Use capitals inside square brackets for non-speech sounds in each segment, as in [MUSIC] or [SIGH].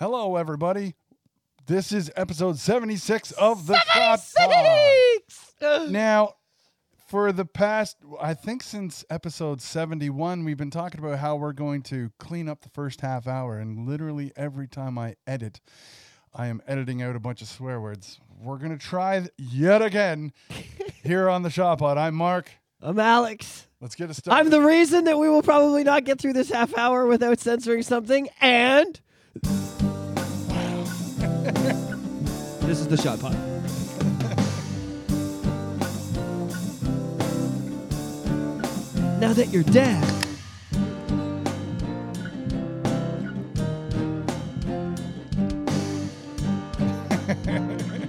Hello, everybody. This is episode 76 of the Shot Pod. Now, for the past, I think since episode 71, we've been talking about how we're going to clean up the first half hour. And literally every time I edit, I am editing out a bunch of swear words. We're going to try yet again [LAUGHS] here on the Shot Pod. I'm Mark. I'm Alex. Let's get it started. I'm the reason that we will probably not get through this half hour without censoring something, and [LAUGHS] this is the shot pod. now that you're dead.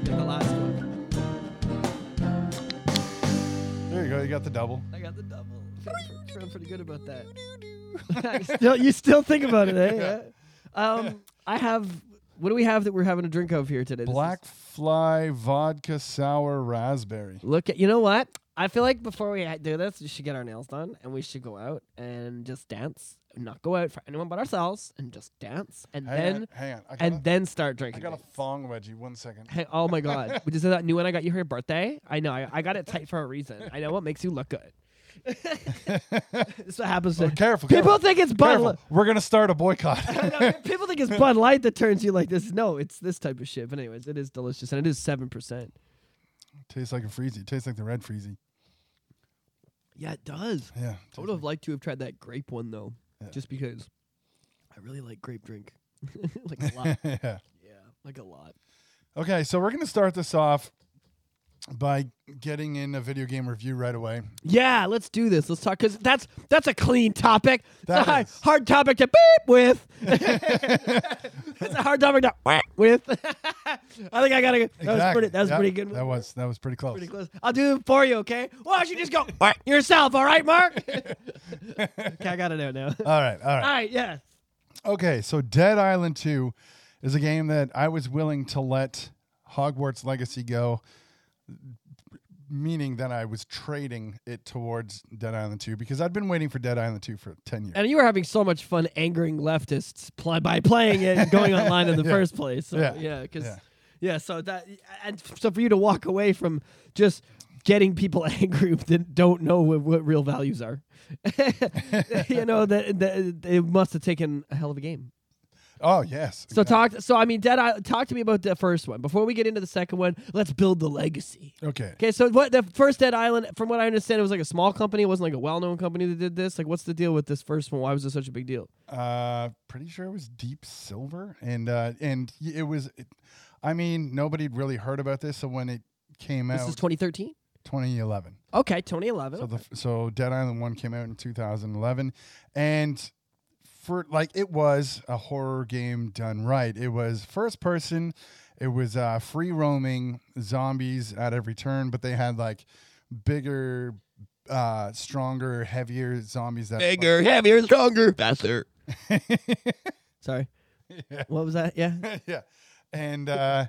the last one. there you go. You got the double. I got the double. Feeling, feeling pretty good about that. [LAUGHS] [LAUGHS] still, you still think about it, eh? Yeah. Um, I have. What do we have that we're having a drink of here today? This is- Black Fly Vodka Sour Raspberry. Look at. You know what? I feel like before we do this, we should get our nails done and we should go out and just dance. Not go out for anyone but ourselves and just dance and Hang then on. Hang on. I got, and a, then start drinking. I drinking. got a it. thong wedgie. One second. Hey, oh my god! [LAUGHS] Which is that new one I got you for your birthday? I know. I, I got it tight for a reason. I know what makes you look good. [LAUGHS] this is what happens to Oh, careful. people. careful. Think it's Bud. Light. We're gonna start a boycott. [LAUGHS] [LAUGHS] People think it's Bud Light that turns you like this. No, it's this type of shit. But anyways, it is delicious and it is seven percent. Tastes like a freezy. Tastes like the red freezy. Yeah, it does. Yeah. I would have liked to have tried that grape one though, Yeah. just because I really like grape drink, like a lot. yeah. yeah, like a lot. Okay, so we're gonna start this off by getting in a video game review right away. Yeah, let's do this. Let's talk because that's that's a clean topic. It's That a hard, is. hard topic to beep with. [LAUGHS] it's a hard topic to whack with. [LAUGHS] I think I gotta. That was pretty. That was Yep, pretty good. That was that was pretty close. pretty close. I'll do it for you, okay? Why don't you just go [LAUGHS] yourself, all right, Mark? okay, I got it out now. All right, all all right. right, yeah. Okay, so Dead Island 2 is a game that I was willing to let Hogwarts Legacy go, meaning that I was trading it towards Dead Island 2 because I'd been waiting for Dead Island 2 for 10 years. And you were having so much fun angering leftists pl- by playing it and going online in the [LAUGHS] Yeah. first place. So, Yeah. yeah, because Yeah. yeah. so that and so for you to walk away from just getting people [LAUGHS] angry that don't know what, what real values are, [LAUGHS] you know that, that it must have taken a hell of a game. Oh, yes. So talk. So I mean, Dead. Talk to me about the first one before we get into the second one. Let's build the legacy. Okay. Okay, so what the first Dead Island, from what I understand, it was like a small company. It wasn't like a well-known company that did this. Like, what's the deal with this first one? Why was it such a big deal? Uh, pretty sure it was Deep Silver, and uh, and it was. It, I mean, nobody really heard about this, so when it came This out, this is 2013. 2011. Okay, 2011. So the so Dead Island one came out in 2011, and for like it was a horror game done right. It was first person. It was uh, free roaming zombies at every turn, but they had like bigger, uh, stronger, heavier zombies that bigger, heavier, stronger, faster. [LAUGHS] Sorry. Yeah. What was that? Yeah. [LAUGHS] yeah, and uh,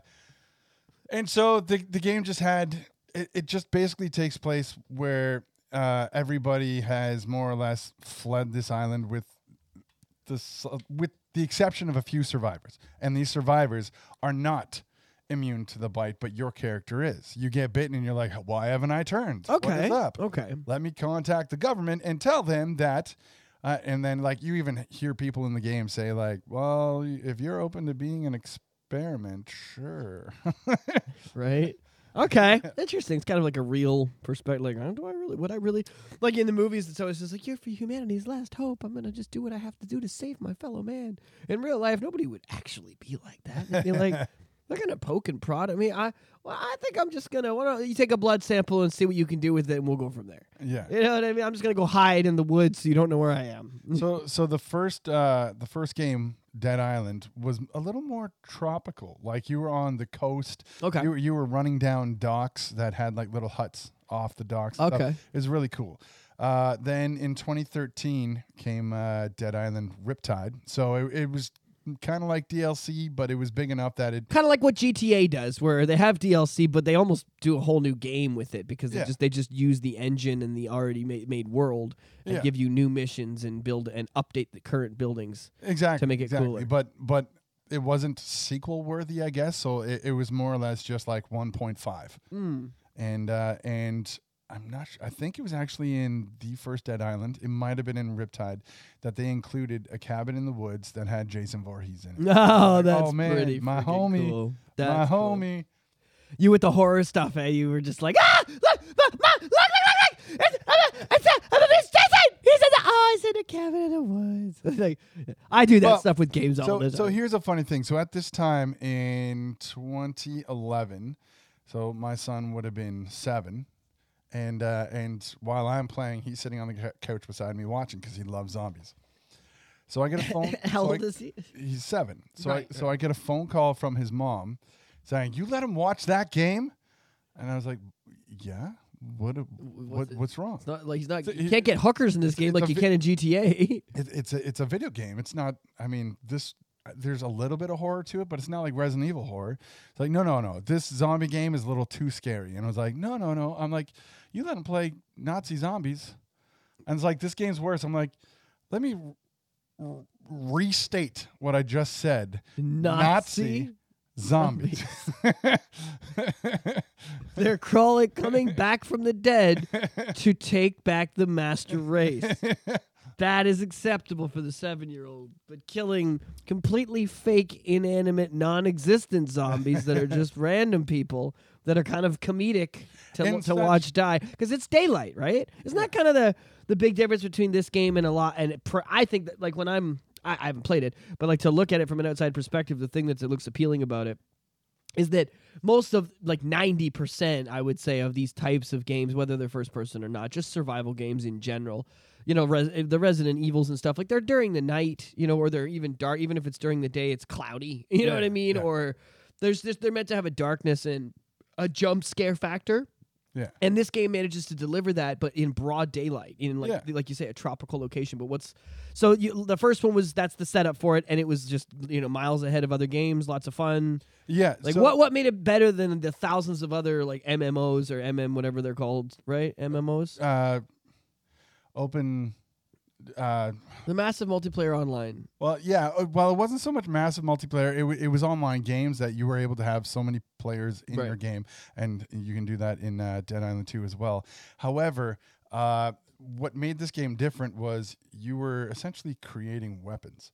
and so the the game just had it, it just basically takes place where uh, everybody has more or less fled this island with this with the exception of a few survivors, and these survivors are not immune to the bite, but your character is. You get bitten, and you're like, "Why haven't I turned? Okay. is up?" Okay. let me contact the government and tell them that uh, and then like you even hear people in the game say like well if you're open to being an experiment sure [LAUGHS] Right. Okay. [LAUGHS] Interesting. It's kind of like a real perspective. Like, oh, do I really? Would I really? Like in the movies, it's always just like, "You're for humanity's last hope. I'm gonna just do what I have to do to save my fellow man." In real life, nobody would actually be like that. They'd be like, [LAUGHS] they're gonna poke and prod. I mean, I well, I think I'm just gonna. Why don't you take a blood sample and see what you can do with it, and we'll go from there. yeah You know what I mean? I'm just gonna go hide in the woods so you don't know where I am. so so the first uh the first game dead island was a little more tropical like you were on the coast Okay. you, were- you were running down docks that had like little huts off the docks and stuff. Okay. it was really cool uh, then in 2013 came uh, Dead Island Riptide. So it, it was kind of like DLC, but it was big enough that it kind of like what GTA does, where they have DLC, but they almost do a whole new game with it because they Yeah. just they just use the engine and the already made, made world and Yeah. give you new missions and build and update the current buildings. exactly To make it exactly. cooler. But but it wasn't sequel worthy, I guess. So it, it was more or less just like 1.5, Mm. and uh, and I'm not. Sure, I think it was actually in the first Dead Island. It might have been in Riptide that they included a cabin in the woods that had Jason Voorhees in it. [LAUGHS] Oh, Like, that's oh, man, pretty my homie, cool. My cool. homie. You with the horror stuff, eh? You were just like, ah, look, look, look, look, look, look, it's, it's, it's, it's Jason. He's in the, oh, he's in a cabin in the woods. [LAUGHS] like, I do that Well, stuff with games all the time. so here's a funny thing. So at this time in 2011, so my son would have been seven, and uh, and while I'm playing, he's sitting on the cou- couch beside me watching because he loves zombies. So I get a [LAUGHS] phone. How so I- old is he? He's seven. So Right, I so I get a phone call from his mom saying, "You let him watch that game," and I was like, "Yeah." What? what it? what's wrong? It's not like he's not. So You he- can't get hookers in this game like you vi- can in GTA. [LAUGHS] It, it's a it's a video game. It's not. I mean, this. There's a little bit of horror to it, but it's not like Resident Evil horror. It's like, no, no, no. This zombie game is a little too scary. And I was like, no, no, no. I'm like, you let him play Nazi zombies, and it's like this game's worse. I'm like, let me r- restate what I just said. Nazi zombies. [LAUGHS] They're crawling, coming back from the dead to take back the master race. [LAUGHS] That is acceptable for the seven year old. But killing completely fake, inanimate, non existent zombies that are [LAUGHS] just random people that are kind of comedic to, And to watch die. Because it's daylight, right? Isn't that kind of the, the big difference between this game and a lot? And pr- I think that, like, when I'm, I, I haven't played it, but like to look at it from an outside perspective, the thing that looks appealing about it is that most of like 90% i would say of these types of games whether they're first person or not just survival games in general you know res- the resident evils and stuff like they're during the night you know or they're even dark even if it's during the day it's cloudy [LAUGHS] you know what i mean yeah. or there's this they're meant to have a darkness and a jump scare factor yeah. and this game manages to deliver that, but in broad daylight, in like Yeah. like you say, a tropical location. But what's so you, the first one was that's the setup for it, and it was just you know miles ahead of other games, lots of fun. Yeah. Like so- what what made it better than the thousands of other like MMOs or MM whatever they're called, right? MMOs, Uh, open. Uh, the massive multiplayer online. Well, yeah. uh, Well, it wasn't so much massive multiplayer. It, w- it was online games that you were able to have so many players in Right. your game, and you can do that in uh, Dead Island 2 as well. However, uh, what made this game different was you were essentially creating weapons.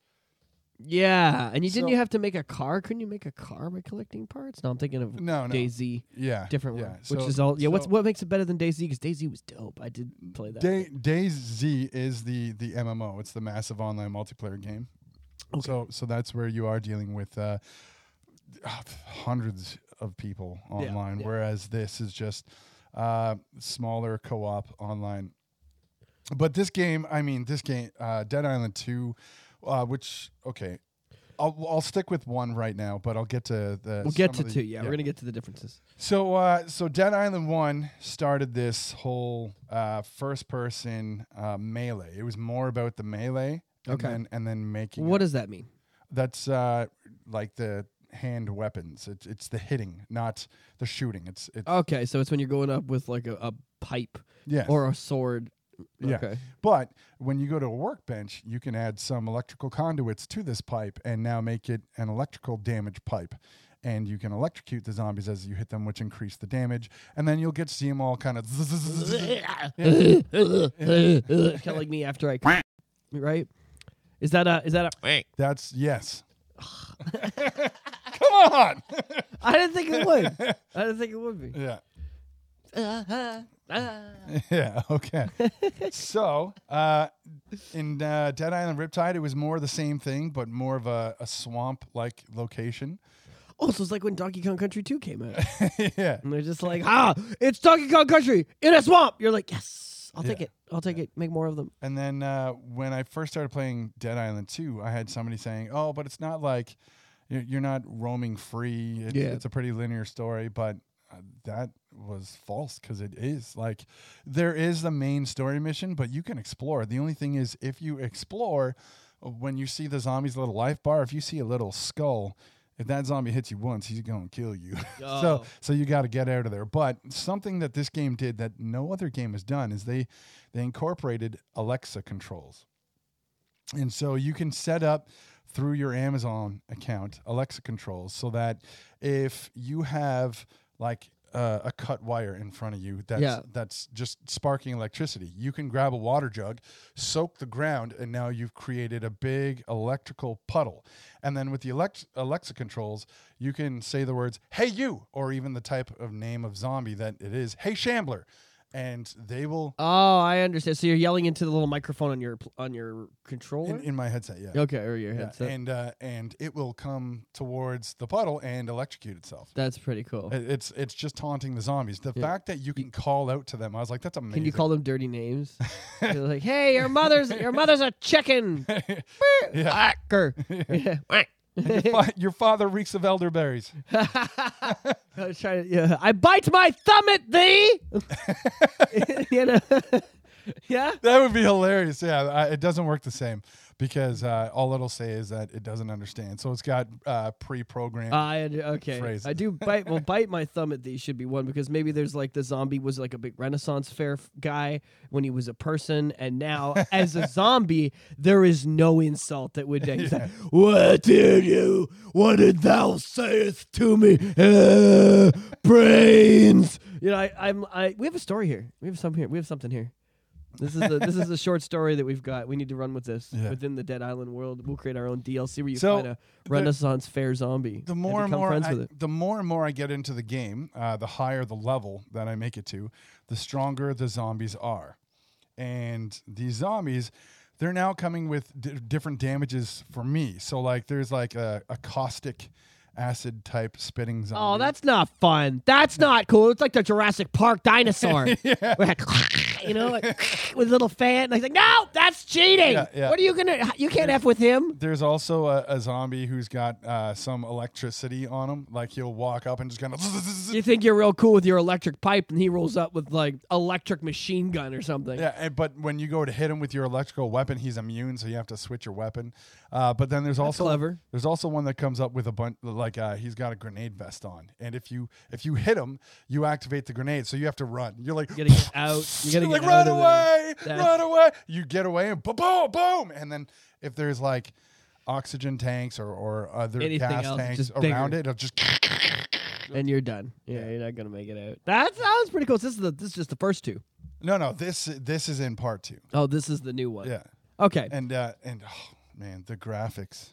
Yeah, and you didn't So- you have to make a car? Couldn't you make a car by collecting parts? No, I'm thinking of No, no. DayZ, Yeah, different yeah. one, which So- is all. Yeah, what's so what makes it better than DayZ? Because DayZ was dope. I did play that. Day DayZ is the the MMO. It's the massive online multiplayer game. So so that's where you are dealing with uh, hundreds of people online, yeah. whereas this is just uh, smaller co-op online. But this game, I mean, this game, uh, Dead Island Two, uh, which okay, I'll I'll stick with one right now, but I'll get to the. We'll get to the- two. Yeah, we're gonna get to the differences. so, uh, so Dead Island One started this whole uh, first-person uh, melee. It was more about the melee, and Okay. then, and then making. What it. does that mean? That's uh, like the hand weapons. It's it's the hitting, not the shooting. It's it's Okay, so it's when you're going up with like a, a pipe yes. or a sword. Yeah. Okay. But when you go to a workbench, you can add some electrical conduits to this pipe and now make it an electrical damage pipe. And you can electrocute the zombies as you hit them, which increase the damage. And then you'll get to see them all kind of. kind of like me after I [LAUGHS] right. Is that a? Is that a? That's yes. [LAUGHS] Come on. I didn't think it would. [LAUGHS] I didn't think it would be. yeah. Uh-huh. Ah. [LAUGHS] Yeah. Okay. so, uh, in uh, Dead Island Riptide, it was more the same thing, but more of a, a swamp-like location. Oh, so it's like when Donkey Kong Country 2 came out. [LAUGHS] yeah. And they're just like, ah, it's Donkey Kong Country in a swamp. You're like, yes, I'll take Yeah. it. I'll take it. Make more of them. And then uh, when I first started playing Dead Island 2, I had somebody saying, "Oh, but it's not like you're, you're not roaming free. It's, Yeah. it's a pretty linear story." But uh, that was false because it is like there is the main story mission, but you can explore. The only thing is, if you explore, when you see the zombie's little life bar, if you see a little skull. If that zombie hits you once, he's going to kill you. Oh. [LAUGHS] so, so you got to get out of there. But something that this game did that no other game has done is they they incorporated Alexa controls. And so you can set up through your Amazon account Alexa controls so that if you have like uh, a cut wire in front of you that's Yeah. that's just sparking electricity, you can grab a water jug, soak the ground, and now you've created a big electrical puddle. And then with the elect- Alexa controls, you can say the words "Hey you" or even the type of name of zombie that it is, "Hey Shambler," and they will Oh, I understand. So you're yelling into the little microphone on your pl- on your controller. in, in my headset, yeah. okay, or your Yeah, headset. and uh, and it will come towards the puddle and electrocute itself. That's pretty cool. It- It's it's just taunting the zombies. The fact that you can call out to them, I was like, that's amazing. Can you call them dirty names? [LAUGHS] Like, hey, your mother's your mother's a chicken. [LAUGHS] Yeah. [LAUGHS] Yeah. Your, fa- your father reeks of elderberries. [LAUGHS] I was trying to. Yeah, I bite my thumb at thee. [LAUGHS] you know. [LAUGHS] yeah. That would be hilarious. Yeah, I, it doesn't work the same because uh, all it'll say is that it doesn't understand. So it's got uh, pre-programmed. I okay. Phrase. I do bite. Well, [LAUGHS] bite my thumb at these should be one because maybe there's like the zombie was like a big Renaissance fair f- guy when he was a person, and now [LAUGHS] as a zombie, there is no insult that would. He's like, [LAUGHS] what did you? What did thou sayest to me? Uh, brains. You know, I, I'm. I we have a story here. We have some here. We have something here. This is a, this is a short story that we've got. We need to run with this Yeah. within the Dead Island world. We'll create our own DLC where you So, find a Renaissance fair zombie. the more and become more I, the more and more I get into the game, uh, the higher the level that I make it to, the stronger the zombies are. And these zombies, they're now coming with d- different damages for me. So like, there's like a, a caustic acid type spitting zombie. Oh, that's not fun. That's not cool. It's like the Jurassic Park dinosaur. [LAUGHS] yeah. [LAUGHS] You know, like, [LAUGHS] with a little fan. And he's like, no, that's cheating. Yeah, yeah. What are you gonna? You can't f with him. There's also a, a zombie who's got uh, some electricity on him. Like he'll walk up and just kind of. [LAUGHS] You think you're real cool with your electric pipe, and he rolls up with like electric machine gun or something. Yeah, and, but when you go to hit him with your electrical weapon, he's immune, so you have to switch your weapon. Uh, but then there's also clever. There's also one that comes up with a bunch like uh, he's got a grenade vest on, and if you if you hit him, you activate the grenade, so you have to run. You're like, You gotta get out. You gotta [LAUGHS] you're like run away, run away. You get away and boom, boom, boom, and then if there's like oxygen tanks or or other Anything gas else, tanks just around bigger. it, it'll just [LAUGHS] and you're done. Yeah, you're not gonna make it out. That sounds pretty cool. This is the this is just the first two. no, no. This this is in part two. Oh, this is the new one. Yeah, Okay. and uh, and oh, man, the graphics.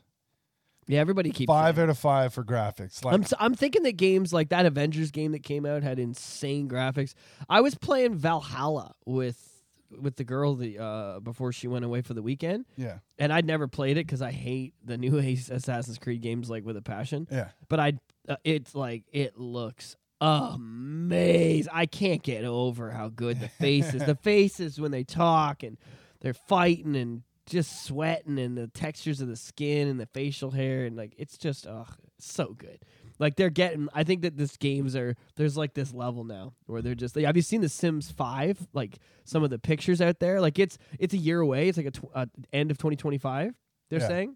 Yeah, everybody keeps Five saying. out of five for graphics. Like I'm s- I'm thinking that games like that Avengers game that came out had insane graphics. I was playing Valhalla with with the girl the uh, before she went away for the weekend, yeah, and I'd never played it because I hate the new Ace- [LAUGHS] Assassin's Creed games like with a passion. yeah. But I, uh, it's like it looks amazing. I can't get over how good the [LAUGHS] faces, the faces when they talk and they're fighting and just sweating and the textures of the skin and the facial hair and like it's just oh so good. Like they're getting. I think that this games are there's like this level now where they're just. Like, have you seen The Sims Five? Like some of the pictures out there. Like it's it's a year away. It's like a tw- uh, end of 2025. They're Yeah. saying,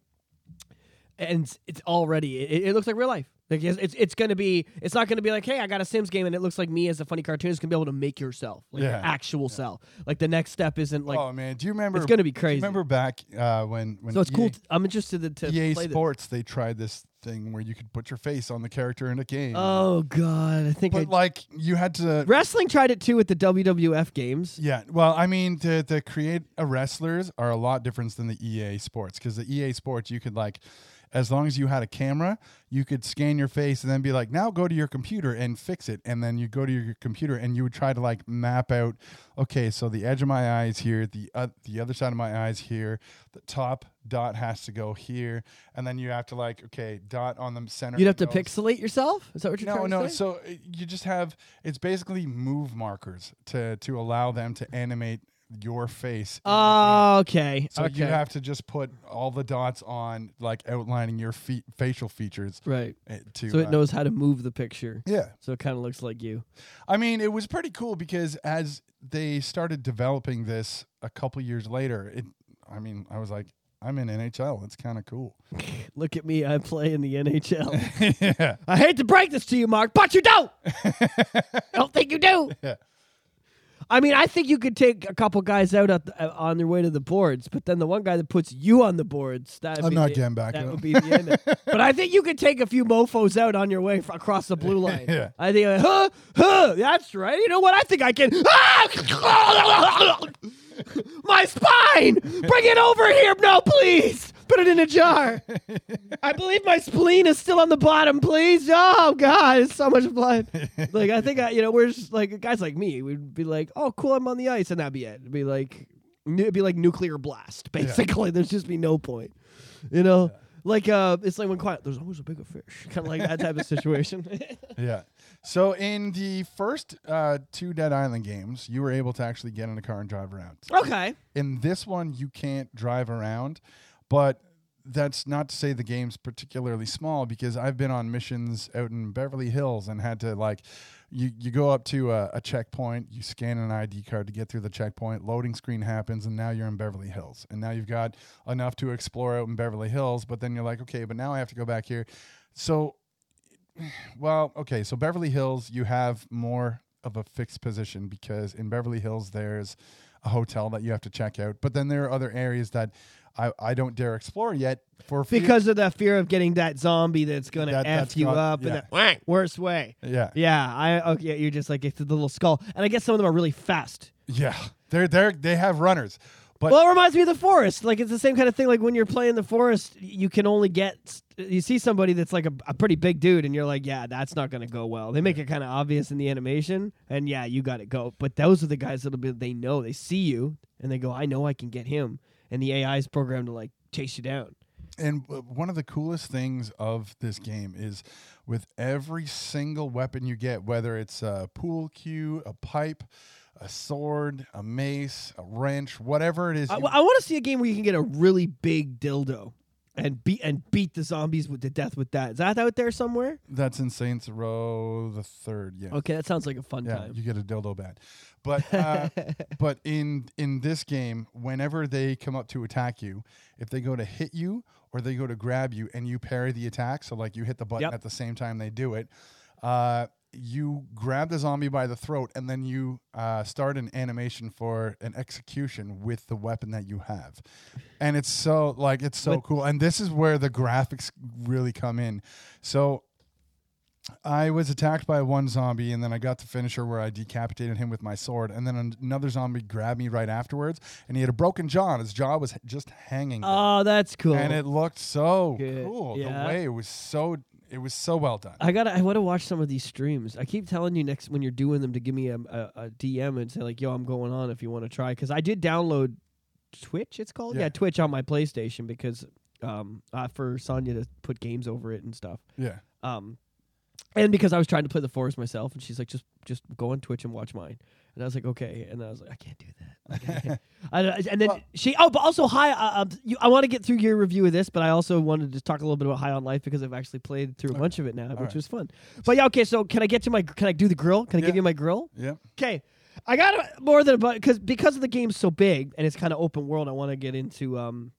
and it's already it, it looks like real life. Like it's it's, it's going to be it's not going to be like hey I got a Sims game and it looks like me as a funny cartoon. It's going to be able to make yourself like your Yeah. actual self. Like the next step isn't like oh man, do you remember? it's going to be do you crazy. remember back uh, when when so it's EA, cool. t- I'm interested to, to EA play this. Sports they tried this thing where you could put your face on the character in a game. Oh god, I think I, but like you had to. wrestling tried it too with the WWF games. Yeah, well, I mean, the the create a wrestlers are a lot different than the EA Sports because the EA Sports you could like, as long as you had a camera, you could scan your face and then be like, now go to your computer and fix it, and then you go to your computer and you would try to like map out, okay, so the edge of my eyes here, the uh, the other side of my eyes here, the top dot has to go here, and then you have to like, okay, dot on the center. You'd have to pixelate yourself. Is that what you're No, trying no. to say? No, no. So uh, you just have it's basically move markers to to allow them to animate your face. in the game. Oh, okay. so okay. you have to just put all the dots on, like outlining your fe- facial features. right. uh, To So it uh, knows how to move the picture. Yeah, So it kind of looks like you. I mean, it was pretty cool because as they started developing this a couple years later, it. I mean, I was like, I'm in NHL. It's kind of cool. [LAUGHS] Look at me. I play in the NHL. [LAUGHS] yeah. I hate to break this to you, Mark, but you don't. I [LAUGHS] don't think you do. Yeah. I mean, I think you could take a couple guys out at the, uh, on their way to the boards, but then the one guy that puts you on the boards, that I'm not getting back That would be the end. [LAUGHS] but I think you could take a few mofo's out on your way f- across the blue [LAUGHS] line. Yeah. I think, uh, huh, huh, that's right. You know what? I think I can. [LAUGHS] [LAUGHS] My spine! Bring it over here, no, please. Put it in a jar. I believe my spleen is still on the bottom, please. Oh God, it's so much blood. like I think I, you know, we're just like guys like me would be like, oh, cool, I'm on the ice, and that'd be it. It'd be like, it'd be like nuclear blast, basically. There's just be no point, you know. Like uh, it's like when quiet. There's always a bigger fish, kind of like that type of situation. Yeah. So in the first uh, two Dead Island games, you were able to actually get in a car and drive around. okay. In this one, you can't drive around, but that's not to say the game's particularly small because I've been on missions out in Beverly Hills and had to like you, you go up to a, a checkpoint, you scan an ID card to get through the checkpoint, loading screen happens, and now you're in Beverly Hills. And now you've got enough to explore out in Beverly Hills, but then you're like, okay, but now I have to go back here. So well, okay, so Beverly Hills, you have more of a fixed position because in Beverly Hills there's a hotel that you have to check out, but then there are other areas that I, I don't dare explore yet for fear- Because of the fear of getting that zombie that's gonna That- f that's you got- up yeah. in the worst way. yeah Yeah, I okay. You're just like it's the little skull, and I guess some of them are really fast. yeah they're they are they have runners, but Well, it reminds me of the forest. Like it's the same kind of thing. Like when you're playing the forest, you can only get you see somebody that's like a, a pretty big dude, and you're like, yeah, that's not going to go well. They make it kind of obvious in the animation, and yeah, you got to go. But those are the guys that'll be. They know they see you, and they go, I know I can get him, and the AI is programmed to like chase you down. And uh, one of the coolest things of this game is with every single weapon you get, whether it's a pool cue, a pipe, a sword, a mace, a wrench, whatever it is. I, you- want to see a game where you can get a really big dildo. And beat and beat the zombies with to death with that. Is that out there somewhere? that's in Saints Row the third. Yeah. Okay, that sounds like a fun Yeah, time. you get a dildo bat, But uh, [LAUGHS] but in in this game, whenever they come up to attack you, if they go to hit you or they go to grab you and you parry the attack, so like you hit the button Yep. at the same time they do it, uh, you grab the zombie by the throat and then you uh, start an animation for an execution with the weapon that you have, and it's so like it's so But- cool. And this is where the graphics really come in. So I was attacked by one zombie, and then I got the finisher where I decapitated him with my sword, and then another zombie grabbed me right afterwards, and he had a broken jaw, and his jaw was just hanging, there. Oh, that's cool. and it looked so Good. cool. Yeah. The way it was so, it was so well done. I gotta. I want to watch some of these streams. I keep telling you next when you're doing them to give me a, a, a DM and say like, "Yo, I'm going on if you want to try." Because I did download Twitch. It's called yeah. Yeah. Twitch on my PlayStation because um uh, for Sonya to put games over it and stuff. yeah, Um, and because I was trying to play the forest myself, and she's like, "Just just go on Twitch and watch mine." And I was like, "Okay." And I was like, "I can't do that." [LAUGHS] I can't. I don't- and then Well- she. Oh, but also, hi. Uh, um, you, I want to get through your review of this, but I also wanted to talk a little bit about High on Life because I've actually played through a bunch of it now, which right. was fun. But yeah, okay. So can I get to my? Can I do the grill? Can I give you my grill? yeah. Okay. I got a- more than about because because of the game's so big and it's kind of open world. I want to get into um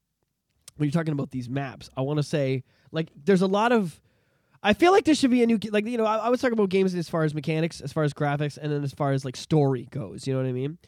when you're talking about these maps. I want to say like there's a lot of. I feel like there should be a new like you know I, I was talking about games as far as mechanics, as far as graphics, and then as far as like story goes. You know what I mean?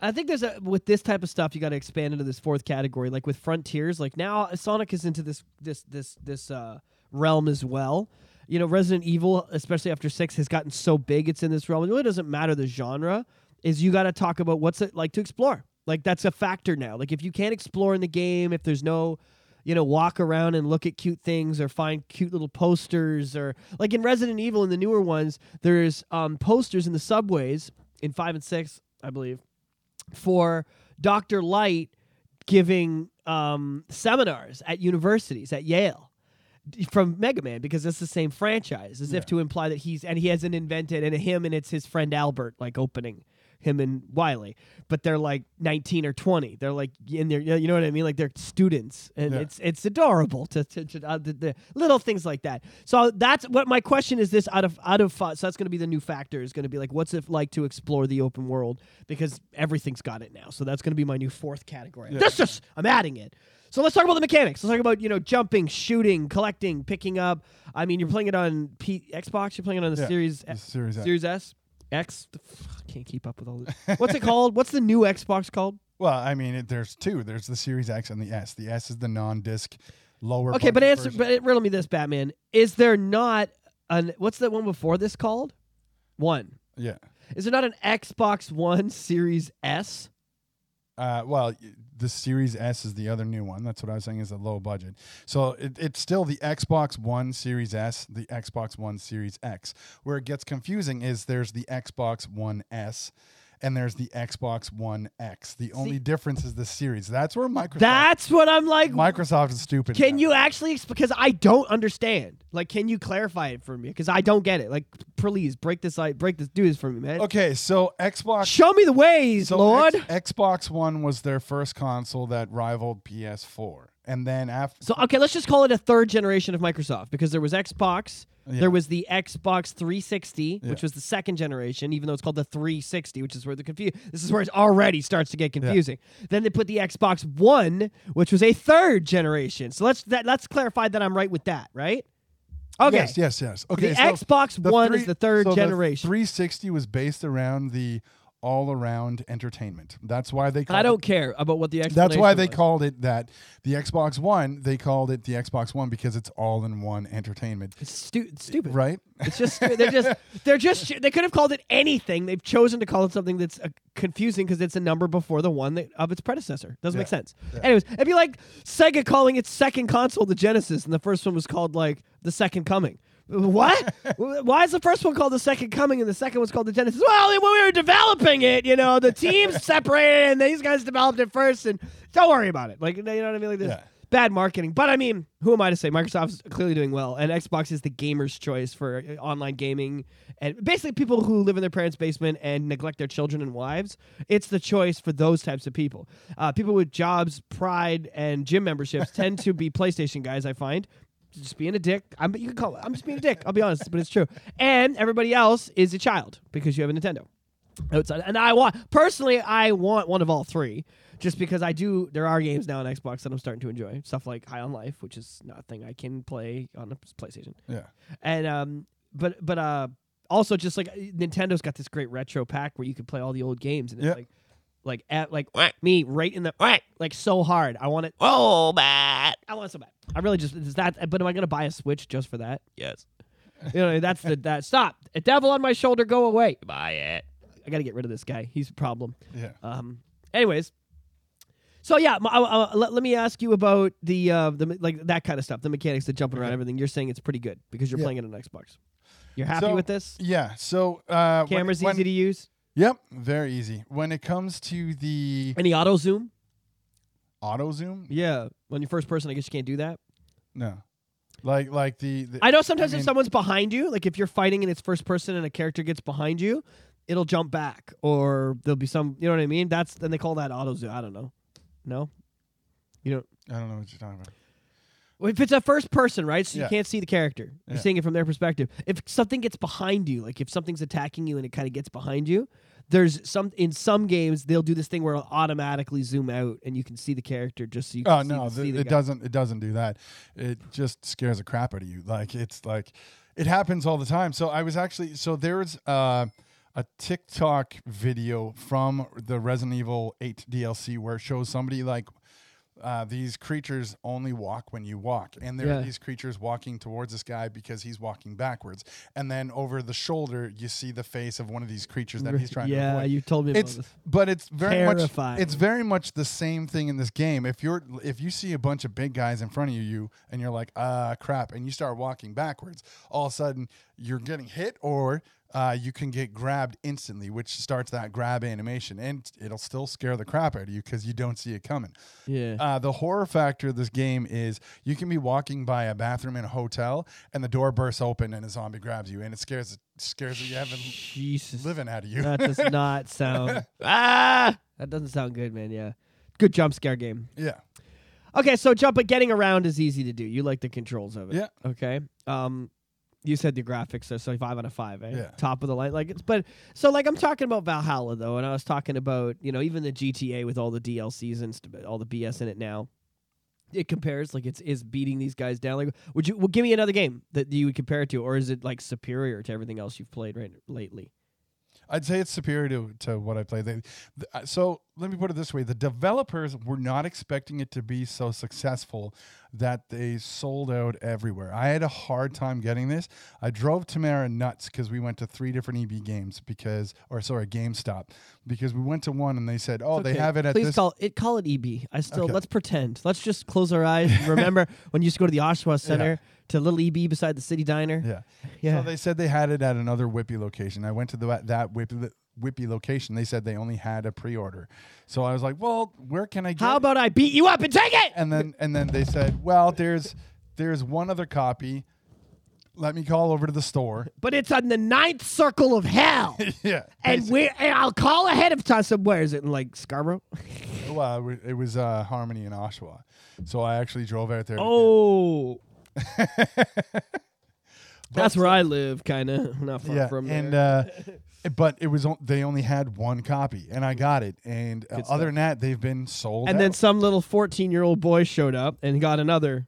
I think there's a with this type of stuff you got to expand into this fourth category. Like with Frontiers, like now Sonic is into this this this this uh, realm as well. You know, Resident Evil, especially after six, has gotten so big it's in this realm. It really doesn't matter the genre. Is you got to talk about what's it like to explore. Like that's a factor now. Like if you can't explore in the game, if there's no you know, walk around and look at cute things or find cute little posters or like in Resident Evil in the newer ones, there's um, posters in the subways in five and six, I believe, for Dr. Light giving um, seminars at universities at Yale from Mega Man because it's the same franchise, as Yeah. if to imply that he's and he hasn't invented and him and it's his friend Albert like opening him and Wily, but they're like 19 or 20. They're like in there, you know what I mean? Like they're students, and Yeah. it's it's adorable to, to, to uh, the, the little things like that. So that's what my question is. This out of out of uh, so that's going to be the new factor. Is going to be like what's it like to explore the open world because everything's got it now. So that's going to be my new fourth category. Yeah. This just I'm adding it. So let's talk about the mechanics. Let's talk about you know jumping, shooting, collecting, picking up. I mean, you're playing it on P- Xbox. You're playing it on the Yeah, Series the Series S. Series S. X. Can't keep up with all this. What's it called? What's the new Xbox called? [LAUGHS] Well, I mean, it, there's two. There's the Series X and the S. The S is the non-disc, lower. Okay, but answer. version. But riddle me this, Batman. Is there not an what's the one before this called? One. yeah. Is there not an Xbox One Series S? Uh, well, the Series S is the other new one. That's what I was saying is a low budget. So it, it's still the Xbox One Series S, the Xbox One Series X. Where it gets confusing is there's the Xbox One S, and there's the Xbox One X. The only difference is the series. That's where Microsoft That's what I'm like. Microsoft is stupid. Can now. you actually? Because I don't understand. Like, can you clarify it for me? Because I don't get it. Like, please break this. Like, break this. Do this for me, man. Okay, so Xbox Show me the ways, So Lord. X- Xbox One was their first console that rivaled PS4, and then after So okay, let's just call it a third generation of Microsoft because there was Xbox, Yeah. there was the Xbox 360, which was the second generation, even though it's called the 360, which is where the confu- This is where it already starts to get confusing. Then they put the Xbox One, which was a third generation. So let's that, let's clarify that I'm right with that, right? Okay. Yes, yes, yes. Okay, the so Xbox the One three- is the third so generation. 360 was based around the all-around entertainment. That's why they. Called I don't It, care about what the that's why they was. called it that. The Xbox One, they called it the Xbox One because it's all-in-one entertainment. It's stu- stupid. Right? It's just they're just [LAUGHS] they're just they could have called it anything. They've chosen to call it something that's uh, confusing because it's a number before the one that, of its predecessor. Doesn't make Yeah. sense. Anyways, it'd be like Sega calling its second console the Genesis, and the first one was called like the Second Coming. What? Why is the first one called the Second Coming and the second one's called the Genesis? Well, when we were developing it, you know, the teams [LAUGHS] separated and these guys developed it first, and don't worry about it. Like, you know what I mean? Like this. Yeah. Bad marketing, but I mean, who am I to say? Microsoft's clearly doing well, and Xbox is the gamer's choice for uh, online gaming, and basically people who live in their parents' basement and neglect their children and wives. It's the choice for those types of people. Uh, people with jobs, pride, and gym memberships tend to be [LAUGHS] PlayStation guys. I find just being a dick. I'm you can call it. I'm just being a dick. I'll be honest, but it's true. And everybody else is a child because you have a Nintendo. Outside, and I want personally, I want one of all three, just because I do. There are games now on Xbox that I'm starting to enjoy. Stuff like High on Life, which is not a thing I can play on a PlayStation, Yeah. and um, but but uh, also just like Nintendo's got this great retro pack where you can play all the old games, and it's like like at like me right in the like so hard. I want it. Oh, bad. I want it so bad. I really just is that. But am I gonna buy a Switch just for that? Yes. You know that's the that stop. A devil on my shoulder, go away. Buy it. I got to get rid of this guy. He's a problem. Yeah. Um. Anyways. So yeah, m- uh, uh, let, let me ask you about the uh the like that kind of stuff, the mechanics, the jumping around, Okay. everything. You're saying it's pretty good because you're Yeah. playing it on Xbox. You're happy So, with this? Yeah. So uh, Camera's when- easy to use. Yep. Very easy. When it comes to the Any auto zoom? auto zoom, Yeah. When you're first person, I guess you can't do that. no. Like like the, the I know sometimes if mean- someone's behind you, like if you're fighting and it's first person and a character gets behind you, it'll jump back or there'll be some, you know what I mean? That's then they call that auto zoom. I don't know. No. You don't I don't know what you're talking about. Well, if it's a first person, right? So you Yeah. can't see the character. You're Yeah. seeing it from their perspective. If something gets behind you, like if something's attacking you and it kind of gets behind you, there's some in some games they'll do this thing where it'll automatically zoom out and you can see the character just so you can Oh see, no, see the it guy. doesn't. It doesn't do that. It just scares the crap out of you. Like it's like it happens all the time. So I was actually so there's uh, a TikTok video from the Resident Evil 8 DLC where it shows somebody like. Uh, these creatures only walk when you walk, and there Yeah. are these creatures walking towards this guy because he's walking backwards. And then over the shoulder, you see the face of one of these creatures that he's [LAUGHS] trying to Yeah, avoid you told me about it's this. but it's very Terrifying. much it's very much the same thing in this game if you're if you see a bunch of big guys in front of you and you're like ah crap and you start walking backwards all of a sudden you're getting hit or uh, you can get grabbed instantly which starts that grab animation and it'll still scare the crap out of you because you don't see it coming Yeah. uh, the horror factor of this game is you can be walking by a bathroom in a hotel and the door bursts open and a zombie grabs you and it scares scares the heaven Jesus. living out of you That does [LAUGHS] not sound [LAUGHS] Ah that doesn't sound good, man. Yeah. Good jump scare game. yeah Okay, so jump but getting around is easy to do. You like the controls of it. Yeah. Okay. Um you said the graphics are so five out of five, eh? Yeah. Top of the line. Like it's but so like I'm talking about Valhalla though, and I was talking about, you know, even the GTA with all the DLCs and st- all the BS in it now. It compares like it's is beating these guys down. Like would you well give me another game that you would compare it to, or is it like superior to everything else you've played right lately? I'd say it's superior to, to what I played. They, th- uh, so let me put it this way: the developers were not expecting it to be so successful that they sold out everywhere. I had a hard time getting this. I drove Tamara nuts because we went to three different EB games because, or sorry, GameStop because we went to one and they said, "Oh, they have it at Please this." call it call it EB. I still Okay. let's pretend. Let's just close our eyes. [LAUGHS] Remember when you used to go to the Oshawa Center to little EB beside the City Diner? yeah. Yeah. So they said they had it at another Whippy location. I went to the that Whippy Whippy location. They said they only had a pre-order. So I was like, "Well, where can I get?" How about I beat you up and take it? and then and then they said, "Well, there's there's one other copy. Let me call over to the store." But it's on the ninth circle of hell. [LAUGHS] yeah, and we and I'll call ahead of time. So where is it in like Scarborough? [LAUGHS] well, it was uh, Harmony in Oshawa, so I actually drove out there. Oh. [LAUGHS] That's where I live, kind of not far yeah, from and there. uh, but it was on- they only had one copy, and I got it. And uh, Good other stuff. than that, they've been sold. and then some little fourteen-year-old boy showed up and got another.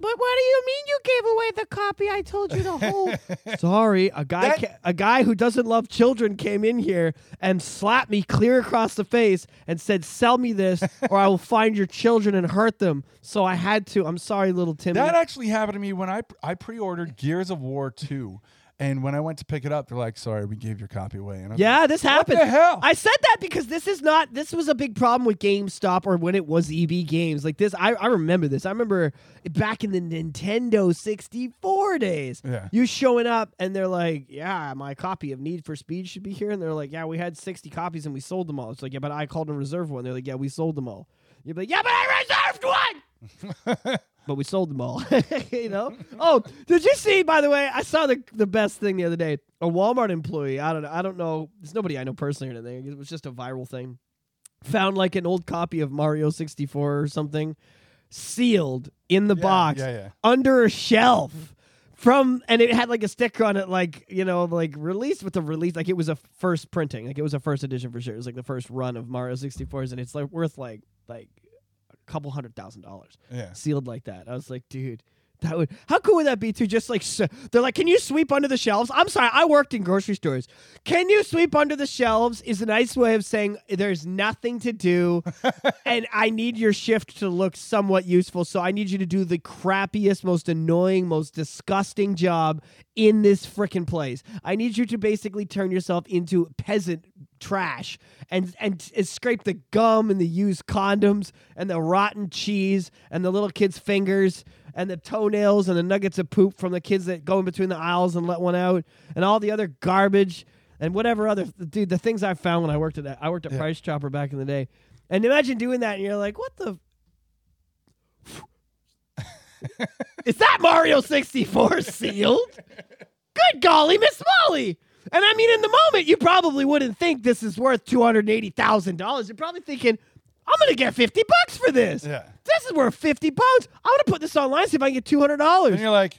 But what do you mean you gave away the copy I told you to hold? [LAUGHS] Sorry, a guy, That- ca- a guy who doesn't love children came in here and slapped me clear across the face and said, "Sell me this, [LAUGHS] or I will find your children and hurt them." So I had to. I'm sorry, little Timmy. that actually happened to me when I I pre-ordered Gears of War two, and when I went to pick it up, they're like, "Sorry, we gave your copy away." And I Yeah, this happened. What happened. the hell? I said that because this is not. This was a big problem with GameStop or when it was EB Games. Like this, I, I remember this. I remember back in the Nintendo 64 days. Yeah. You showing up and they're like, "Yeah, my copy of Need for Speed should be here," and they're like, "Yeah, we had 60 copies and we sold them all." It's like, "Yeah, but I called and reserved one." They're like, "Yeah, we sold them all." You're like, "Yeah, but I reserved one." [LAUGHS] but we sold them all. [LAUGHS] you know? Oh, did you see? By the way, I saw the the best thing the other day. A Walmart employee. I don't know. I don't know. There's nobody I know personally or anything. It was just a viral thing. Found like an old copy of Mario 64 or something, sealed in the Yeah, box yeah, yeah. under a shelf. From and it had like a sticker on it, like you know, like released with the release, like it was a first printing, like it was a first edition for sure. It was like the first run of Mario 64s, and it's like worth like like couple hundred thousand dollars Yeah. sealed like that. I was like, dude, that would how cool would that be to just like they're like, can you sweep under the shelves? I'm sorry, I worked in grocery stores. Can you sweep under the shelves? Is a nice way of saying there's nothing to do, [LAUGHS] and I need your shift to look somewhat useful. So I need you to do the crappiest, most annoying, most disgusting job in this freaking place. I need you to basically turn yourself into peasant trash and and s- scrape the gum and the used condoms and the rotten cheese and the little kids' fingers and the toenails and the nuggets of poop from the kids that go in between the aisles and let one out and all the other garbage and whatever other dude the things I found when I worked at that I worked at Yeah. Price Chopper back in the day. And imagine doing that and you're like, what the [LAUGHS] Is that Mario 64 sealed? Good golly, Miss Molly. And I mean, in the moment, you probably wouldn't think this is worth $280,000. You're probably thinking, I'm going to get 50 bucks for this. Yeah. This is worth 50 pounds. I'm going to put this online, see if I can get $200. And you're like,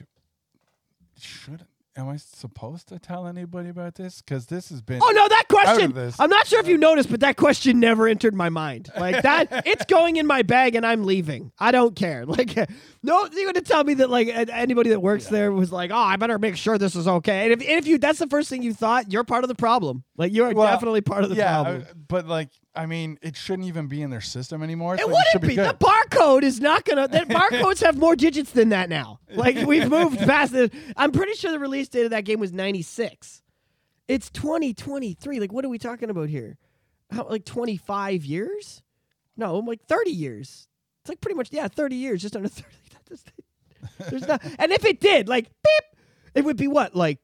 should am I supposed to tell anybody about this? Because this has been. Oh no, that question. I'm not sure if you noticed, but that question never entered my mind. Like that, [LAUGHS] it's going in my bag and I'm leaving. I don't care. [LAUGHS] Like, no, you're gonna tell me that like anybody that works there was like, oh, I better make sure this is okay. And if, and if you, that's the first thing you thought, you're part of the problem. Like you are Well, definitely part of the yeah, problem. uh, but like, I mean, it shouldn't even be in their system anymore. It so wouldn't should be. The barcode is not gonna. The [LAUGHS] barcodes have more digits than that now. Like [LAUGHS] we've moved past it. I'm pretty sure the release date of that game was '96. It's 2023. Like what are we talking about here? How, like 25 years? No, like 30 years. It's like pretty much yeah, 30 years, just under [LAUGHS] 30. There's not. And if it did, like beep, it would be what like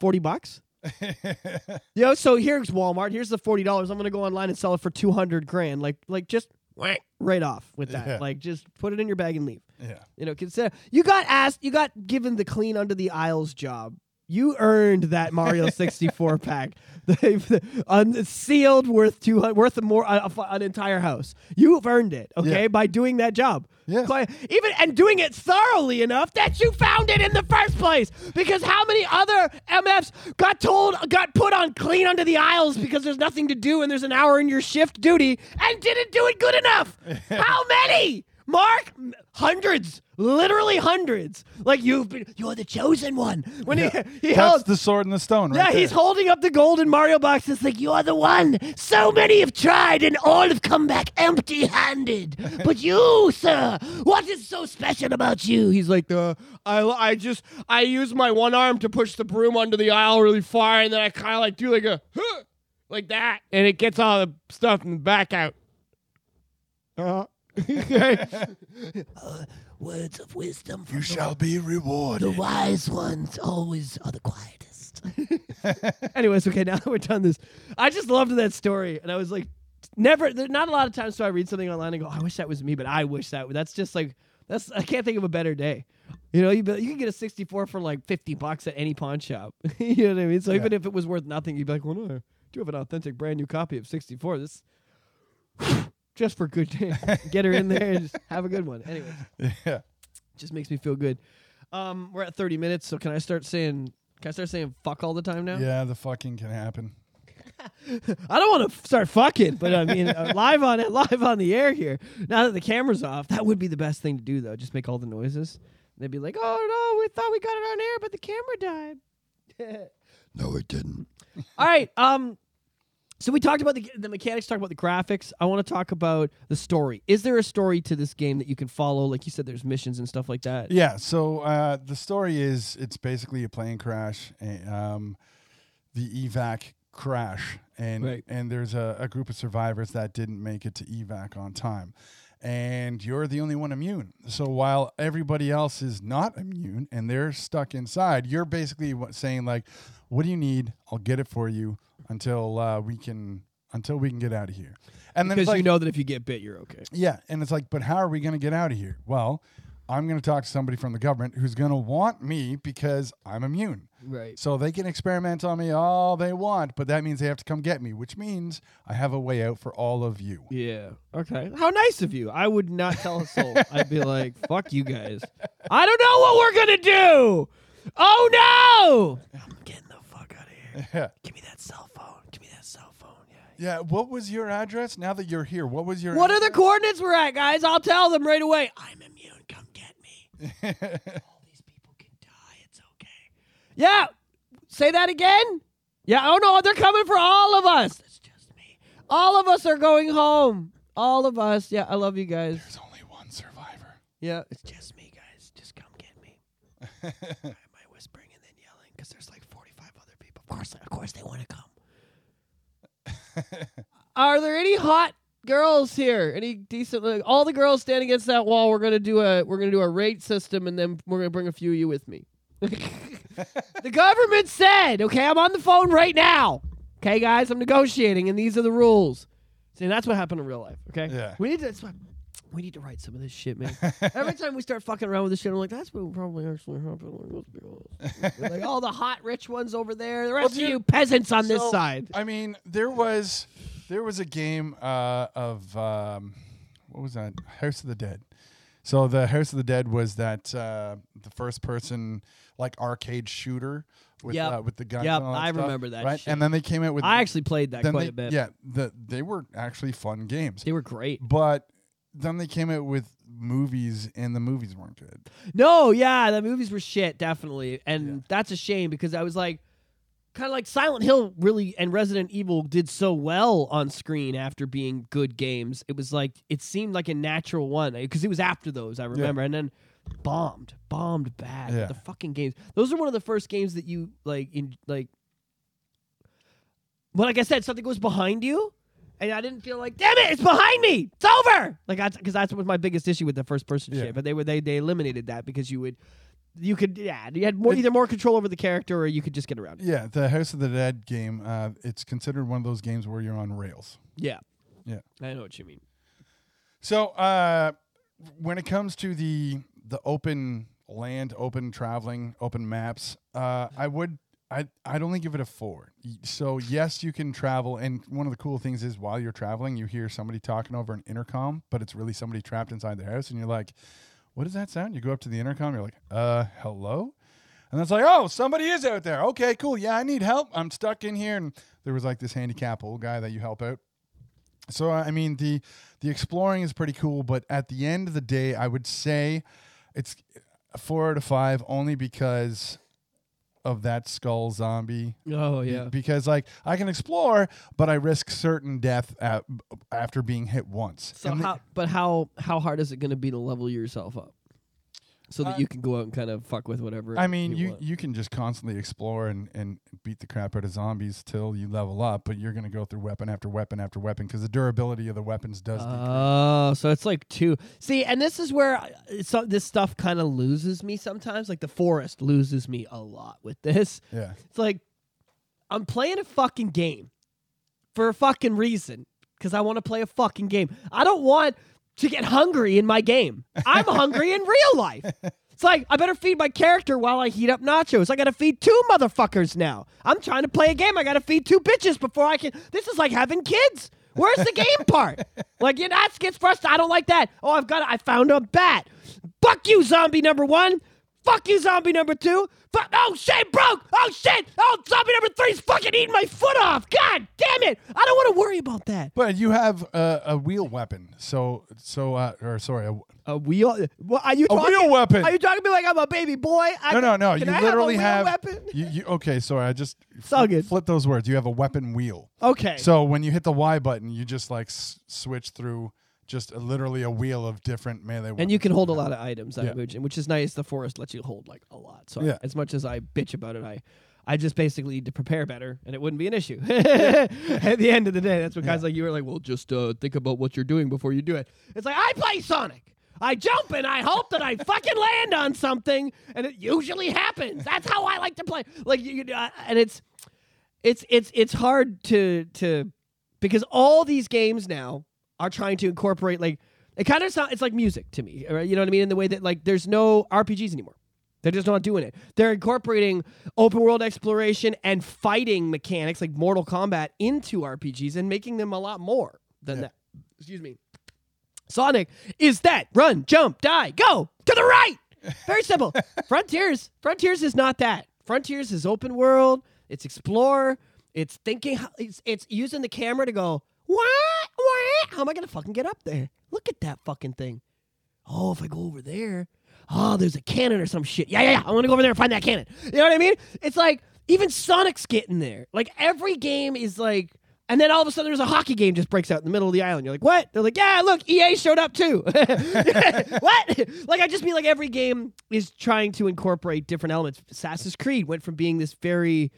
40 bucks. [LAUGHS] Know, so here's Walmart. Here's the forty dollars. I'm gonna go online and sell it for two hundred grand. Like, like just whack, right off with that. Yeah. Like, just put it in your bag and leave. yeah. You know, consider you got asked, you got given the clean under the aisles job. You earned that Mario [LAUGHS] 64 pack, [LAUGHS] unsealed, worth two worth more uh, an entire house. You've earned it, okay, Yeah. by doing that job. Quite- even and doing it thoroughly enough that you found it in the first place. Because how many other MFs got told, got put on clean under the aisles because there's nothing to do and there's an hour in your shift duty and didn't do it good enough? [LAUGHS] how many? Mark, hundreds, literally hundreds. Like you've been, you're the chosen one. When he he That's held, the sword and the stone, right? yeah, he's holding up the golden Mario box. It's like you're the one. So many have tried, and all have come back empty-handed. [LAUGHS] but you, sir, what is so special about you? He's like, uh, I, I just, I use my one arm to push the broom under the aisle really far, and then I kind of like do like a, huh, like that, and it gets all the stuff in the back out. Uh, [LAUGHS] words of wisdom from You shall be rewarded. the wise ones always are the quietest. [LAUGHS] Anyways, okay, now that we're done this, I just loved that story, and I was like, never. There, not a lot of times do I read something online and go, "I wish that was me," but I wish that. That's just like that's. I can't think of a better day. You know, you be, you can get a 64 for like 50 bucks at any pawn shop. [LAUGHS] you know what I mean? So even if it was worth nothing, you'd be like, "Well, no, I do have an authentic brand new copy of 64. This." Just for good [LAUGHS] day, get her in there and just have a good one. Anyways, [LAUGHS] Yeah. just makes me feel good. Um, we're at 30 minutes, so can I start saying can I start saying fuck all the time now? Yeah, the fucking can happen. [LAUGHS] I don't want to f- start fucking, but I mean uh, live on it, live on the air here. Now that the camera's off, that would be the best thing to do though. Just make all the noises. They'd be like, "Oh no, we thought we got it on air, but the camera died." No, it didn't. all right. Um. So we talked about the the mechanics, talked about the graphics. I want to talk about the story. Is there a story to this game that you can follow? Like you said, there's missions and stuff like that. Yeah, so uh, the story is it's basically a plane crash, and, um, the evac crash, and Right. and there's a, a group of survivors that didn't make it to evac on time, and you're the only one immune. So while everybody else is not immune and they're stuck inside, you're basically saying like, "What do you need? I'll get it for you until uh, we can." Until we can get out of here, and then Because like, you know that if you get bit, you're okay. yeah, and it's like, but how are we going to get out of here? Well, I'm going to talk to somebody from the government who's going to want me because I'm immune. Right. So they can experiment on me all they want, but that means they have to come get me, which means I have a way out for all of you. Yeah. Okay. How nice of you. I would not tell a soul. I'd be like, fuck you guys. I don't know what we're going to do. Oh, no. I'm getting the fuck out of here. [LAUGHS] Yeah. Give me that cell phone. Give me that cell phone. Yeah. Yeah. What was your address? Now that you're here, what was your What are the coordinates we're at, guys? I'll tell them right away. I'm immune. Come get me. All these people can die. It's okay. Yeah. Say that again. Yeah. Oh no, they're coming for all of us. It's just me. All of us are going home. All of us. Yeah. I love you guys. There's only one survivor. Yeah. It's just me, guys. Just come get me. Why [LAUGHS] am I whispering and then yelling? Because there's like 45 other people. Of course, of course, they want to come. Are there any hot girls here? Any decent? Like, all the girls stand against that wall. We're gonna do a we're gonna do a rate system, and then we're gonna bring a few of you with me. [LAUGHS] the government said, okay, I'm on the phone right now. Okay, guys, I'm negotiating, and these are the rules. See, that's what happened in real life. Okay, Yeah. we need to. We need to write some of this shit, man. [LAUGHS] Every time we start fucking around with this shit, I'm like, that's what probably actually happened. Like, let's be honest. We're like all the hot rich ones over there. The rest dude, of you peasants on this side. I mean, there was there was a game uh, of um, what was that? House of the Dead. So the House of the Dead was that uh, the first person like arcade shooter with Yep. uh, with the guns. Yep, and all that I stuff, remember that Right, shit. and then they came out with. I actually played that quite they, a bit. Yeah, the, they were actually fun games, They were great. but then they came out with movies, and the movies weren't good. No, yeah, the movies were shit, definitely. And that's a shame because I was like, kind of like Silent Hill really and Resident Evil did so well on screen after being good games. It was like, it seemed like a natural one eh, because it was after those, I remember. And then bombed, bombed bad. Yeah. The fucking games. Those are one of the first games that you like, in like, but like I said, something goes behind you. And I didn't feel like, damn it, it's behind me. It's over. Like, because that's what was my biggest issue with the first person Yeah. shit. But they were they they eliminated that because you would, you could yeah, you had more It- either more control over the character or you could just get around. it. Yeah, the House of the Dead game. Uh, it's considered one of those games where you're on rails. Yeah, Yeah. I know what you mean. So, uh, when it comes to the the open land, open traveling, open maps, uh, I would I I'd only give it a four. So yes, you can travel, and one of the cool things is while you're traveling, you hear somebody talking over an intercom, but it's really somebody trapped inside their house, and you're like, "What does that sound?" You go up to the intercom, you're like, "Uh, hello." And it's like, oh, somebody is out there. Okay, cool. Yeah, I need help. I'm stuck in here. And there was like this handicap old guy that you help out. So I mean the the exploring is pretty cool, but at the end of the day, I would say it's four out of five only because of that skull zombie. Oh Be- yeah. Because like I can explore, but I risk certain death at, after being hit once. So And the- how? But how? How hard is it going to be to level yourself up, so that Uh, you can go out and kind of fuck with whatever? I mean, you, want? you can just constantly explore and, and beat the crap out of zombies till you level up, but you're going to go through weapon after weapon after weapon because the durability of the weapons does decrease. Oh, so it's like two. See, and this is where I- so this stuff kind of loses me sometimes. Like the forest loses me a lot with this. Yeah. It's like I'm playing a fucking game for a fucking reason because I want to play a fucking game. I don't want to get hungry in my game. I'm hungry in real life. It's like I better feed my character while I heat up nachos. I got to feed two motherfuckers now. I'm trying to play a game. I got to feed two bitches before I can. This is like having kids. Where's the game part? Like, you know, that gets frustrating. I don't like that. Oh, I've got. I found a bat. Fuck you, zombie number one. Fuck you, zombie number two. Fuck. Oh shit, broke. Oh shit. Oh, zombie number three's fucking eating my foot off. God damn it. I don't want to worry about that. But you have a, a wheel weapon. So, so uh, or sorry, a, A wheel. What are you a talking? wheel weapon. Are you talking to me like I'm a baby boy? I, no, no, no. Can you literally have, have, weapon. You, you, okay, sorry. I just flip, flip those words. You have a weapon wheel. Okay. So when you hit the Y button, you just like s- switch through just a, literally a wheel of different melee weapons. and you can hold a lot of items, I Yeah. imagine, which is nice. The forest lets you hold like a lot. So Yeah. as much as I bitch about it, I, I just basically need to prepare better, and it wouldn't be an issue. [LAUGHS] At the end of the day, that's what guys Yeah. like you are like. Well, just uh, think about what you're doing before you do it. It's like I play Sonic. I jump and I hope that I fucking land on something, and it usually happens. That's how I like to play. Like, you, you- uh, and it's, it's, it's, it's hard to to because all these games now are trying to incorporate like it kind of sounds it's like music to me right? you know what i mean? In the way that like there's no rpgs anymore. They're just not doing it. They're incorporating open world exploration and fighting mechanics like mortal kombat into rpgs and making them a lot more than Yeah. that. Excuse me. Sonic is that run jump die go! To the right! Very simple. [LAUGHS] Frontiers. Frontiers is not that. Frontiers is open world. It's explore. It's thinking it's, it's using the camera to go what how am i gonna fucking get up there look at that fucking thing oh if i go over there oh there's a cannon or some shit yeah yeah yeah i want to go over there and find that cannon you know what i mean it's like even sonic's getting there like every game is like and then all of a sudden there's a hockey game just breaks out in the middle of the island. You're like, what? They're like, yeah, look, EA showed up too. [LAUGHS] what? like I just mean like every game is trying to incorporate different elements. Assassin's Creed went from being this very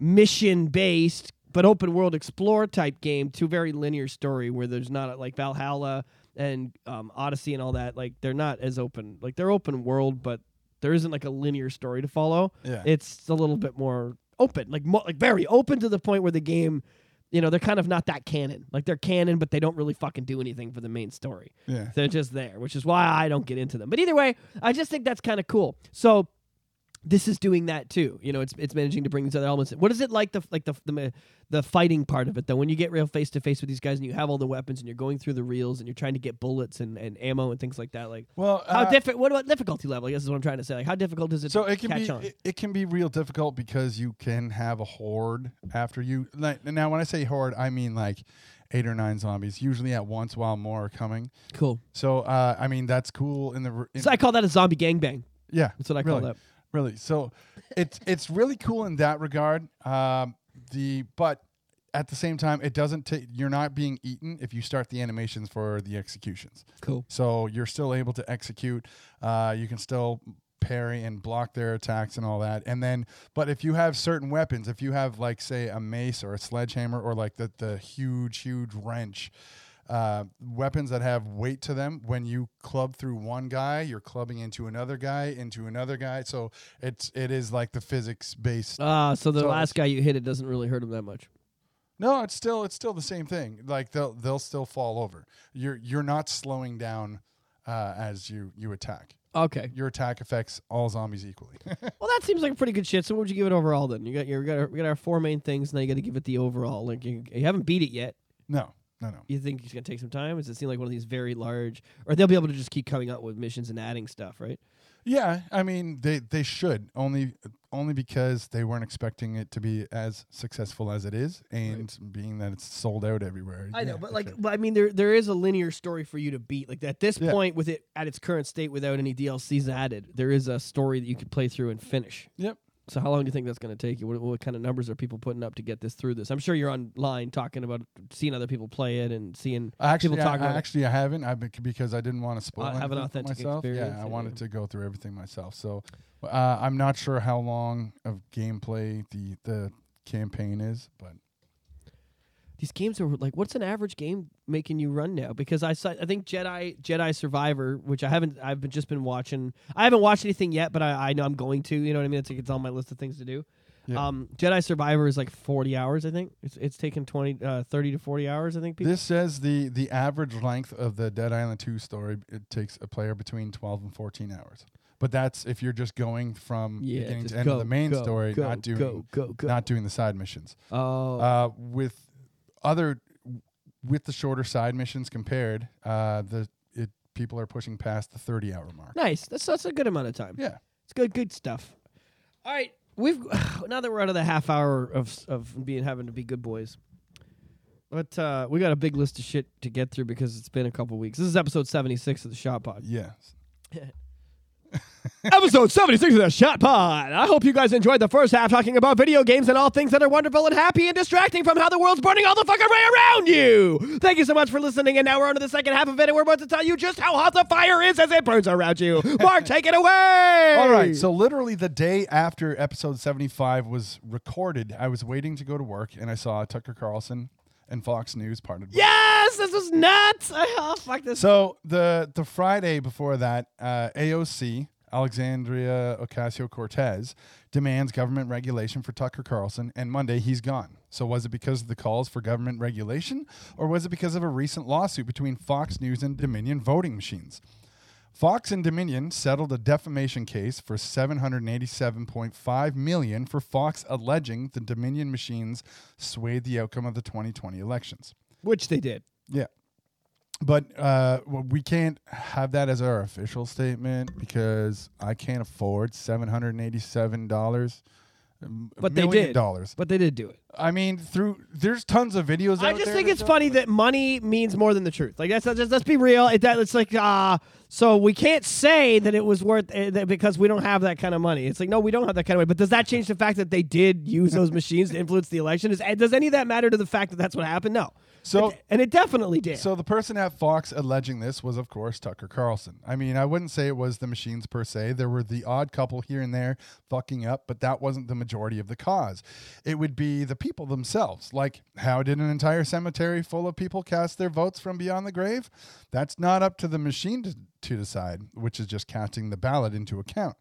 mission based but open world explore type game to very linear story where there's not like Valhalla and um, Odyssey and all that. Like they're not as open. Like they're open world, but there isn't like a linear story to follow. Yeah. It's a little bit more open, like mo- like very open to the point where the game, you know, they're kind of not that canon. Like they're canon, but they don't really fucking do anything for the main story. yeah. They're just there, which is why I don't get into them. But either way, I just think that's kind of cool. So this is doing that too. You know, it's it's managing to bring these other elements. In. What is it like the like the the the fighting part of it though? When you get real face to face with these guys and you have all the weapons and you're going through the reels and you're trying to get bullets and, and ammo and things like that. Like Well, how uh, different? What about difficulty level? I guess is what I'm trying to say. Like how difficult is it? so it can catch be on? it, it can be real difficult because you can have a horde after you. Like, now, when I say horde, I mean like eight or nine zombies, usually at once, while more are coming. cool. So, uh, I mean, that's cool in the. In, So I call that a zombie gangbang. yeah, That's what I call that. Really, so it's it's really cool in that regard. Um, the but at the same time, it doesn't take. You're not being eaten if you start the animations for the executions. Cool. So you're still able to execute. Uh, you can still parry and block their attacks and all that. And then, but if you have certain weapons, if you have like say a mace or a sledgehammer or like the the huge huge wrench. Uh, weapons that have weight to them. When you club through one guy, you're clubbing into another guy, into another guy. So it's it is like the physics based. Ah, so the So last guy you hit, it doesn't really hurt him that much. No, it's still it's still the same thing. Like they'll they'll still fall over. You're you're not slowing down uh, as you you attack. Okay. Your attack affects all zombies equally. [LAUGHS] Well, that seems like a pretty good shit. So, what would you give it overall then? You got your, we got our, we got our four main things, and then you got to give it the overall. Like you, you haven't beat it yet. no, no, no. You think it's gonna take some time? Does it seem like one of these very large, or they'll be able to just keep coming out with missions and adding stuff, right? Yeah, I mean they they should only only because they weren't expecting it to be as successful as it is, and being that it's sold out everywhere. I know, Yeah, but like, sure. but I mean, there there is a linear story for you to beat. Like at this Yeah. point, with it at its current state, without any DLCs added, there is a story that you could play through and finish. Yep. So how long do you think that's going to take you? What, what kind of numbers are people putting up to get this through this? I'm sure you're online talking about seeing other people play it and seeing Actually, people I, talk I- about it. actually, I haven't. I because I didn't want to spoil Uh, have an authentic myself. experience, Yeah, I yeah. wanted to go through everything myself. So, uh, I'm not sure how long of gameplay the the campaign is, but these games are like what's an average game making you run now because i saw i think jedi jedi survivor which i haven't i've been, just been watching i haven't watched anything yet but i, I know i'm going to you know what i mean it's like it's on my list of things to do Yeah. um jedi survivor is like 40 hours i think it's it's taken 20 uh, 30 to 40 hours i think people this says the the average length of the Dead Island 2 story it takes a player between 12 and 14 hours. But that's if you're just going from yeah beginning to end go, of the main go, story, go, not doing not doing the side missions. oh Uh, with other with the shorter side missions compared, uh, the it people are pushing past the 30 hour mark. nice that's that's a good amount of time Yeah. It's good, good stuff. All right, we've [SIGHS] now that we're out of the half hour of of being having to be good boys. But uh, we got a big list of shit to get through because it's been a couple weeks. This is episode seventy six of the Shot Pod. Yes. [LAUGHS] episode seventy six of the Shot Pod. I hope you guys enjoyed the first half talking about video games and all things that are wonderful and happy and distracting from how the world's burning all the fucking way around you. Thank you so much for listening. And now we're on to the second half of it, and we're about to tell you just how hot the fire is as it burns around you. Mark, take it away. All right. So literally the day after episode 75 was recorded, I was waiting to go to work and I saw Tucker Carlson and Fox News parted. ways. Yes, this was nuts. [LAUGHS] Oh, fuck this. So the the Friday before that, uh, AOC Alexandria Ocasio Cortez demands government regulation for Tucker Carlson, and Monday he's gone. So was it because of the calls for government regulation, or was it because of a recent lawsuit between Fox News and Dominion voting machines? Fox and Dominion settled a defamation case for 787.5 million for Fox alleging the Dominion machines swayed the outcome of the 2020 elections. Which they did. Yeah. But uh, we can't have that as our official statement because I can't afford seven hundred and eighty-seven dollars. But they did. dollars. But they did do it. I mean, through there's tons of videos. I just think it's funny that money means more than the truth. Like that's just let's be real. It, that it's like uh so we can't say that it was worth uh, that because we don't have that kind of money. It's like no, we don't have that kind of money. But does that change the fact that they did use those [LAUGHS] machines to influence the election? Is, does any of that matter to the fact that that's what happened? No. So- It- and it definitely did. So the person at Fox alleging this was, of course, Tucker Carlson. I mean, I wouldn't say it was the machines per se. There were the odd couple here and there fucking up, but that wasn't the majority of the cause. It would be the people themselves. Like, how did an entire cemetery full of people cast their votes from beyond the grave? That's not up to the machine to, to decide, which is just casting the ballot into account.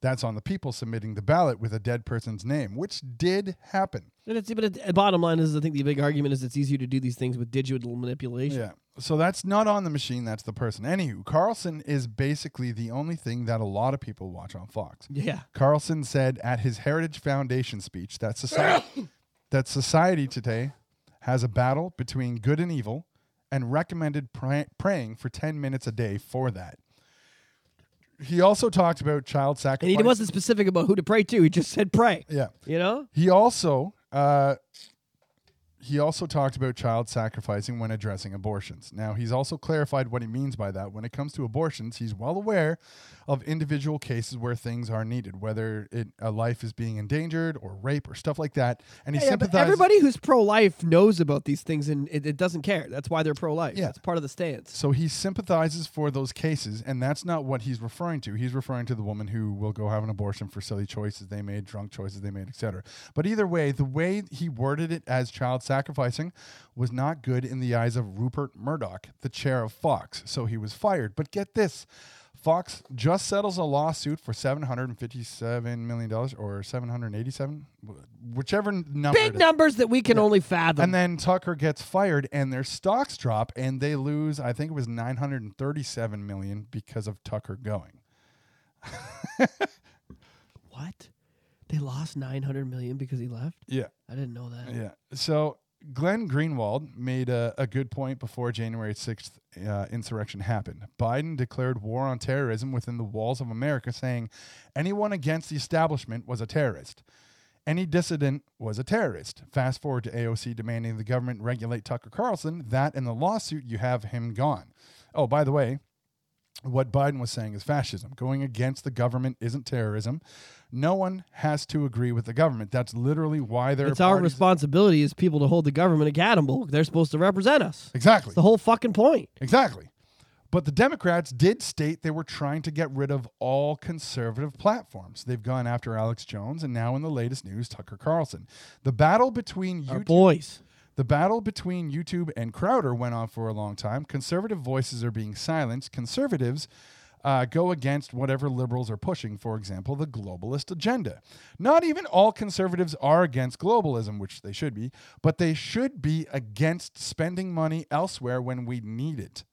That's on the people submitting the ballot with a dead person's name, which did happen. And it's, but the bottom line is, I think the big argument is it's easier to do these things with digital manipulation. Yeah. So that's not on the machine, that's the person. Anywho, Carlson is basically the only thing that a lot of people watch on Fox. Yeah. Carlson said at his Heritage Foundation speech that society [COUGHS] that society today has a battle between good and evil and recommended pray- praying for 10 minutes a day for that. He also talked about child And sacrifice. he wasn't specific about who to pray to. He just said pray. yeah. You know? He also uh, he also talked about child sacrificing when addressing abortions. Now, he's also clarified what he means by that. When it comes to abortions, he's well aware of individual cases where things are needed, whether it, a life is being endangered or rape or stuff like that. And he Yeah, but sympathizes. everybody who's pro life knows about these things and it, it doesn't care. That's why they're pro life. Yeah. It's part of the stance. So he sympathizes for those cases, and that's not what he's referring to. He's referring to the woman who will go have an abortion for silly choices they made, drunk choices they made, etc. But either way, the way he worded it as child sacrificing was not good in the eyes of Rupert Murdoch, the chair of Fox. So he was fired. But get this. Fox just settles a lawsuit for seven hundred and fifty-seven million dollars, or seven hundred eighty-seven, whichever number. Big numbers that we can only fathom. And then Tucker gets fired, and their stocks drop, and they lose. I think it was nine hundred and thirty-seven million because of Tucker going. [LAUGHS] what? They lost 900 million because he left? Yeah, I didn't know that. yeah. So Glenn Greenwald made a, a good point before January 6th uh, insurrection happened. Biden declared war on terrorism within the walls of America, saying anyone against the establishment was a terrorist. Any dissident was a terrorist. Fast forward to AOC demanding the government regulate Tucker Carlson. That in the lawsuit, you have him gone. Oh, by the way, what Biden was saying is fascism. Going against the government isn't terrorism. No one has to agree with the government. That's literally why they're It's our responsibility as people to hold the government accountable. They're supposed to represent us. Exactly. It's the whole fucking point. Exactly. But the Democrats did state they were trying to get rid of all conservative platforms. They've gone after Alex Jones and now in the latest news, Tucker Carlson. The battle between Our YouTube, boys. The battle between YouTube and Crowder went on for a long time. Conservative voices are being silenced. Conservatives uh, go against whatever liberals are pushing, for example, the globalist agenda. Not even all conservatives are against globalism, which they should be, but they should be against spending money elsewhere when we need it.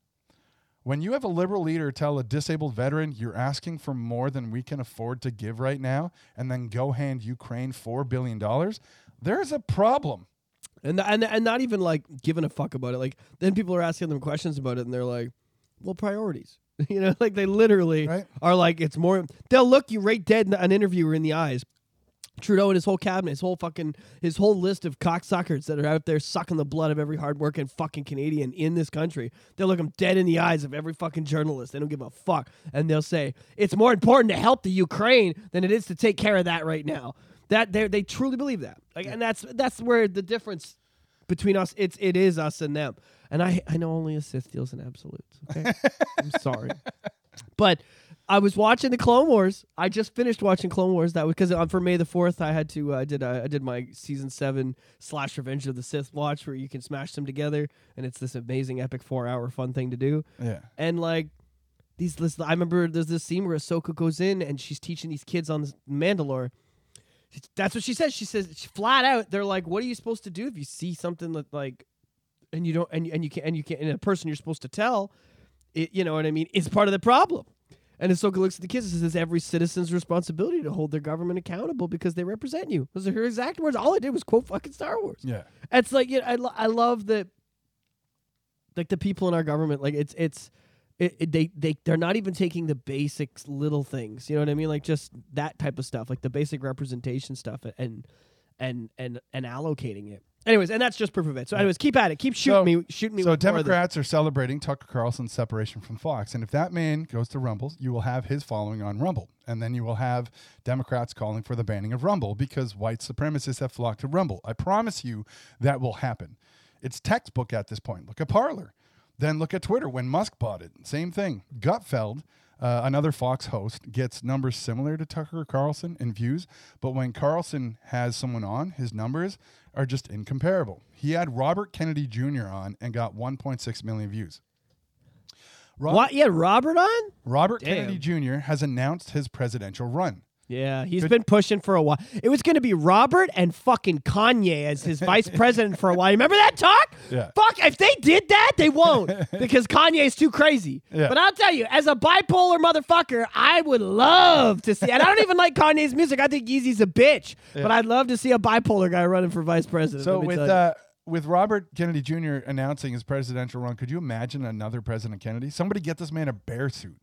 When you have a liberal leader tell a disabled veteran you're asking for more than we can afford to give right now, and then go hand Ukraine $4 billion, there's a problem. And, and and not even like giving a fuck about it. Like then people are asking them questions about it, and they're like, "Well, priorities." [LAUGHS] you know, like they literally Right. are like, "It's more." They'll look you right dead in an interviewer in the eyes. Trudeau and his whole cabinet, his whole fucking, his whole list of cocksuckers that are out there sucking the blood of every hardworking fucking Canadian in this country. They'll look them dead in the eyes of every fucking journalist. They don't give a fuck, and they'll say it's more important to help the Ukraine than it is to take care of that right now. That they they truly believe that, like, and that's that's where the difference between us it's it is us and them. And I I know only a Sith deals in absolutes. Okay, [LAUGHS] I'm sorry, but I was watching the Clone Wars. I just finished watching Clone Wars. That was because on for May the Fourth, I had to. Uh, I did. Uh, I did my season seven slash Revenge of the Sith watch, where you can smash them together, and it's this amazing epic four hour fun thing to do. Yeah. And like these, this, I remember there's this scene where Ahsoka goes in and she's teaching these kids on Mandalore. That's what she says. She says she, flat out. They're like, "What are you supposed to do if you see something that like, and you don't, and and you can't, and you can't, and a person you're supposed to tell, it, you know what I mean? Is part of the problem." And Ahsoka looks at the kids and says, "Every citizen's responsibility to hold their government accountable because they represent you." Those are her exact words. All I did was quote fucking Star Wars. Yeah. It's like you know, I, lo- I love that like the people in our government like it's it's it, it- they they they're not even taking the basic little things you know what i mean like just that type of stuff like the basic representation stuff and and and and allocating it anyways and that's just proof of it so anyways keep at it keep shooting So- me shooting me So. Democrats are celebrating Tucker Carlson's separation from Fox, and if that man goes to Rumble, you will have his following on Rumble, and then you will have Democrats calling for the banning of Rumble because white supremacists have flocked to Rumble. I promise you that will happen. It's textbook at this point. Look at Parler, then look at Twitter when Musk bought it. Same thing. Gutfeld. Uh, another Fox host gets numbers similar to Tucker Carlson in views, but when Carlson has someone on, his numbers are just incomparable. He had Robert Kennedy Jr. on and got 1.6 million views. Rob- what yeah robert on Robert Damn. Kennedy Jr. has announced his presidential run. Yeah he's Good- been pushing for a while it was going to be robert and fucking kanye as his vice president for a while remember that talk Yeah. Fuck, if they did that, they won't [LAUGHS] because Kanye's too crazy. Yeah. But I'll tell you, as a bipolar motherfucker, I would love to see, and I don't even like Kanye's music. I think Yeezy's a bitch, but I'd love to see a bipolar guy running for vice president. So with uh, with Robert Kennedy Jr. announcing his presidential run, could you imagine another President Kennedy? Somebody get this man a bear suit.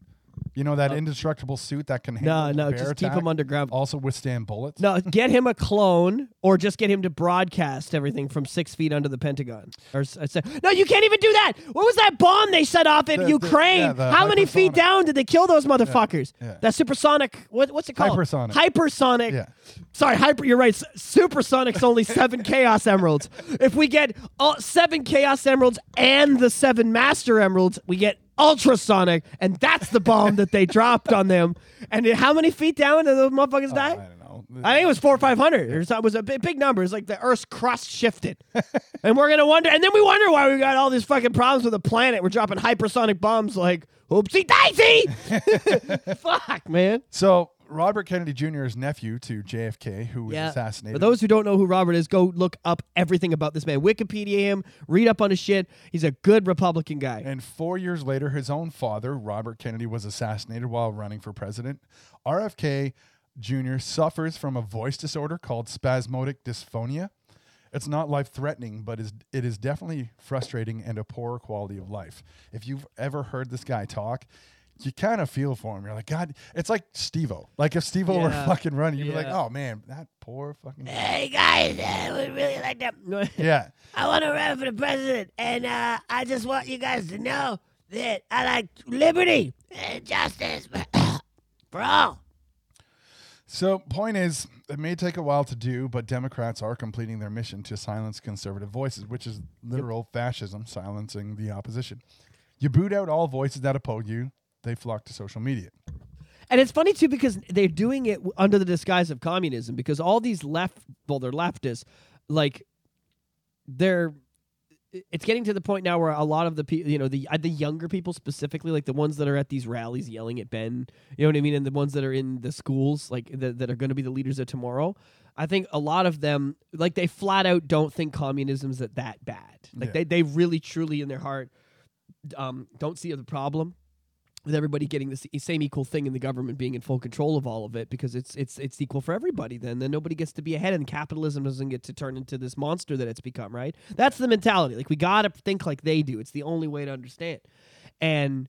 You know that indestructible suit that can handle Uh, no, no, just keep him underground. Also withstand bullets. No, get him a clone, or just get him to broadcast everything from six feet under the Pentagon. Or uh, no, you can't even do that. What was that bomb they set off in The- the- Ukraine? yeah, the How many feet down did they kill those motherfuckers? yeah. That supersonic. What, what's it called? Hypersonic. Hypersonic. Yeah. Sorry, hyper. You're right. Supersonic's only seven [LAUGHS] Chaos Emeralds. If we get all seven Chaos Emeralds and the seven Master Emeralds, we get ultrasonic, and that's the bomb that they [LAUGHS] dropped on them. And how many feet down did those motherfuckers Oh, die? I don't know. I think it was four or five hundred. Or so- It was a big, big number. It's like the Earth's crust shifted, [LAUGHS] and we're gonna wonder. And then we wonder why we got all these fucking problems with the planet. We're dropping hypersonic bombs like oopsie daisy. [LAUGHS] Fuck, man. So Robert Kennedy Jr.'s nephew to JFK, who was assassinated. For those who don't know who Robert is, go look up everything about this man. Wikipedia him, read up on his shit. He's a good Republican guy. And four years later, his own father, Robert Kennedy, was assassinated while running for president. RFK Jr. suffers from a voice disorder called spasmodic dysphonia. It's not life threatening, but is it is definitely frustrating and a poor quality of life. If you've ever heard this guy talk, you kind of feel for him. You're like, God, it's like Stevo. Like if Stevo were Yeah. fucking running, you'd be like, oh man, that poor fucking. Hey guys, I would really like to. [LAUGHS] yeah. I want to run for the president, and uh, I just want you guys to know that I like liberty and justice [COUGHS] for all. So, point is, it may take a while to do, but Democrats are completing their mission to silence conservative voices, which is literal fascism, silencing the opposition. You boot out all voices that oppose you, they flock to social media. And it's funny too because they're doing it under the disguise of communism because all these left, well, they're leftists, like they're. It's getting to the point now where a lot of the people, you know, the uh, the younger people specifically, like the ones that are at these rallies yelling at Ben, you know what I mean, and the ones that are in the schools, like that, that are going to be the leaders of tomorrow. I think a lot of them, like they flat out don't think communism's that that bad. Like Yeah. they they really truly in their heart um, don't see the problem with everybody getting the same equal thing and the government being in full control of all of it because it's it's it's equal for everybody then then nobody gets to be ahead and capitalism doesn't get to turn into this monster that it's become right? That's the mentality. Like we got to think like they do. It's the only way to understand. And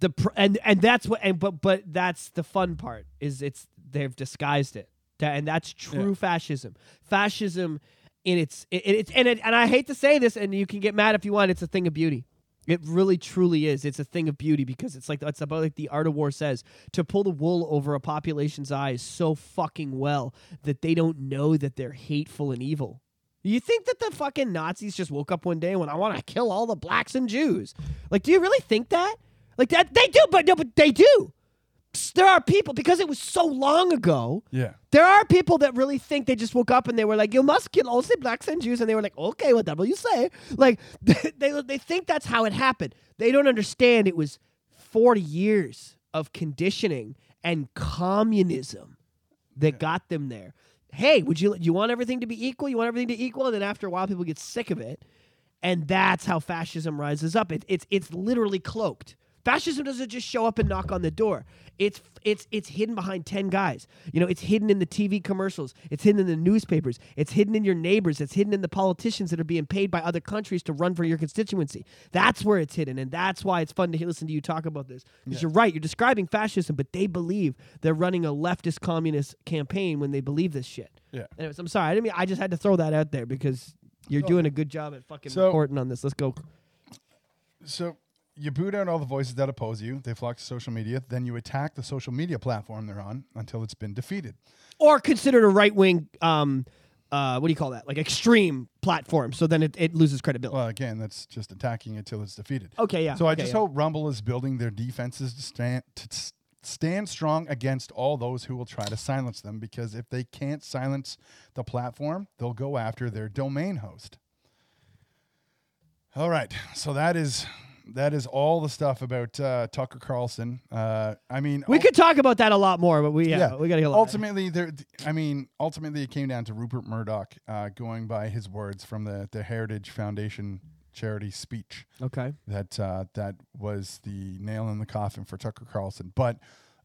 the pr- and and that's what and but but that's the fun part is it's they've disguised it. And that's true Yeah. fascism. Fascism in its it, it's and it, and I hate to say this and you can get mad if you want it's a thing of beauty it really truly is. It's a thing of beauty because it's like it's about like the art of war says to pull the wool over a population's eyes so fucking well that they don't know that they're hateful and evil. You think that the fucking Nazis just woke up one day and went, I want to kill all the blacks and Jews? Like, do you really think that? Like that they do, but no, but they do. There are people because it was so long ago. Yeah. There are people that really think they just woke up and they were like, "You must kill all the blacks and Jews," and they were like, "Okay, whatever you say." Like [LAUGHS] they they think that's how it happened. They don't understand it was forty years of conditioning and communism that got them there. Hey, would you you want everything to be equal? You want everything to equal, and then after a while, people get sick of it, and that's how fascism rises up. It, it's it's literally cloaked. Fascism doesn't just show up and knock on the door. It's it's it's hidden behind ten guys. You know, it's hidden in the TV commercials. It's hidden in the newspapers. It's hidden in your neighbors. It's hidden in the politicians that are being paid by other countries to run for your constituency. That's where it's hidden, and that's why it's fun to listen to you talk about this. Because you're right, you're describing fascism, but they believe they're running a leftist communist campaign when they believe this shit. Yeah. Anyways, I'm sorry. I didn't mean. I just had to throw that out there because you're doing a good job at fucking So- reporting on this. Let's go. So you boot out all the voices that oppose you, they flock to social media, then you attack the social media platform they're on until it's been defeated. or considered a right wing um uh what do you call that like extreme platform so then it, it loses credibility Well, again, that's just attacking it till it's defeated. okay yeah So I okay, just yeah. hope Rumble is building their defenses to stand to stand strong against all those who will try to silence them. Because if they can't silence the platform, they'll go after their domain host. All right, so that is that is all the stuff about uh, Tucker Carlson. Uh, I mean, we ul- could talk about that a lot more but we yeah, we gotta go ultimately there. I mean, ultimately it came down to Rupert Murdoch uh, going by his words from the the Heritage Foundation charity speech okay that uh, that was the nail in the coffin for Tucker Carlson. But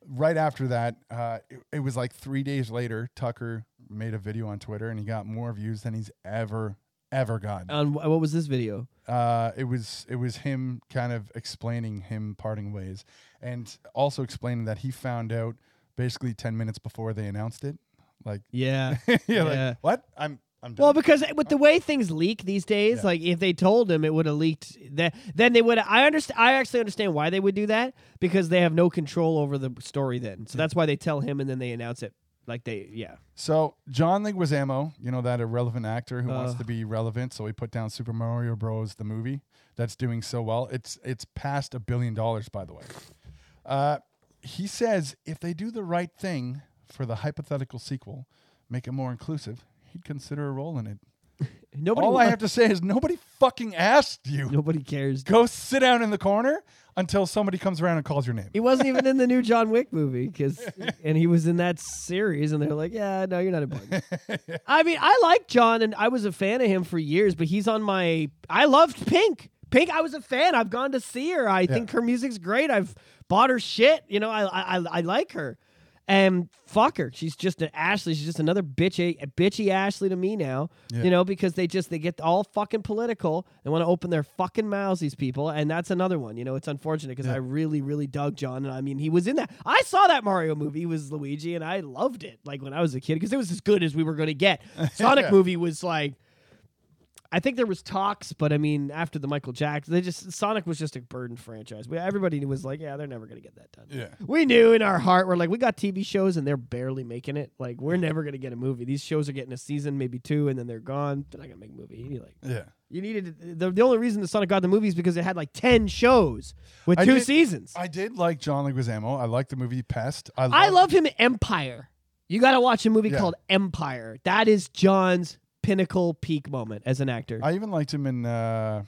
right after that, uh, it, it was like three days later. Tucker made a video on Twitter, and he got more views than he's ever ever gotten. um, what was this video Uh, it was it was him kind of explaining him parting ways, and also explaining that he found out basically ten minutes before they announced it. Like, yeah [LAUGHS] yeah, Yeah. like what? I'm I'm done. well because with the way things leak these days Yeah. like if they told him it would have leaked that then they would i understand i actually understand why they would do that because they have no control over the story then so that's why they tell him and then they announce it like they yeah So John Leguizamo, you know that irrelevant actor who wants Uh. to be relevant, so he put down Super Mario Bros. the movie that's doing so well. It's it's past a billion dollars, by the way. Uh, he says if they do the right thing for the hypothetical sequel, make it more inclusive, he'd consider a role in it. [LAUGHS] nobody All I have to say is nobody fucking asked you. nobody cares Go sit down in the corner until somebody comes around and calls your name. He wasn't even in the new John Wick movie because, [LAUGHS] and he was in that series, and they're like, "Yeah, no, you're not important." [LAUGHS] I mean, I like John, and I was a fan of him for years, but he's on my. I loved Pink. Pink, I was a fan. I've gone to see her. I think her music's great. I've bought her shit. You know, I I I, I like her. And fuck her. She's just an Ashley. She's just another bitchy, bitchy Ashley to me now. Yeah. You know, because they just they get all fucking political. They want to open their fucking mouths. These people, and that's another one. You know, it's unfortunate because Yeah. I really, really dug John, and I mean, he was in that. I saw that Mario movie. He was Luigi, and I loved it. Like when I was a kid, because it was as good as we were going to get. [LAUGHS] Sonic Yeah. movie was like. I think there was talks, but I mean, after the Michael Jackson, they just Sonic was just a burden franchise. We, everybody was like, "Yeah, they're never going to get that done." Yeah. We knew in our heart, we're like, we got TV shows and they're barely making it. Like, we're never gonna get a movie. These shows are getting a season, maybe two, and then they're gone. They're not gonna make a movie. You like, Yeah. you needed the, the only reason the Sonic got the movie is because it had like ten shows with I two did- seasons. I, did like John Leguizamo. I liked the movie Pest. I, I love him in Empire. You got to watch a movie Yeah. called Empire. That is John's pinnacle peak moment as an actor. I even liked him in uh,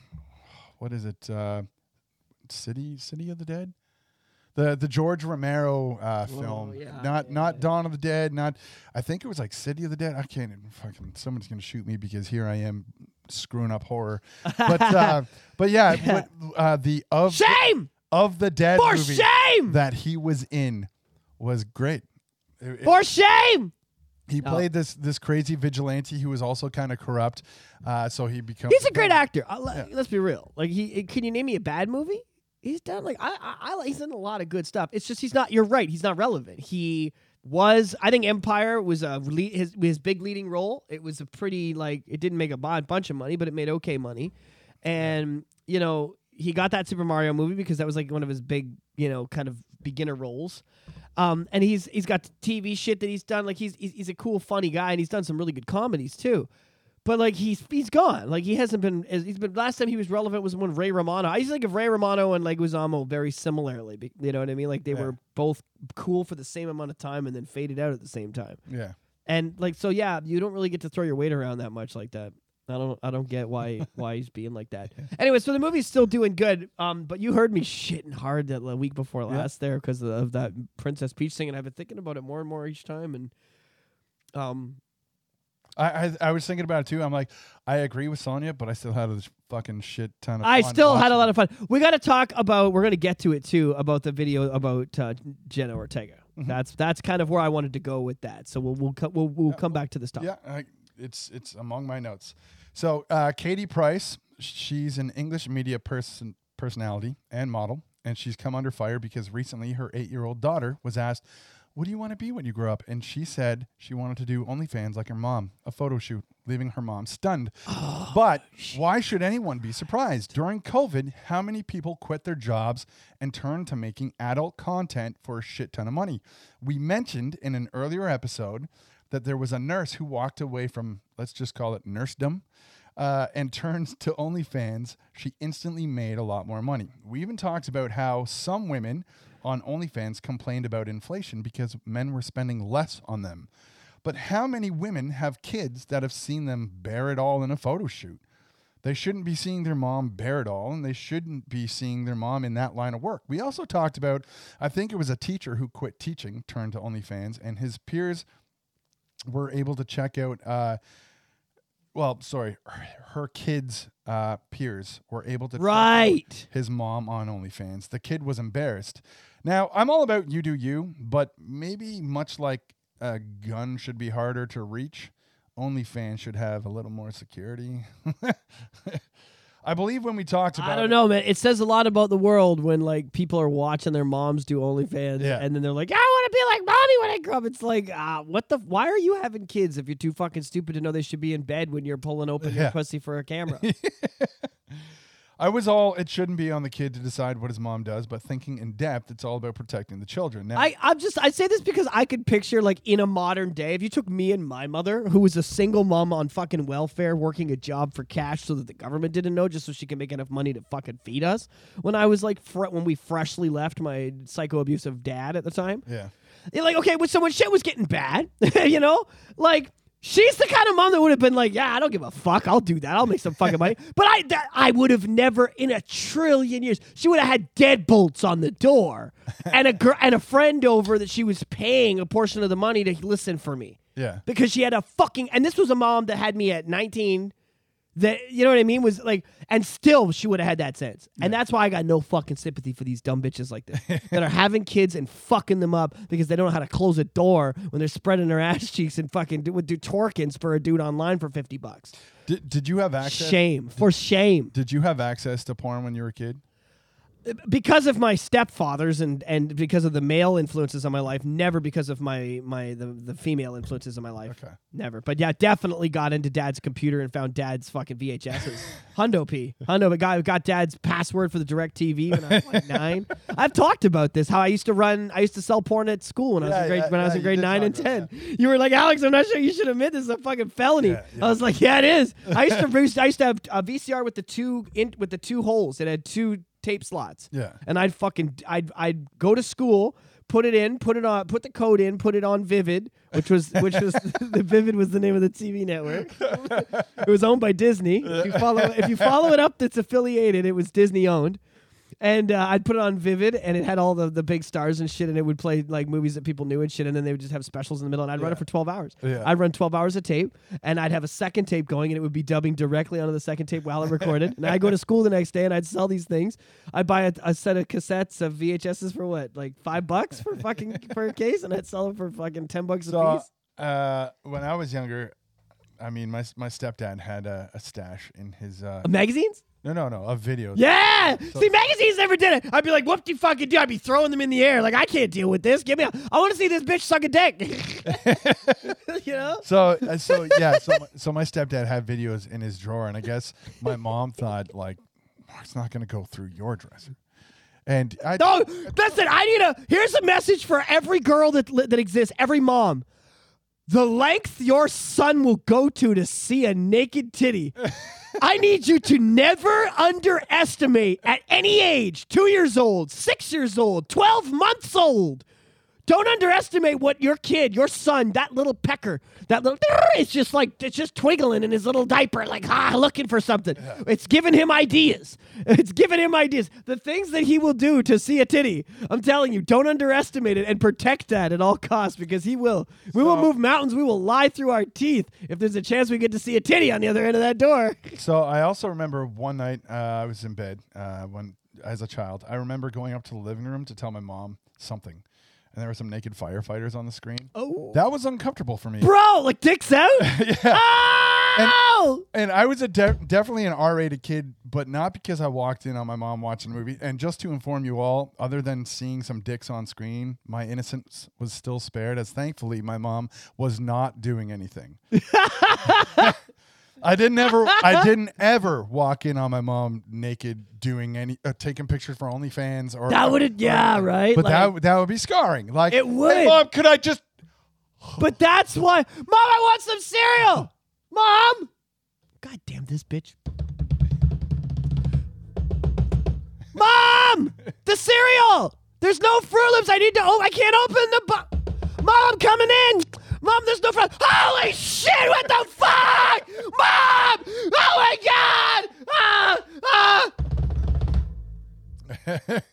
what is it? Uh, City City of the Dead. The the George Romero uh, Oh, film, yeah, not yeah, not yeah. Dawn of the Dead, not I think it was like City of the Dead. I can't even fucking someone's gonna shoot me because here I am screwing up horror. But uh, [LAUGHS] but yeah, but, uh, the of Shame of the Dead for movie shame that he was in was great. It- it- for shame. He Oh. played this this crazy vigilante who was also kind of corrupt. Uh, so he becomes He's a great actor. Yeah. Let's be real. Like he, can you name me a bad movie? He's done like I, I, I, he's done a lot of good stuff. It's just he's not. You're right. He's not relevant. He was. I think Empire was a his his big leading role. It was a pretty like it didn't make a bu- bunch of money, but it made okay money. And you know he got that Super Mario movie because that was like one of his big you know kind of beginner roles. Um, and he's he's got TV shit that he's done. Like he's, he's he's a cool, funny guy, and he's done some really good comedies too. But like he's he's gone. Like he hasn't been. He's been. Last time he was relevant was when Ray Romano. I used to think of Ray Romano and Leguizamo very similarly. You know what I mean? Like they Yeah. were both cool for the same amount of time and then faded out at the same time. yeah. And like so, yeah, you don't really get to throw your weight around that much like that. I don't. I don't get why [LAUGHS] why he's being like that. Anyway, so the movie's still doing good. Um, but you heard me shitting hard that the week before last there because of that Princess Peach thing, and I've been thinking about it more and more each time. And um, I, I I was thinking about it too. I'm like, I agree with Sonia, but I still had a fucking shit ton of. I fun still had a lot of fun. We got to talk about. We're going to get to it too about the video about uh, Jenna Ortega. Mhm. That's that's kind of where I wanted to go with that. So we'll we'll co- we'll, we'll come back to this it. topic. Yeah, I, it's it's among my notes. So uh, Katie Price, she's an English media person personality and model, and she's come under fire because recently her eight year old daughter was asked. What do you want to be when you grow up? And she said she wanted to do OnlyFans like her mom, a photo shoot, leaving her mom stunned. but why should anyone be surprised? During COVID, how many people quit their jobs and turned to making adult content for a shit ton of money? We mentioned in an earlier episode that there was a nurse who walked away from, let's just call it nursedom, uh, and turned to OnlyFans. She instantly made a lot more money. We even talked about how some women on OnlyFans complained about inflation because men were spending less on them. But how many women have kids that have seen them bear it all in a photo shoot? They shouldn't be seeing their mom bear it all, and they shouldn't be seeing their mom in that line of work. We also talked about, I think it was a teacher who quit teaching, turned to OnlyFans, and his peers were able to check out. Uh, well, sorry, her, her kids' uh, peers were able to check out Right. his mom on OnlyFans. The kid was embarrassed. Now, I'm all about you do you, but maybe much like a gun should be harder to reach, OnlyFans should have a little more security. [LAUGHS] I believe when we talked about I don't it- know, man. It says a lot about the world when like people are watching their moms do OnlyFans, Yeah. and then they're like, "I want to be like mommy when I grow up." It's like, ah, what the? Why are you having kids if you're too fucking stupid to know they should be in bed when you're pulling open your pussy for a camera? [LAUGHS] I was all it shouldn't be on the kid to decide what his mom does, but thinking in depth, it's all about protecting the children. Now, I, I'm just I say this because I could picture like in a modern day, if you took me and my mother, who was a single mom on fucking welfare, working a job for cash so that the government didn't know, just so she could make enough money to fucking feed us. When I was like fr- when we freshly left my psycho abusive dad at the time, yeah. you're like, okay, well, so when shit was getting bad, [LAUGHS] you know, like. She's the kind of mom that would have been like, "Yeah, I don't give a fuck. I'll do that. I'll make some fucking money." [LAUGHS] But I, that, I would have never in a trillion years. She would have had deadbolts on the door, [LAUGHS] and a gr- and a friend over that she was paying a portion of the money to listen for me Yeah. because she had a fucking. And this was a mom that had me at 19, that you know what I mean was like, and still she would have had that sense, and that's why I got no fucking sympathy for these dumb bitches like this [LAUGHS] that are having kids and fucking them up because they don't know how to close a door when they're spreading their [LAUGHS] ass cheeks and fucking do, would do twerkings for a dude online for fifty bucks. Did, did you have access? Shame for shame. Did you have access to porn when you were a kid? Because of my stepfathers and and because of the male influences on my life never because of my my the, the female influences on my life. Okay. never. But yeah definitely got into dad's computer and found dad's fucking vhs's [LAUGHS] hundo p. Hundo but got, got dad's password for the direct tv when i was like [LAUGHS] nine. I've talked about this how i used to run i used to sell porn at school when i was Yeah, in grade yeah, when i was in grade 9 and 10 about you were like alex i'm not sure you should admit this is a fucking felony. Yeah, yeah. i was like yeah it is. I used to i used to have a vcr with the two in, with the two holes. It had two tape slots Yeah. and I'd fucking I'd I'd go to school, put it in, put it on, put the code in, put it on Vivid, which was which was [LAUGHS] the Vivid was the name of the TV network. it was owned by Disney. If you follow if you follow it up, that's affiliated. It was Disney owned. And uh, I'd put it on Vivid, and it had all the, the big stars and shit, and it would play like movies that people knew and shit, and then they would just have specials in the middle, and I'd run it for twelve hours. Yeah. I'd run twelve hours of tape, and I'd have a second tape going, and it would be dubbing directly onto the second tape while it recorded. and I'd go to school the next day, and I'd sell these things. I'd buy a, a set of cassettes of VHSs for what, like five bucks for fucking for a [LAUGHS] case, and I'd sell them for fucking ten bucks a So, piece. uh, when I was younger, I mean, my my stepdad had a, a stash in his. Uh, Magazines? No, no, no, a video. Yeah. See, magazines never did it. I'd be like, "Whoop de fucking do?" I'd be throwing them in the air, like I can't deal with this. Give me, a, I want to see this bitch suck a dick. [LAUGHS] you know? So, uh, so yeah, so my, so my stepdad had videos in his drawer, and I guess my mom thought like, Mark's not going to go through your dresser, and I. No, listen. I need a. Here's a message for every girl that that exists. Every mom. The length your son will go to to see a naked titty. [LAUGHS] I need you to never underestimate at any age, two years old, six years old, 12 months old. Don't underestimate what your kid, your son, that little pecker, that little, [LAUGHS] it's just like, it's just twiggling in his little diaper, like, ah, looking for something. It's giving him ideas. [LAUGHS] It's giving him ideas. The things that he will do to see a titty, I'm telling you, don't underestimate it and protect that at all costs because he will. We will move mountains. We will lie through our teeth if there's a chance we get to see a titty on the other end of that door. [LAUGHS] So I also remember one night uh, I was in bed uh, when, as a child, I remember going up to the living room to tell my mom something, and there were some naked firefighters on the screen. Oh. That was uncomfortable for me. Bro, like dicks out? [LAUGHS] yeah. Oh! And I was a de- definitely an R-rated kid, but not because I walked in on my mom watching a movie. And just to inform you all, other than seeing some dicks on screen, my innocence was still spared. As thankfully, my mom was not doing anything. [LAUGHS] [LAUGHS] I didn't ever, I [LAUGHS] didn't ever walk in on my mom naked, doing any, uh, taking pictures for OnlyFans or That would yeah, right? But Like- that that would be scarring. Like It "Hey, would. mom, could I just? But that's why, Mom, I want some cereal. Mom, God damn this bitch. Mom, the cereal. There's no Fruit Loops. I need to. Oh, I can't open the. Bu- Mom, I'm coming in. Mom, there's no Fruit. Holy shit! What the fuck, Mom? Oh my God! Ah, ah.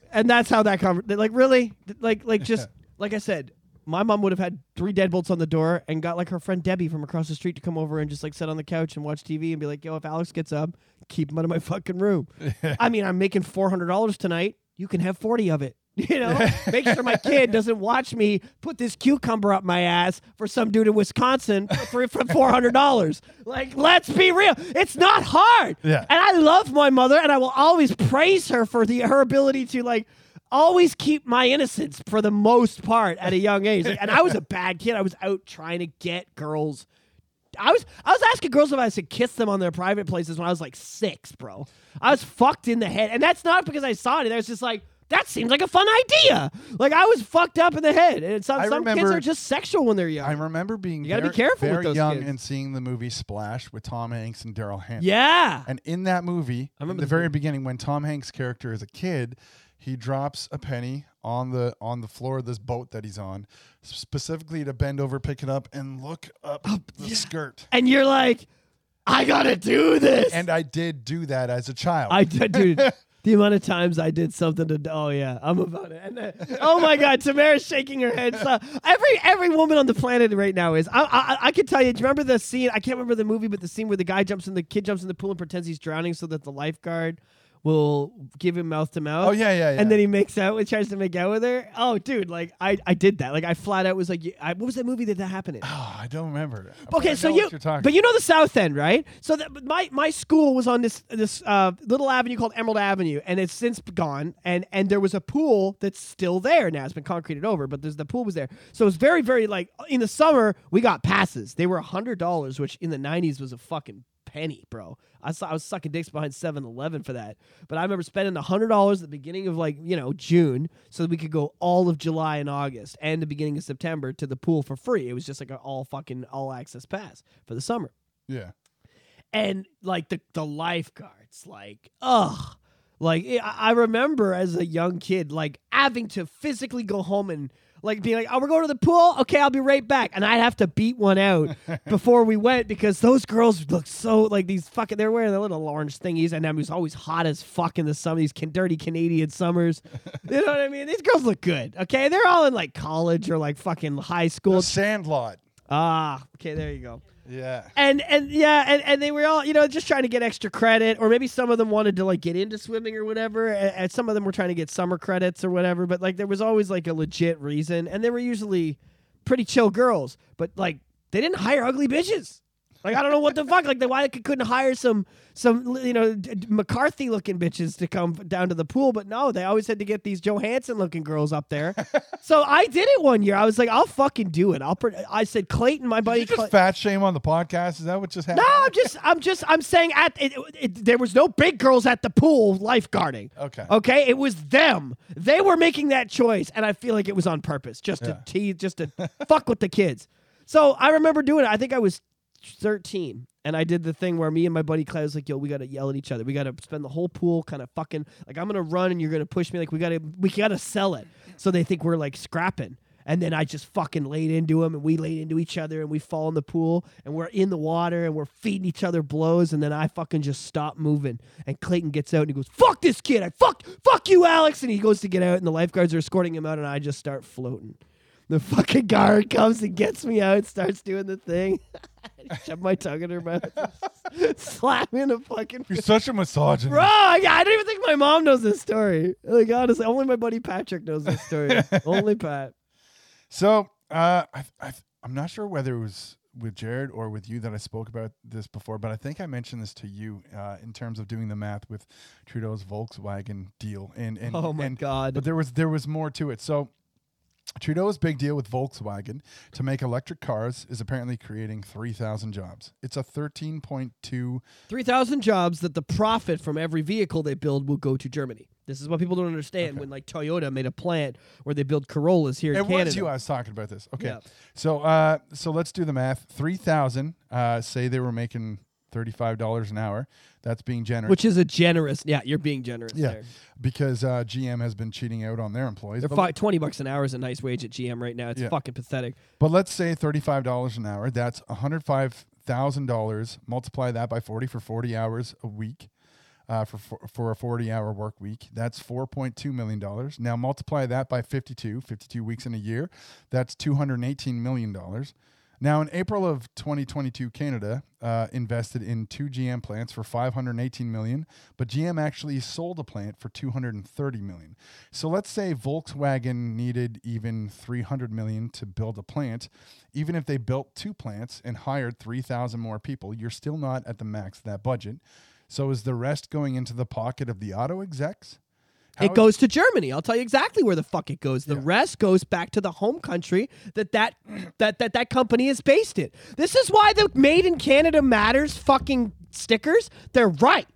[LAUGHS] and that's how that conversation. Like really, like like just [LAUGHS] like I said, my mom would have had three deadbolts on the door and got like her friend Debbie from across the street to come over and just like sit on the couch and watch TV and be like, "Yo, if Alex gets up, keep him out of my fucking room." [LAUGHS] I mean, I'm making four hundred dollars tonight. You can have forty of it. [LAUGHS] You know, [LAUGHS] make sure my kid doesn't watch me put this cucumber up my ass for some dude in Wisconsin for, for four hundred dollars. Like, let's be real. It's not hard. Yeah. And I love my mother, and I will always praise her for the her ability to like always keep my innocence for the most part at a young age. and I was a bad kid. I was out trying to get girls. I was I was asking girls if I should kiss them on their private places when I was like six, bro. I was fucked in the head, and that's not because I saw it. I was just like. That seems like a fun idea. Like I was fucked up in the head, and some, I some kids are just sexual when they're young. I remember being You gotta be very, careful with very those young kids. and seeing the movie Splash with Tom Hanks and Daryl Hannah. yeah, And in that movie, I remember the this very movie. beginning, when Tom Hanks' character is a kid, he drops a penny on the on the floor of this boat that he's on, specifically to bend over, pick it up, and look up the skirt. and you're like, I gotta do this. And I did do that as a child. I did, dude. [LAUGHS] The amount of times I did something to oh yeah, I'm about it. Uh, oh my god, Tamara's shaking her head. So every every woman on the planet right now is. I I, I can tell you. Do you remember the scene? I can't remember the movie, but the scene where the guy jumps in the kid jumps in the pool and pretends he's drowning so that the lifeguard will give him mouth to mouth. Oh yeah, yeah, yeah. And then he makes out with tries to make out with her. Oh, dude, like I, I did that. Like I flat out was like, I, what was that movie that that happened in? oh, I don't remember. But Okay, so you, what you're talking but you know the South End, right? So that my my school was on this this uh, little avenue called Emerald Avenue, and it's since gone. And and there was a pool that's still there now. It's been concreted over, but there's the pool was there. So it's very very like in the summer we got passes. They were a hundred dollars, which in the '90s was a fucking penny, bro. I saw I was sucking dicks behind 7-Eleven for that. But I remember spending hundred dollars at the beginning of like you know June, so that we could go all of July and August and the beginning of September to the pool for free. It was just like an all fucking all access pass for the summer Yeah. and like the the lifeguards like ugh like I I remember as a young kid like having to physically go home and like being like oh we're going to the pool? Okay I'll be right back. And I'd have to beat one out [LAUGHS] before we went because those girls look so like these fucking they're wearing their little orange thingies and I was always hot as fuck in the summer these can, dirty Canadian summers. [LAUGHS] You know what I mean? These girls look good okay? They're all in like college or like fucking high school. The Sandlot. ah okay there you go Yeah. and and yeah, and, and they were all you know just trying to get extra credit, or maybe some of them wanted to like get into swimming or whatever, and, and some of them were trying to get summer credits or whatever. But like there was always like a legit reason, and they were usually pretty chill girls, but like they didn't hire ugly bitches. Like I don't know what the fuck. Like why they couldn't hire some some you know McCarthy looking bitches to come down to the pool, but no, they always had to get these Johansson looking girls up there. [LAUGHS] so I did it one year. I was like, I'll fucking do it. I'll. Pre- I said Clayton, my buddy. Did you just Clay- fat shame on the podcast? Is that what just happened? no, I'm just, I'm just, I'm saying at it, it, there was no big girls at the pool lifeguarding. Okay. Okay, it was them. They were making that choice, and I feel like it was on purpose, just Yeah. to tease, just to [LAUGHS] fuck with the kids. So I remember doing it. I think I was 13, and I did the thing where me and my buddy Clay was like, "Yo, we gotta yell at each other. We gotta spend the whole pool kind of fucking like I'm gonna run, and you're gonna push me. Like we gotta, we gotta sell it, so they think we're like scrapping." And then I just fucking laid into him, and we laid into each other, and we fall in the pool, and we're in the water, and we're feeding each other blows, and then I fucking just stop moving, and Clayton gets out, and he goes, "Fuck this kid! I fuck, fuck you, Alex!" And he goes to get out, and the lifeguards are escorting him out, and I just start floating. The fucking guard comes and gets me out, starts doing the thing. [LAUGHS] Shove my tongue in her mouth, [LAUGHS] slap me in the fucking. You're such a misogynist. Bro, I, I don't even think my mom knows this story. Like honestly, only my buddy Patrick knows this story. [LAUGHS] only Pat. So uh, I, I, I'm not sure whether it was with Jared or with you that I spoke about this before, but I think I mentioned this to you uh, in terms of doing the math with Trudeau's Volkswagen deal. And, and Oh my and- god. But there was there was more to it. So Trudeau's big deal with Volkswagen to make electric cars is apparently creating 3,000 jobs. It's a 13.2 Three thousand jobs that the profit from every vehicle they build will go to Germany. This is what people don't understand. When like Toyota made a plant where they build Corollas here in It Canada. was you I was talking about this. Okay. Yeah. So uh so let's do the math. 3,000 uh say they were making $35 an hour. That's being generous. which is a generous. Yeah, you're being generous yeah, there. because uh, GM has been cheating out on their employees. They're But, fi- twenty bucks an hour is a nice wage at GM right now. It's Yeah. fucking pathetic. but let's say thirty-five dollars an hour. That's one hundred five thousand dollars. Multiply that by forty for forty hours a week. Uh, for, for for a 40 hour work week that's 4.2 million dollars now multiply that by 52 52 weeks in a year that's 218 million dollars now in april of 2022 canada uh, invested in two gm plants for 518 million but gm actually sold a plant for 230 million. So let's say volkswagen needed even 300 million to build a plant. Even if they built two plants and hired 3000 more people you're still not at the max of that budget. So is the rest going into the pocket of the auto execs How- it goes to Germany. I'll tell you exactly where the fuck it goes. The Yeah. rest goes back to the home country that that, that that that company is based in. This is why the Made in Canada Matters fucking stickers. They're right.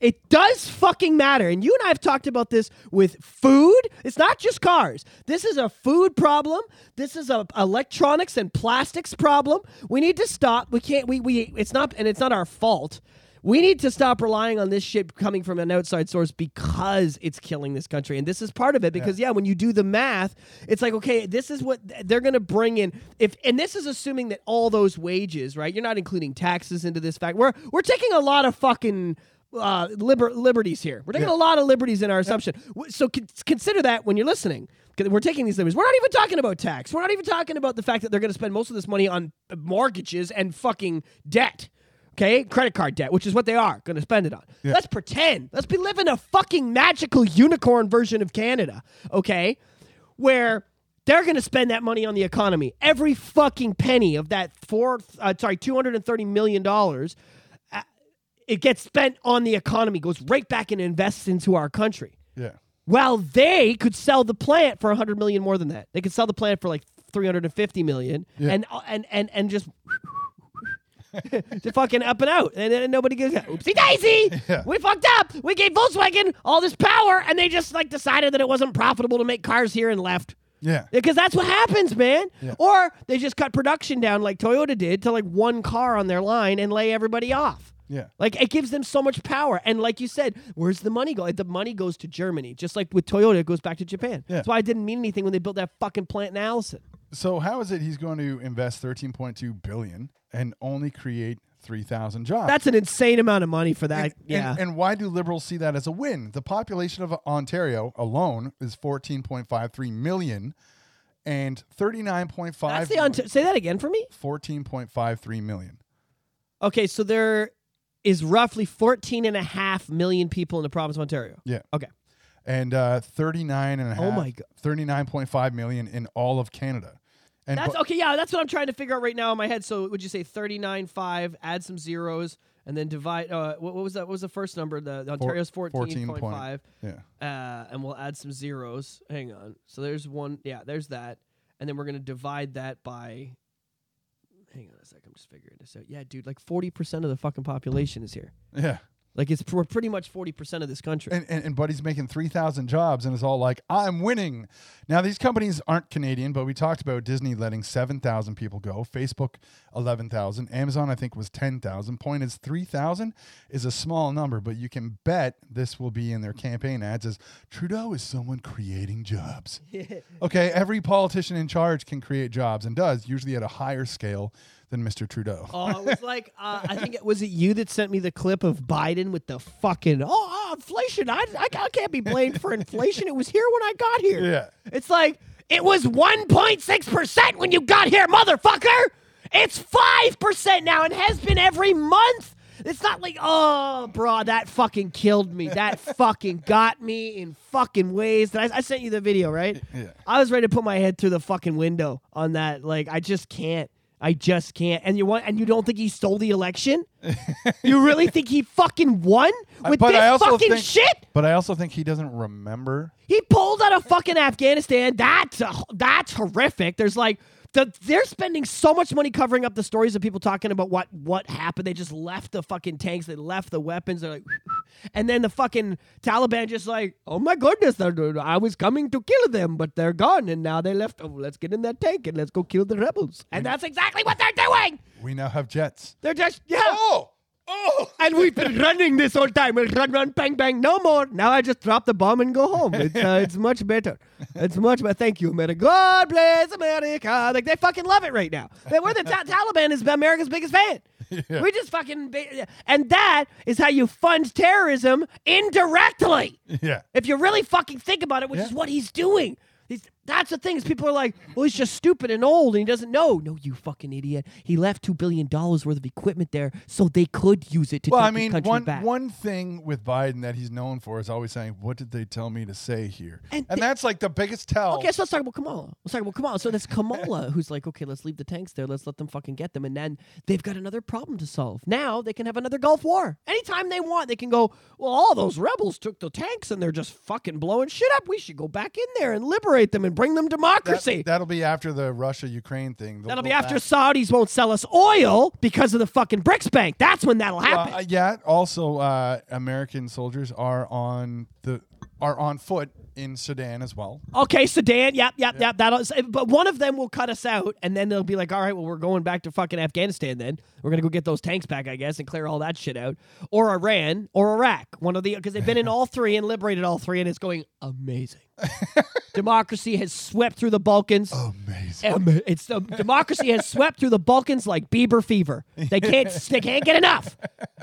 It does fucking matter. And you and I have talked about this with food. It's not just cars. This is a food problem. This is a electronics and plastics problem. We need to stop. We can't we we it's not and it's not our fault. We need to stop relying on this shit coming from an outside source because it's killing this country. And this is part of it because yeah, when you do the math, it's like okay, this is what they're going to bring in if and this is assuming that all those wages, right? You're not including taxes into this fact. We're we're taking a lot of fucking uh, liber- liberties here. We're taking Yeah. a lot of liberties in our assumption. W- So con- consider that when you're listening. We're taking these liberties. We're not even talking about tax. We're not even talking about the fact that they're going to spend most of this money on mortgages and fucking debt. Okay, credit card debt, which is what they are going to spend it on. Yeah. Let's pretend. Let's be living a fucking magical unicorn version of Canada. Okay, where they're going to spend that money on the economy. Every fucking penny of that four, uh, sorry, two hundred and thirty million dollars, uh, it gets spent on the economy, goes right back and invests into our country. Yeah. Well, they could sell the plant for a hundred million more than that. They could sell the plant for like three hundred and fifty million, Yeah. and uh, and and and just. [LAUGHS] to fucking up and out, and then nobody gives a oopsie daisy. [LAUGHS] Yeah. We fucked up. We gave Volkswagen all this power, and they just like decided that it wasn't profitable to make cars here and left. Yeah. Because that's what happens, man. Yeah. Or they just cut production down like Toyota did to like one car on their line and lay everybody off. Yeah. Like it gives them so much power. And like you said, where's the money go? The money goes to Germany. Just like with Toyota, it goes back to Japan. Yeah. That's why I didn't mean anything when they built that fucking plant in Alliston. So how is it he's going to invest 13.2 billion and only create 3,000 jobs? That's an insane amount of money for that. and, yeah. and, and why do liberals see that as a win? The population of Ontario alone is 14.53 million and 39.5 That's the Ont- say that again for me. 14.53 million. Okay, so there is roughly 14 and a half million people in the province of Ontario. Yeah. Okay. And uh 39 and a half Oh my God. 39.5 million in all of Canada. And That's bu- okay. Yeah, that's what I'm trying to figure out right now in my head. So would you say 39.5, add some zeros, and then divide? Uh, what, what was that? What was the first number? The, the Ontario's 14 point. 14.5. yeah. Uh, and we'll add some zeros. Hang on. So there's one. Yeah, there's that. And then we're gonna divide that by. Hang on a sec. I'm just figuring this out. Yeah, dude. Like 40 percent of the fucking population is here. Yeah. Like it's we're pretty much 40 percent of this country. and, and, and Buddy's making 3,000 jobs and it's all like, I'm winning. Now, these companies aren't Canadian, but we talked about Disney letting 7,000 people go, Facebook 11,000, Amazon, I think, was 10,000. Point is, 3,000 is a small number, but you can bet this will be in their campaign ads as Trudeau is someone creating jobs. [LAUGHS] okay, every politician in charge can create jobs and does, usually at a higher scale than Mr. Trudeau. Oh, it was like uh, I think it was it you that sent me the clip of Biden with the fucking oh, oh inflation. I, I I can't be blamed for inflation. It was here when I got here. Yeah. it's like it was one point six percent when you got here, motherfucker. It's five percent now and has been every month. It's not like oh, bro, that fucking killed me. That [LAUGHS] fucking got me in fucking ways. That I, I sent you the video, right? Yeah. I was ready to put my head through the fucking window on that. Like, I just can't. I just can't. And you want? And you don't think he stole the election? [LAUGHS] you really think he fucking won with but this fucking think- shit? But I also think he doesn't remember. He pulled out of fucking Afghanistan. That's a, that's horrific. There's like the, they're spending so much money covering up the stories of people talking about what what happened. They just left the fucking tanks. They left the weapons. They're like, and then the fucking Taliban just like, oh my goodness, I was coming to kill them, but they're gone, and now they left. Oh, let's get in that tank and let's go kill the rebels. And that's exactly what they're doing. We now have jets. They're just yeah. Oh! Oh! And we've been [LAUGHS] running this whole time. We'll run, run, bang, bang. No more. Now I just drop the bomb and go home. It's uh, it's [LAUGHS] much better. It's much better. Thank you, America. God bless America. Like they fucking love it right now. They- We're the Ta- Taliban is America's biggest fan. [LAUGHS] We just fucking and that is how you fund terrorism indirectly. [LAUGHS] Yeah. If you really fucking think about it, which Yeah. is what he's doing. He's, that's the thing is people are like, well, he's just stupid and old and he doesn't know. No, you fucking idiot. He left two billion dollars worth of equipment there so they could use it to Well, take I mean, the country one back. one thing with Biden that he's known for is always saying, "What did they tell me to say here?" And And, the- that's like the biggest tell. Okay, so let's talk about Kamala. Let's talk about Kamala. So that's Kamala [LAUGHS] who's like, okay, let's leave the tanks there. Let's let them fucking get them. And then they've got another problem to solve. Now they can have another Gulf War. Anytime they want, they can go, well, all those rebels took the tanks and they're just fucking blowing shit up. We should go back in there and liberate them and bring them democracy. That, will be after the Russia Ukraine thing. They'll That'll be after back. Saudis won't sell us oil because of the fucking BRICS Bank. That's when that'll happen. Uh, yeah. Also, uh, American soldiers are on the are on foot in Sudan as well. Okay, Sudan. Yep, yep, yep. That'll. But one of them will cut us out, and then they'll be like, "All right, well, we're going back to fucking Afghanistan. Then we're gonna go get those tanks back, I guess, and clear all that shit out, or Iran, or Iraq. One of the because they've been in all three and liberated all three, and it's going amazing. [LAUGHS] Democracy has swept through the Balkans. Amazing. It's the democracy has swept through the Balkans like Bieber fever. They can't [LAUGHS] they can't get enough.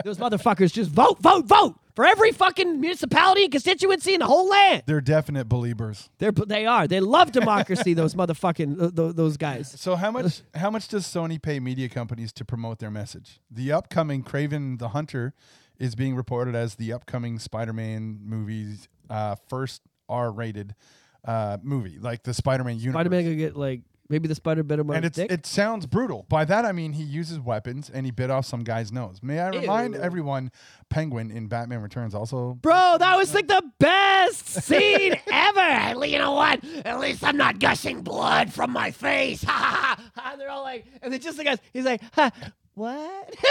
Those motherfuckers just vote, vote, vote for every fucking municipality and constituency in the whole land. They're definite believers. They're they are. They love democracy. those motherfucking th- th- those guys. So how much how much does Sony pay media companies to promote their message? The upcoming Kraven the Hunter is being reported as the upcoming Spider-Man movie's uh, first R-rated uh, movie, like the Spider-Man universe. Spider Man could get like maybe the Spider bit him on and his it's dick. it sounds brutal. By that I mean he uses weapons and he bit off some guy's nose. May I remind Ew. everyone, Penguin in Batman Returns also. Bro, that was like the best scene [LAUGHS] ever. You know what? At least I'm not gushing blood from my face. [LAUGHS] Ha ha ha. And they're all like, and then just the guys, he's like, huh, what? [LAUGHS]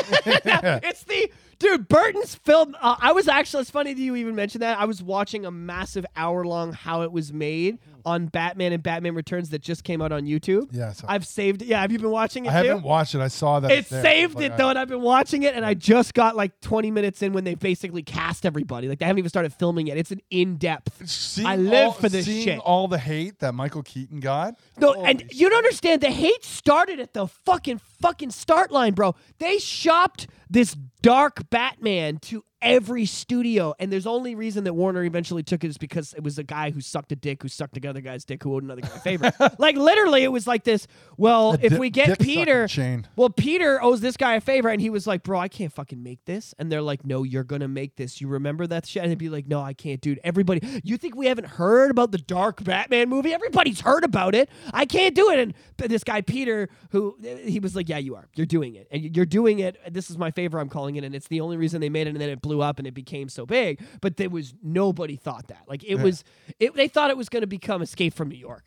it's the dude Burton's film. Uh, I was actually. It's funny that you even mentioned that. I was watching a massive hour long how it was made on Batman and Batman Returns that just came out on YouTube. Yeah, so- I've saved. it. Yeah, have you been watching it? I too? haven't watched it. I saw that. It there. saved Like, it I- though, and I've been watching it, and I just got like 20 minutes in when they basically cast everybody. Like they haven't even started filming yet. It's an in depth. Seeing I live all- for this seeing shit. all the hate that Michael Keaton got. No, Holy and you don't understand. The hate started at the fucking fucking start line, bro. They shopped this dark Batman to every studio, and there's only reason that Warner eventually took it is because it was a guy who sucked a dick, who sucked another guy's dick, who owed another guy a favor. [LAUGHS] like literally, it was like this. Well, A if di- we get Peter, chain. well, Peter owes this guy a favor, and he was like, "Bro, I can't fucking make this." And they're like, "No, you're gonna make this. You remember that shit?" And they'd be like, "No, I can't, dude. Everybody, you think we haven't heard about the Dark Batman movie? Everybody's heard about it. I can't do it." And this guy Peter, who he was like, "Yeah, you are. You're doing it, and you're doing it. This is my favor. I'm calling it, and it's the only reason they made it. And then it blew up, and it became so big. But there was nobody thought that. Like it was, it, they thought it was going to become Escape from New York."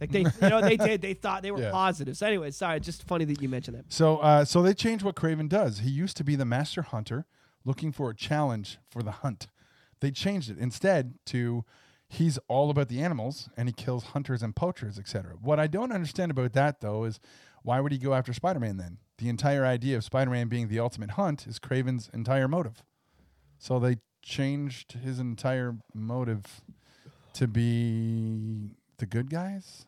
Like they, you know, they did. They thought they were [LAUGHS] Yeah. positive. So anyway, sorry, just funny that you mentioned that. So, uh, so they changed what Kraven does. He used to be the master hunter, looking for a challenge for the hunt. They changed it instead to he's all about the animals and he kills hunters and poachers, etc. What I don't understand about that though is why would he go after Spider-Man then? The entire idea of Spider-Man being the ultimate hunt is Kraven's entire motive. So they changed his entire motive to be the good guys.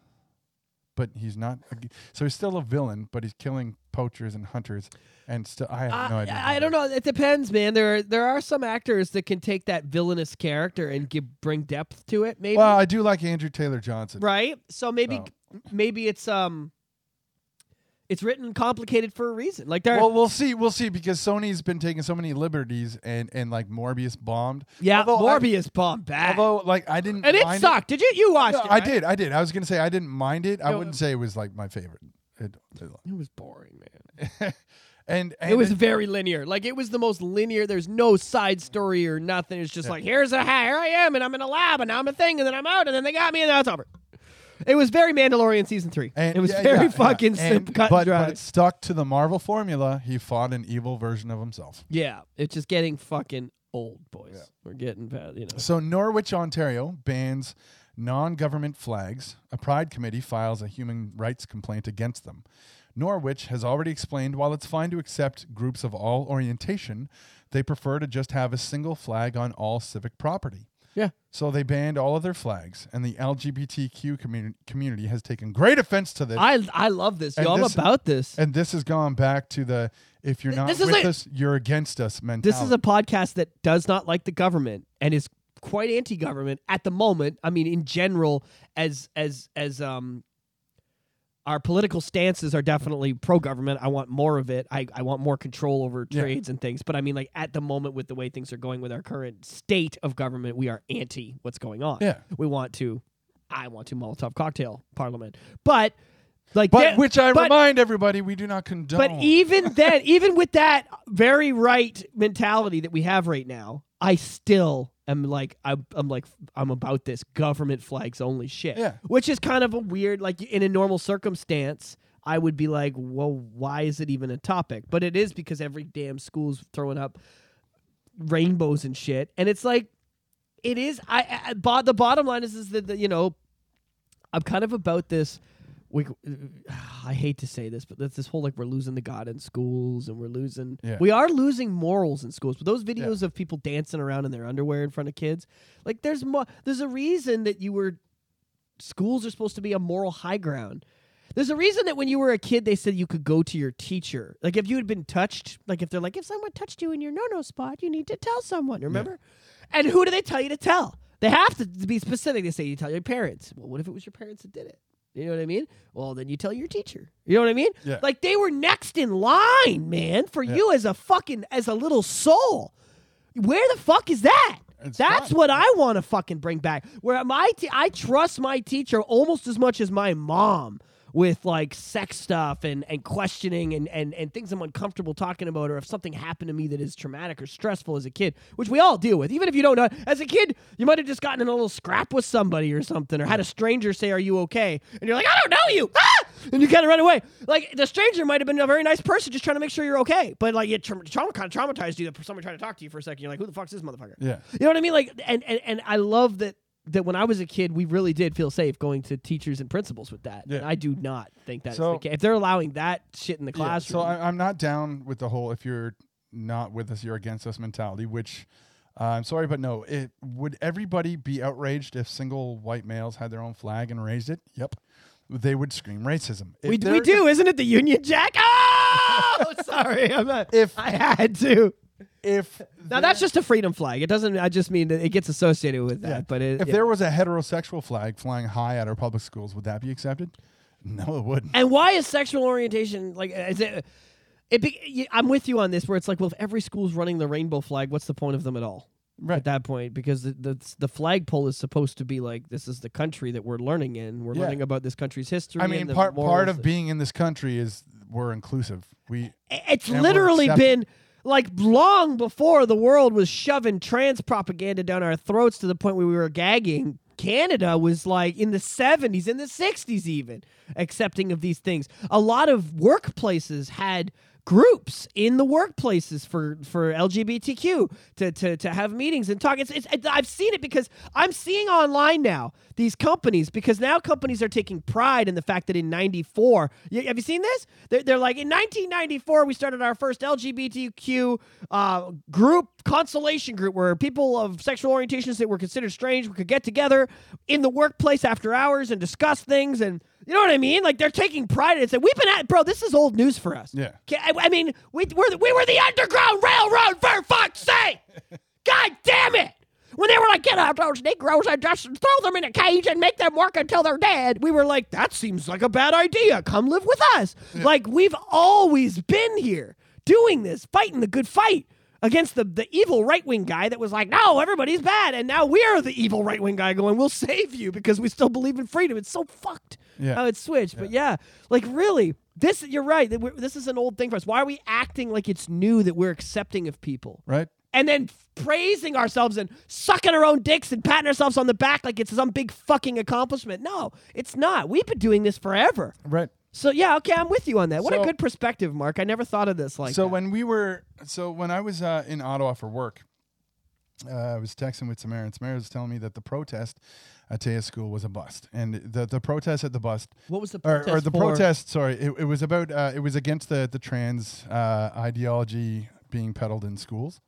But he's not. a So he's still a villain, but he's killing poachers and hunters, and still. I have no Uh, idea. I, I don't know. It depends, man. There are, there are some actors that can take that villainous character and give bring depth to it. Maybe Well, I do like Andrew Taylor Johnson. right. So maybe So. maybe it's um, it's written complicated for a reason. Like there, Well, we'll see. We'll see because Sony's been taking so many liberties, and and like Morbius bombed. yeah, although I- Morbius bomb bad, Although, like, I didn't. and it sucked. Did you you watched No, it? I right? did. I did. I was gonna say I didn't mind it. I wouldn't say it was like my favorite. It, it- It was boring, man. [LAUGHS] and, and It was very linear. Like it was the most linear. There's no side story or nothing. It's just like here's a here I am, and I'm in a lab, and now I'm a thing, and then I'm out, and then they got me, and now it's over. It was very Mandalorian season three. And it was yeah, very yeah, yeah. fucking And- simple, cut but, and dry. but it stuck to the Marvel formula. He fought an evil version of himself. yeah, it's just getting fucking old, boys. We're getting bad, you know. So Norwich, Ontario bans non-government flags. A pride committee files a human rights complaint against them. Norwich has already explained while it's fine to accept groups of all orientation, they prefer to just have a single flag on all civic property. Yeah. So they banned all of their flags, and the LGBTQ community, community has taken great offense to this. I I love this. And Yo, I'm this- about this. and this has gone back to the if you're not This with like- us, you're against us mentality. This is a podcast that does not like the government and is quite anti-government at the moment. I mean, in general, as as as um, our political stances are definitely pro-government. I want more of it. I, I want more control over Yeah. trades and things. But I mean, like at the moment, with the way things are going with our current state of government, we are anti what's going on. Yeah. we want to. I want to Molotov cocktail parliament, but like, but which I but- remind everybody we do not condone. but even then, even with that very right mentality that we have right now, I still am like I'm, I'm like I'm about this government flags only shit. Yeah. Which is kind of a weird like in a normal circumstance, I would be like, well, why is it even a topic? But it is because every damn school's throwing up rainbows and shit, and it's like it is. I, I the bottom line is is that the, you know, I'm kind of about this. We, [SIGHS] I hate to say this, but that's this whole like we're losing the God in schools and we're losing. Yeah. We are losing morals in schools. But those videos of people dancing around in their underwear in front of kids, like there's more. There's a reason that you were. Schools are supposed to be a moral high ground. There's a reason that when you were a kid, they said you could go to your teacher. Like if you had been touched, like if they're like, if someone touched you in your no-no spot, you need to tell someone. Remember? And who do they tell you to tell? They have to be specific. They say you tell your parents. Well, what if it was your parents that did it? You know what I mean? Well, then you tell your teacher. You know what I mean? Yeah. Like they were next in line, man, for you as a fucking as a little soul. Where the fuck is that? It's That's not. what I want to fucking bring back. Where my te- I trust my teacher almost as much as my mom with like sex stuff and, and questioning and, and, and things I'm uncomfortable talking about or if something happened to me that is traumatic or stressful as a kid, which we all deal with. Even if you don't know as a kid, you might have just gotten in a little scrap with somebody or something or had a stranger say, Are you okay? And you're like, I don't know you. Ah! And you kind of run away. Like the stranger might have been a very nice person just trying to make sure you're okay. But like it tra- trauma kind of traumatized you that somebody trying to talk to you for a second. You're like, Who the fuck's this motherfucker? Yeah. You know what I mean? Like, and, and, and I love that that when I was a kid, we really did feel safe going to teachers and principals with that. Yeah. And I do not think that's So- the case. If they're allowing that shit in the Yeah, classroom, so I, I'm not down with the whole if you're not with us, you're against us mentality. Which uh, I'm sorry, but no. It would everybody be outraged if single white males had their own flag and raised it? Yep, they would scream racism. If we, we do, isn't it? The Union Jack. Oh, [LAUGHS] sorry, I'm not. If I had to. If Now that's just a freedom flag. It doesn't. I just mean that it gets associated with that. Yeah. But it, if yeah. there was a heterosexual flag flying high at our public schools, would that be accepted? No, it wouldn't. And why is sexual orientation like? Is it? It be, y- I'm with you on this. Where it's like, well, if every school's running the rainbow flag, what's the point of them at all? Right. At that point, because the, the the flagpole is supposed to be like this is the country that we're learning in. We're Yeah. learning about this country's history. I and mean, the part part of being in this country is we're inclusive. We it's literally been like long before the world was shoving trans propaganda down our throats to the point where we were gagging. Canada was like in the 70s, in the 60s, even accepting of these things. A lot of workplaces had groups in the workplaces for for LGBTQ to to, to have meetings and talk. It's, it's I've seen it because I'm seeing online now these companies because now companies are taking pride in the fact that in 94 y- have you seen this they're, they're like in 1994 we started our first lgbtq uh, group consolation group where people of sexual orientations that were considered strange we could get together in the workplace after hours and discuss things and you know what I mean? Like they're taking pride in it. We've been at, bro. This is old news for us. Yeah. I, I mean, we we're the, we were the Underground Railroad for fuck's sake. [LAUGHS] God damn it! When they were like, get out those Negroes and just throw them in a cage and make them work until they're dead, we were like, that seems like a bad idea. Come live with us. Like we've always been here doing this, fighting the good fight against the, the evil right wing guy that was like, no, everybody's bad. And now we're the evil right wing guy going, we'll save you because we still believe in freedom. It's so fucked Yeah. how it switched. But yeah, like really, this, you're right. This is an old thing for us. Why are we acting like it's new that we're accepting of people? right. and then praising ourselves and sucking our own dicks and patting ourselves on the back like it's some big fucking accomplishment. No, it's not. We've been doing this forever. Right. So yeah, okay, I'm with you on that. What a So- good perspective, Mark. I never thought of this like so that. when we were so when I was uh, in Ottawa for work, uh, I was texting with Samara, and Samara was telling me that the protest at Taya School was a bust, and the the protest at the bust. what was the Or, protest or the for? protest, sorry, it, it was about uh, it was against the the trans uh, ideology being peddled in schools,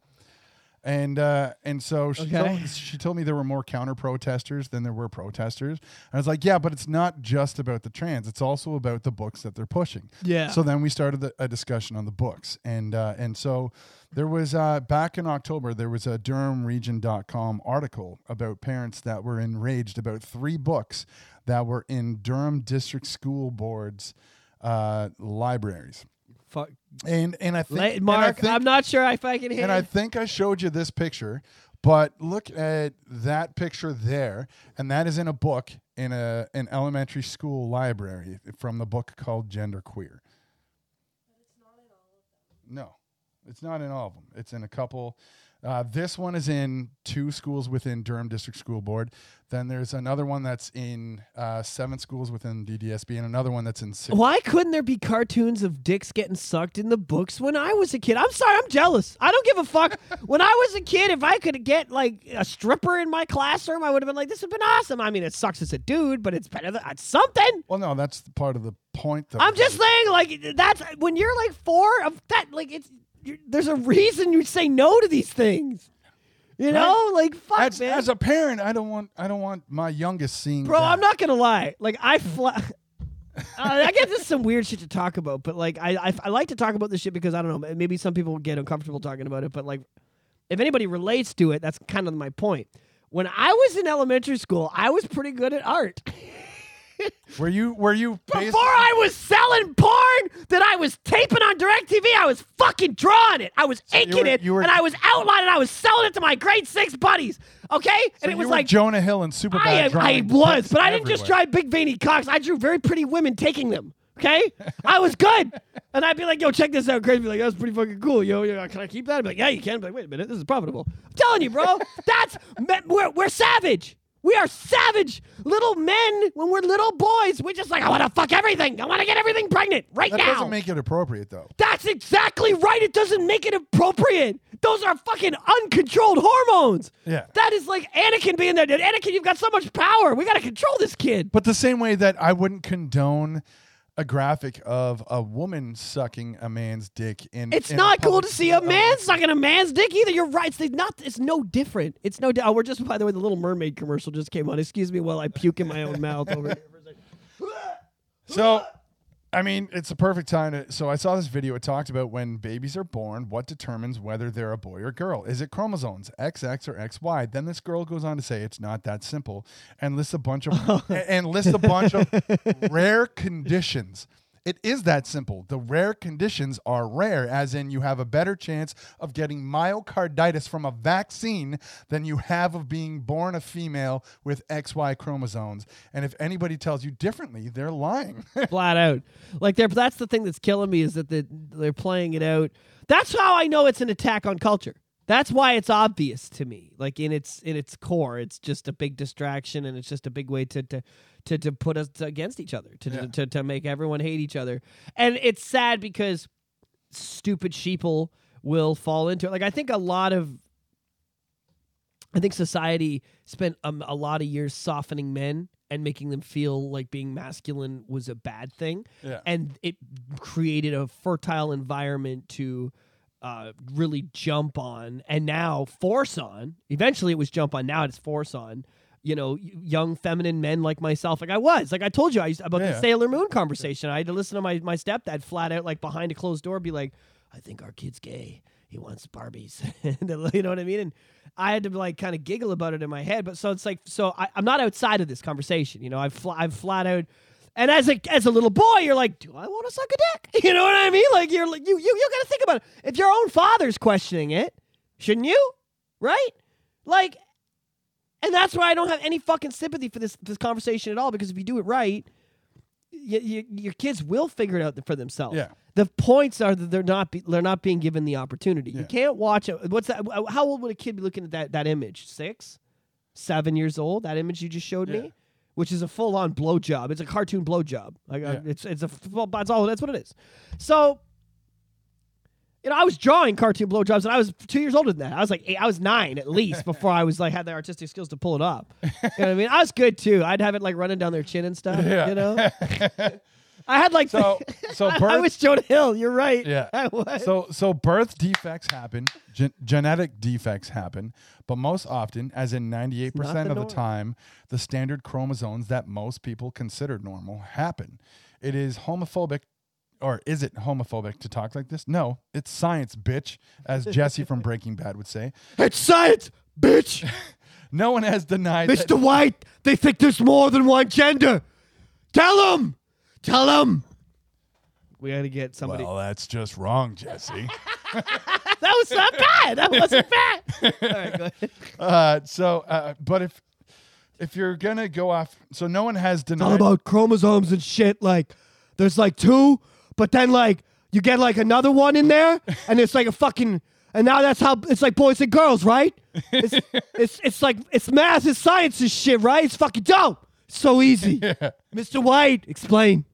and uh, and so she, Okay. told, she told me there were more counter protesters than there were protesters. And I was like, yeah, but it's not just about the trans; it's also about the books that they're pushing. Yeah. So then we started the, a discussion on the books, and uh, and so there was uh, back in October there was a DurhamRegion.com article about parents that were enraged about three books that were in Durham District School Boards uh, libraries, Fuck. and and I think La- and I Mark, think- I'm not sure if I can hear. and I think I showed you this picture, but look at that picture there, and that is in a book in a an elementary school library from the book called Gender Queer. No, it's not in all of them. It's in a couple. Uh, this one is in two schools within Durham District School Board. Then there's another one that's in uh, seven schools within DDSB, and another one that's in six. Why couldn't there be cartoons of dicks getting sucked in the books when I was a kid? I'm sorry, I'm jealous. I don't give a fuck. [LAUGHS] when I was a kid, if I could get like a stripper in my classroom, I would have been like, this would have been awesome. I mean, it sucks as a dude, but it's better than it's something. Well, no, that's part of the point. Though. I'm just saying, like that's when you're like four of that. Like it's you're, there's a reason you say no to these things. You know, like fuck, as, man. as a parent, I don't want I don't want my youngest seeing. Bro, that. I'm not gonna lie. Like I fly. [LAUGHS] Uh, I guess this is some weird shit to talk about, but like I, I I like to talk about this shit because I don't know. Maybe some people get uncomfortable talking about it, but like if anybody relates to it, that's kind of my point. When I was in elementary school, I was pretty good at art. [LAUGHS] [LAUGHS] Were you were you Before I was selling porn that I was taping on DirecTV, I was fucking drawing it. I was inking were- it, you were- and I was outlining. I was selling it to my grade six buddies. Okay, so and it was were like Jonah Hill and super I. I drawing was, but I didn't just everywhere. draw big veiny cocks. I drew very pretty women taking them. Okay, I was good, and I'd be like, "Yo, check this out." Crazy, be like, "That's pretty fucking cool." Yo, yo, can I keep that? I'd be like, "Yeah, you can." I'd be like, "Wait a minute, this is profitable." I'm telling you, bro, that's me- we're we're savage. We are savage little men when we're little boys. We're just like, I want to fuck everything. I want to get everything pregnant right That now. That doesn't make it appropriate though. That's exactly right. It doesn't make it appropriate. Those are fucking uncontrolled hormones. Yeah. That is like Anakin being there. Anakin, you've got so much power. We got to control this kid. But the same way that I wouldn't condone a graphic of a woman sucking a man's dick in. It's in not cool to see a man sucking a man's dick either. You're right. It's not. It's no different. It's no. di- Oh, we're just. By the way, the Little Mermaid commercial just came on. Excuse me while I puke in my own mouth over here. for a second. So, I mean, it's a perfect time to. So, I saw this video. It talked about when babies are born, what determines whether they're a boy or girl. Is it chromosomes, XX or XY? Then this girl goes on to say it's not that simple and lists a bunch of [LAUGHS] and lists a bunch of rare conditions. It is that simple. The rare conditions are rare, as in you have a better chance of getting myocarditis from a vaccine than you have of being born a female with XY chromosomes. And if anybody tells you differently, they're lying. [LAUGHS] flat out. Like that's the thing that's killing me is that the, they're playing it out. That's how I know it's an attack on culture. That's why it's obvious to me. Like in its in its core, it's just a big distraction and it's just a big way to to to, to put us against each other, to, Yeah. to to make everyone hate each other. And it's sad because stupid sheeple will fall into it. Like I think a lot of I think society spent um, a lot of years softening men and making them feel like being masculine was a bad thing. Yeah. And it created a fertile environment to uh, really jump on and now force on. Eventually it was jump on, now it's force on. You know, young feminine men like myself, like I was, like I told you, I used, about Yeah. the Sailor Moon conversation. I had to listen to my my stepdad flat out, like behind a closed door, be like, "I think our kid's gay. He wants Barbies." [LAUGHS] You know what I mean? And I had to like kind of giggle about it in my head. But so it's like, so I, I'm not outside of this conversation. You know, I've fl- I've flat out. And as a as a little boy, you're like, do I want to suck a dick? [LAUGHS] You know what I mean? Like you're like you you you got to think about it. If your own father's questioning it, shouldn't you? Right? Like, and that's why I don't have any fucking sympathy for this this conversation at all. Because if you do it right, y- y- your kids will figure it out for themselves. Yeah. The points are that they're not be, they're not being given the opportunity. You can't watch it. What's that? How old would a kid be looking at that that image? Six, seven years old. That image you just showed Yeah. me, which is a full on blowjob. It's a cartoon blowjob. Like uh, Yeah. it's it's a well, that's all. That's what it is. So. You know, I was drawing cartoon blowjobs, and I was two years older than that. I was like, eight, I was nine at least [LAUGHS] before I was like had the artistic skills to pull it up. You know what I mean? I was good too. I'd have it like running down their chin and stuff. Yeah. You know, [LAUGHS] I had like So, so [LAUGHS] birth, I was Jonah Hill. You're right. Yeah. I was. so so birth defects happen, gen- genetic defects happen, but most often, as in 98% not the of the norm. time, the standard chromosomes that most people consider normal happen. It is homophobic or is it homophobic to talk like this? No, it's science, bitch, as [LAUGHS] Jesse from Breaking Bad would say. it's science, bitch. [LAUGHS] No one has denied that- Mr. White, they think there's more than one gender. Tell them. Tell them. We got to get somebody. Well, that's just wrong, Jesse. [LAUGHS] that was not bad. That wasn't bad. All right, go ahead. uh, so, uh, but if if you're gonna go off, so no one has It's all about chromosomes and shit. Like, there's like two, but then like you get like another one in there, and it's like a fucking, and now that's how it's like boys and girls, right? It's [LAUGHS] it's, it's like it's math and science and shit, right? It's fucking dope. So easy. [LAUGHS] Mr. White, explain.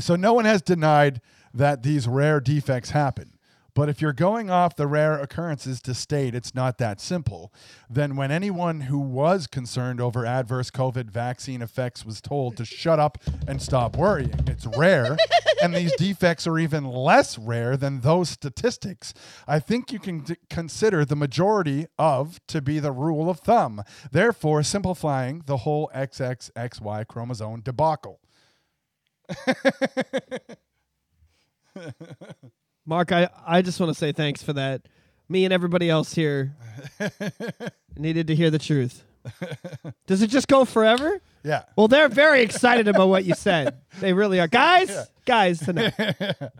So no one has denied that these rare defects happen. But if you're going off the rare occurrences to state it's not that simple, then when anyone who was concerned over adverse COVID vaccine effects was told to shut up and stop worrying, it's rare, and these defects are even less rare than those statistics, I think you can d- consider the majority of to be the rule of thumb, therefore simplifying the whole XXXY chromosome debacle. [LAUGHS] Mark, I, I just want to say thanks for that. Me and everybody else here [LAUGHS] needed to hear the truth. Does it just go forever? Yeah. Well, they're very excited about what you said. [LAUGHS] They really are. Guys, guys, tonight. [LAUGHS]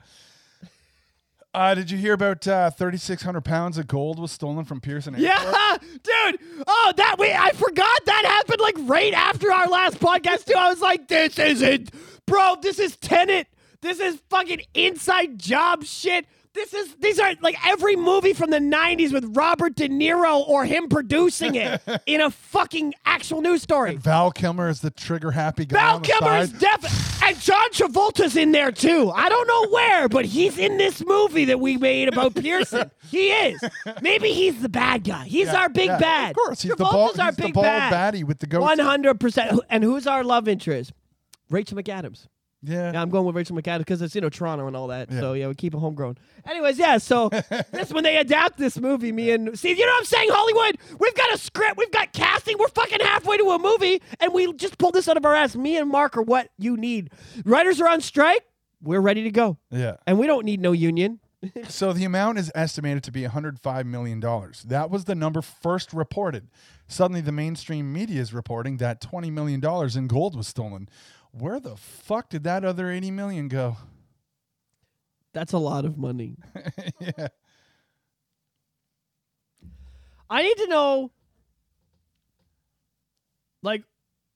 Uh, did you hear about uh, 3,600 pounds of gold was stolen from Pearson? Airport? Yeah, dude. Oh, that we I forgot that happened like right after our last podcast too. I was like, this isn't, bro. This is Tenet. This is fucking inside job shit. This is these are like every movie from the '90s with Robert De Niro or him producing it [LAUGHS] in a fucking actual news story. And Val Kilmer is the trigger happy guy. Val on the Kilmer is side. definitely, and John Travolta's in there too. I don't know where, but he's in this movie that we made about Pearson. He is. Maybe he's the bad guy. He's Yeah, our big yeah, bad. Of course, he's the Travolta's bald, our he's the big bald bad. baddie with the goat. One hundred percent. And who's our love interest? Rachel McAdams. Yeah. Yeah, I'm going with Rachel McAdams because it's you know Toronto and all that. Yeah. So yeah, we keep it homegrown. Anyways, yeah. So [LAUGHS] this when they adapt this movie, me and see, you know what I'm saying? Hollywood, we've got a script, we've got casting, we're fucking halfway to a movie, and we just pulled this out of our ass. Me and Mark are what you need. Writers are on strike. We're ready to go, Yeah. and we don't need no union. [LAUGHS] So the amount is estimated to be 105 million dollars. That was the number first reported. Suddenly, the mainstream media is reporting that 20 million dollars in gold was stolen. Where the fuck did that other 80 million go? [LAUGHS] That's a lot of money. [LAUGHS] yeah. I need to know, like,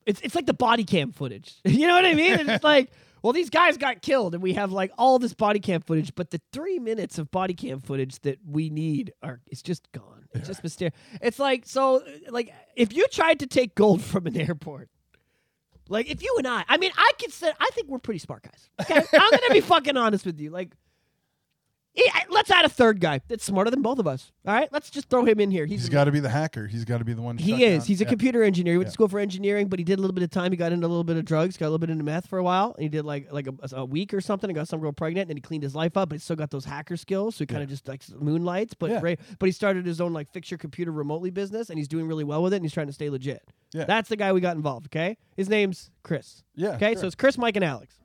it's it's like the body cam footage. [LAUGHS] you know what I mean? It's like, well, these guys got killed, and we have like all this body cam footage, but the three minutes of body cam footage that we need are it's just gone. It's just mysterious. It's like so, like if you tried to take gold from an airport. Like if you and I, I mean, I consider, I think we're pretty smart guys. Okay, I'm gonna be [LAUGHS] fucking honest with you. Like, yeah, let's add a third guy that's smarter than both of us. All right, let's just throw him in here. He's, He's got to be the hacker. He's got to be the one. he is. down- He's a yeah. computer engineer. He went Yeah. to school for engineering, but he did a little bit of time. He got into a little bit of drugs, got a little bit into meth for a while, and he did like like a, a week or something. And got some girl pregnant, and then he cleaned his life up. But he still got those hacker skills, so he kind of just like moonlights. But right, but he started his own like fix your computer remotely business, and he's doing really well with it. And he's trying to stay legit. Yeah. That's the guy we got involved. Okay, his name's Chris. Yeah. Okay, sure. so it's Chris, Mike, and Alex.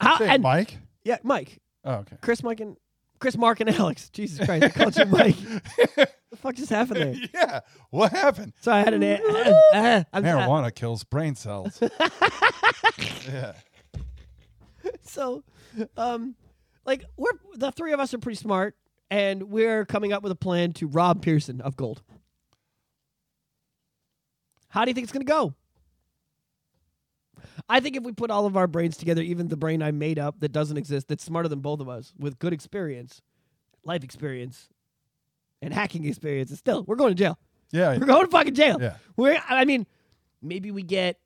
How and Mike. yeah, Mike, Oh, okay. Chris, Mike, and Chris, Mark, and [LAUGHS] Alex. Jesus Christ, I called you Mike. [LAUGHS] the fuck just happened there? yeah. What happened? So I had an. [LAUGHS] Uh. Marijuana kills brain cells. yeah. so um like we're the three of us are pretty smart and we're coming up with a plan to rob Pearson of gold how do you think it's going to go i think if we put all of our brains together even the brain i made up that doesn't exist that's smarter than both of us with good experience life experience and hacking experience and still we're going to jail Yeah. we're going to fucking jail Yeah. we're i mean maybe we get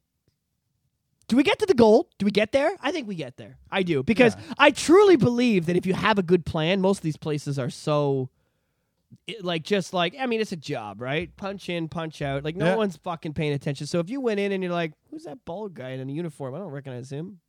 do we get to the goal? Do we get there? I think we get there. I do because I truly believe that if you have a good plan, most of these places are so it- like just like I mean it's a job, right? Punch in, punch out. Like no Yeah. one's fucking paying attention. So if you went in and you're like, "Who's that bald guy in a uniform? I don't recognize him."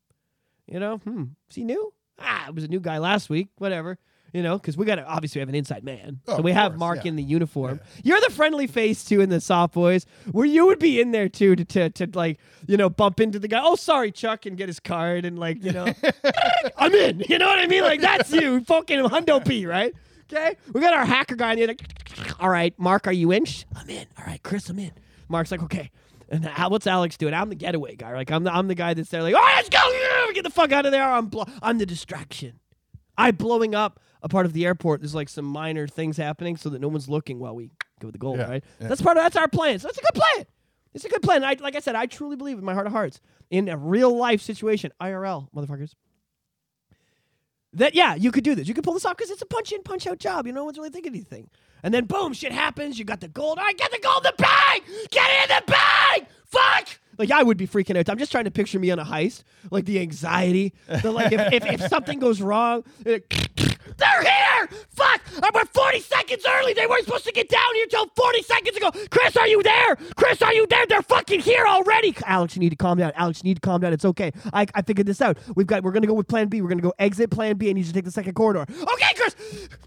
You know, hmm, is he new? Ah, it was a new guy last week. Whatever. You know, because we got to obviously have an inside man. Oh, so we have course, Mark yeah. in the uniform. You're the friendly face too in the soft boys, where you would be in there too to, to to like you know bump into the guy. Oh, sorry, Chuck, and get his card and like you know, [LAUGHS] I'm in. You know what I mean? Like that's you, fucking Hundo P, right? Okay, we got our hacker guy, in you're like, all right, Mark, are you in? I'm in. All right, Chris, I'm in. Mark's like, okay. And Al- what's Alex doing? I'm the getaway guy. Like I'm the I'm the guy that's there. Like, all right, let's go. Get the fuck out of there. I'm blo- I'm the distraction. I blowing up a part of the airport. There's like some minor things happening so that no one's looking while we go with the goal. Yeah, Right. yeah. That's part of that's our plan. So that's a good plan. It's a good plan. I like I said, I truly believe in my heart of hearts in a real life situation, IRL, motherfuckers. That yeah, you could do this. You could pull this off because it's a punch in, punch out job. You know, no one's really thinking anything. And then boom, shit happens. You got the gold. All right, get the gold in the bag. Get it in the bag. Fuck. Like I would be freaking out. I'm just trying to picture me on a heist, like the anxiety. The like if, if, if something goes wrong, it- they're here. Fuck! Uh, I went 40 seconds early. They weren't supposed to get down here till 40 seconds ago. Chris, are you there? Chris, are you there? They're fucking here already. Alex, you need to calm down. Alex, you need to calm down. It's okay. I, I figured this out. We've got. We're gonna go with Plan B. We're gonna go exit Plan B. Need you to take the second corridor. Okay, Chris.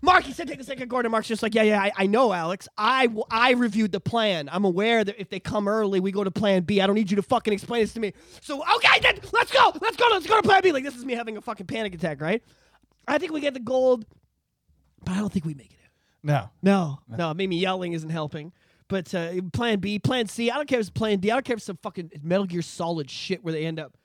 Mark, he said take the second corridor. Mark's just like, yeah, yeah. I, I know, Alex. I, I reviewed the plan. I'm aware that if they come early, we go to Plan B. I don't need you to fucking explain this to me. So okay, then let's go. Let's go. Let's go to Plan B. Like this is me having a fucking panic attack, right? I think we get the gold, but I don't think we make it. No. No, no, maybe yelling isn't helping. But uh, Plan B, Plan C. I don't care if it's Plan D. I don't care if it's some fucking Metal Gear Solid shit where they end up.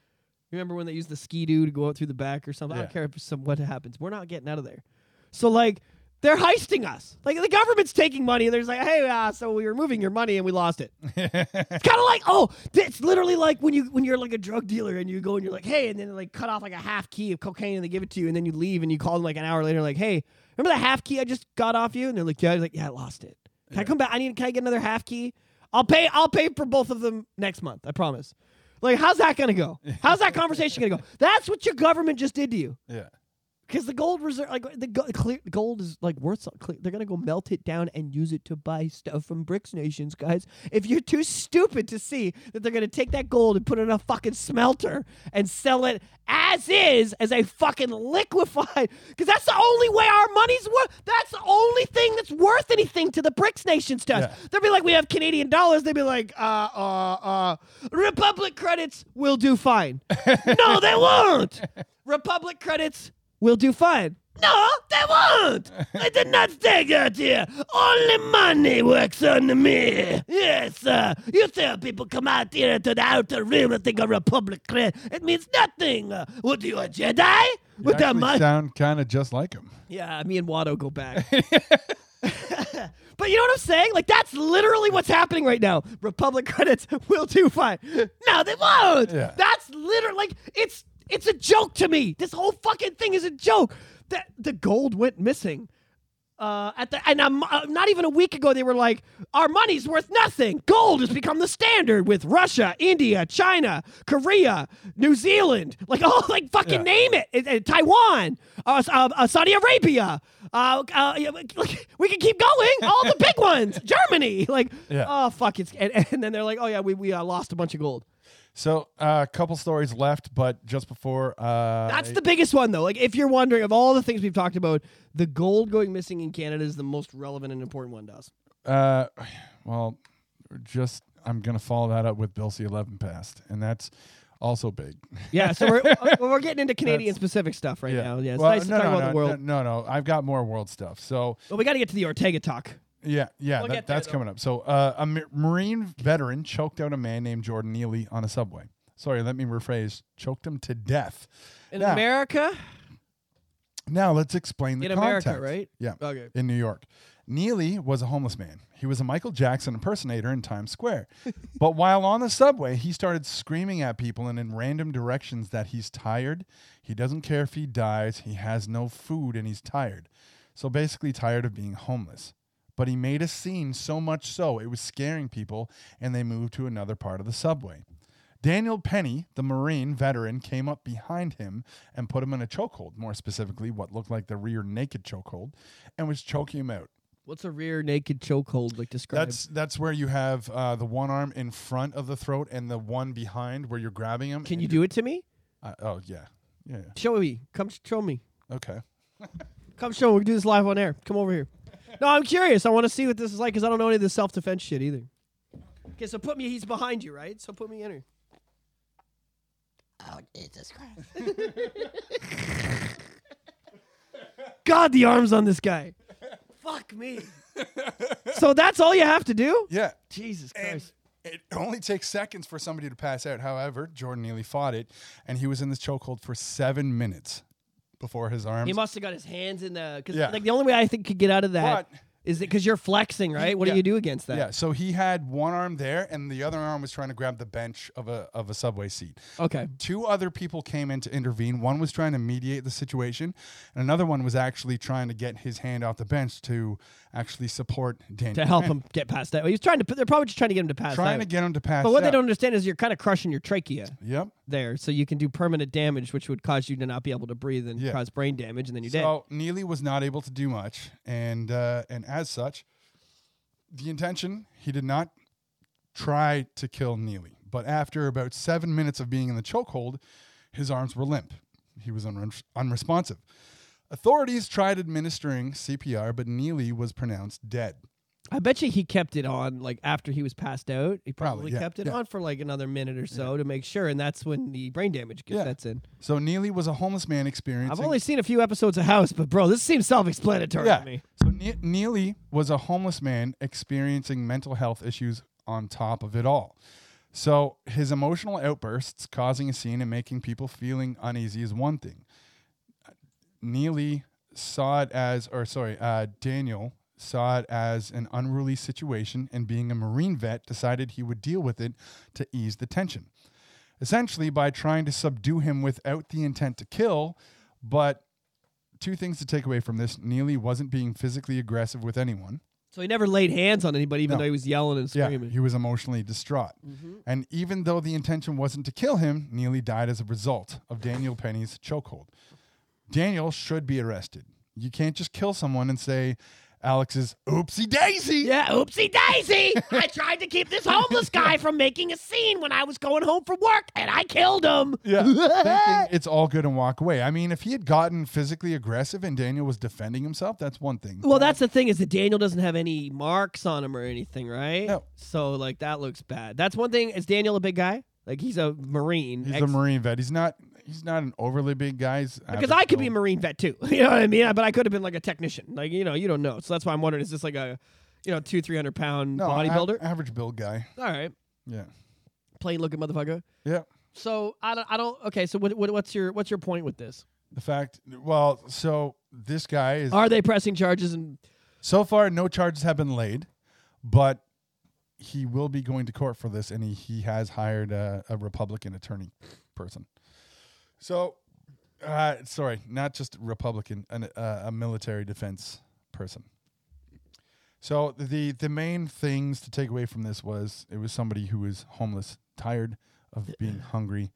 Remember when they used the ski doo to go out through the back or something? I don't care if it's some what happens. We're not getting out of there. So like they're heisting us. Like the government's taking money and they're just like, hey, uh, so we were moving your money and we lost it. [LAUGHS] It's kind of like, oh, it's literally like when you when you're like a drug dealer and you go and you're like, hey, and then they like cut off like a half key of cocaine and they give it to you and then you leave and you call them like an hour later like, hey, remember the half key I just got off you? And they're like, yeah, like, yeah, I lost it. Can I come back? I need. Can I get another half key? I'll pay. I'll pay for both of them next month. I promise. Like, how's that gonna go? [LAUGHS] How's that conversation gonna go? That's what your government just did to you. Yeah. Because the gold reserve, like the go- clear, gold is like worth. they're gonna go melt it down and use it to buy stuff from BRICS nations, guys. If you're too stupid to see that they're gonna take that gold and put it in a fucking smelter and sell it as is as a fucking liquefied, because that's the only way our money's worth. That's the only thing that's worth anything to the BRICS nations. To us. Yeah. They'll be like, we have Canadian dollars. They'll be like, uh, uh, uh, Republic credits will do fine. [LAUGHS] no, they won't. Republic credits will do fine. No, they won't. [LAUGHS] I did not stay that here. Only money works on me. Yes, uh, you tell people come out here to the outer rim and think a Republic credit. It means nothing. Uh, what are you, a Jedi? You With that actually money? sound kind of just like him. Yeah, me and Watto go back. [LAUGHS] [LAUGHS] but you know what I'm saying? Like that's literally what's happening right now. Republic credits will do fine. No, they won't. Yeah. That's literally like it's it's a joke to me. This whole fucking thing is a joke. That the gold went missing. Uh, at the and um, uh, not even a week ago they were like our money's worth nothing. Gold has become the standard with Russia, India, China, Korea, New Zealand, like [LAUGHS] oh like fucking Yeah. name it, It- it- Taiwan, uh, uh, uh, Saudi Arabia. Uh, uh, [LAUGHS] like, we can keep going. All the big ones, [LAUGHS] Germany. Like Yeah. oh fuck it's and, and then they're like oh yeah we we uh, lost a bunch of gold. So a uh, couple stories left, but just before uh, That's the biggest one, though. Like, if you're wondering, of all the things we've talked about, the gold going missing in Canada is the most relevant and important one to us. Uh, well, just I'm gonna follow that up with Bill C11 passed, and that's also big. Yeah, so we're [LAUGHS] uh, well, we're getting into Canadian specific stuff right now. Yeah, it's Well, nice to no, talk no, about no, the world. No, no, I've got more world stuff. So But we got to get to the Ortega talk. Yeah, yeah, We'll that- get there, that's though. coming up. So uh, a ma- Marine veteran choked out a man named Jordan Neely on a subway. Sorry, let me rephrase. Choked him to death. In Now- America, Now let's explain the In America, context. right? Yeah. Okay. In New York. Neely was a homeless man. He was a Michael Jackson impersonator in Times Square. [LAUGHS] but while on the subway, he started screaming at people and in random directions that he's tired. He doesn't care if he dies. He has no food and he's tired. So basically, tired of being homeless. But he made a scene so much so it was scaring people and they moved to another part of the subway. Daniel Penny, the Marine veteran, came up behind him and put him in a chokehold, more specifically, what looked like the rear naked chokehold, and was choking him out. what's a rear naked chokehold like described? That's that's where you have uh, the one arm in front of the throat and the one behind where you're grabbing him. Can you do it to me? Uh, oh yeah, yeah. yeah. Show me. Come sh- show me. Okay. [LAUGHS] Come show. me. We can do this live on air. Come over here. No, I'm curious. I want to see what this is like because I don't know any of the self defense shit either. Okay, so put me. He's behind you, right? So put me in here. Oh, Jesus Christ. [LAUGHS] God, the arms on this guy. Fuck me. [LAUGHS] so that's all you have to do? Yeah. Jesus And Christ. it only takes seconds for somebody to pass out. However, Jordan Neely fought it, and he was in this chokehold for seven minutes before his arms. He must have got his hands in the. Because Yeah. like the only way I think could get out of that. but Is it because you're flexing, right? What Yeah. do you do against that? Yeah, so he had one arm there, and the other arm was trying to grab the bench of a of a subway seat. Okay. Two other people came in to intervene. One was trying to mediate the situation, and another one was actually trying to get his hand off the bench to actually support Daniel. To help him get past that. He's trying to. They're probably just trying to get him to pass trying out. to get him to pass. but what they don't understand is you're kind of crushing your trachea Yep. there, so you can do permanent damage, which would cause you to not be able to breathe and Yeah. cause brain damage, and then you're dead. So Neely was not able to do much, and uh, and as such, the intention he did not try to kill Neely. But after about seven minutes of being in the chokehold, his arms were limp. He was unre- unresponsive. Authorities tried administering CPR, but Neely was pronounced dead. I bet you he kept it on like after he was passed out. He probably, Probably, yeah, kept it yeah. on for like another minute or so to make sure, and that's when the brain damage gets Yeah. sets in. So Neely was a homeless man experiencing. I've only seen a few episodes of House, but bro, this seems self-explanatory to me. So ne- Neely was a homeless man experiencing mental health issues on top of it all. So his emotional outbursts causing a scene and making people feeling uneasy is one thing. Neely saw it as, or sorry, uh, Daniel saw it as an unruly situation and being a Marine vet decided he would deal with it to ease the tension. Essentially, by trying to subdue him without the intent to kill, but two things to take away from this Neely wasn't being physically aggressive with anyone. So he never laid hands on anybody, even No. though he was yelling and Yeah, screaming. he was emotionally distraught. And even though the intention wasn't to kill him, Neely died as a result of Daniel Penny's chokehold. Daniel should be arrested. You can't just kill someone and say Alex's oopsie daisy. Yeah, oopsie daisy! [LAUGHS] I tried to keep this homeless guy [LAUGHS] from making a scene when I was going home from work, and I killed him. Yeah, [LAUGHS] thinking it's all good and walk away. I mean, if he had gotten physically aggressive and Daniel was defending himself, that's one thing. Well, that's the thing is that Daniel doesn't have any marks on him or anything, right? No. So like that looks bad. That's one thing. Is Daniel a big guy? Like he's a Marine. he's ex- a Marine vet. He's not. He's not an overly big guy. He's Because average I could be a build. Marine vet too. [LAUGHS] You know what I mean? But I could have been like a technician. Like you know, you don't know. So that's why I'm wondering: is this like a, you know, two three hundred pound no a- bodybuilder? average build guy. All right, Yeah, plain looking motherfucker. yeah. So I don't. I don't. Okay. So what, what, what's your what's your point with this? The fact, well, so this guy is Are they pressing charges and so far no charges have been laid, but he will be going to court for this, and he he has hired a, a Republican attorney person. So, uh, sorry, not just Republican, an, uh, a military defense person. So the the main things to take away from this was it was somebody who was homeless, tired of being hungry,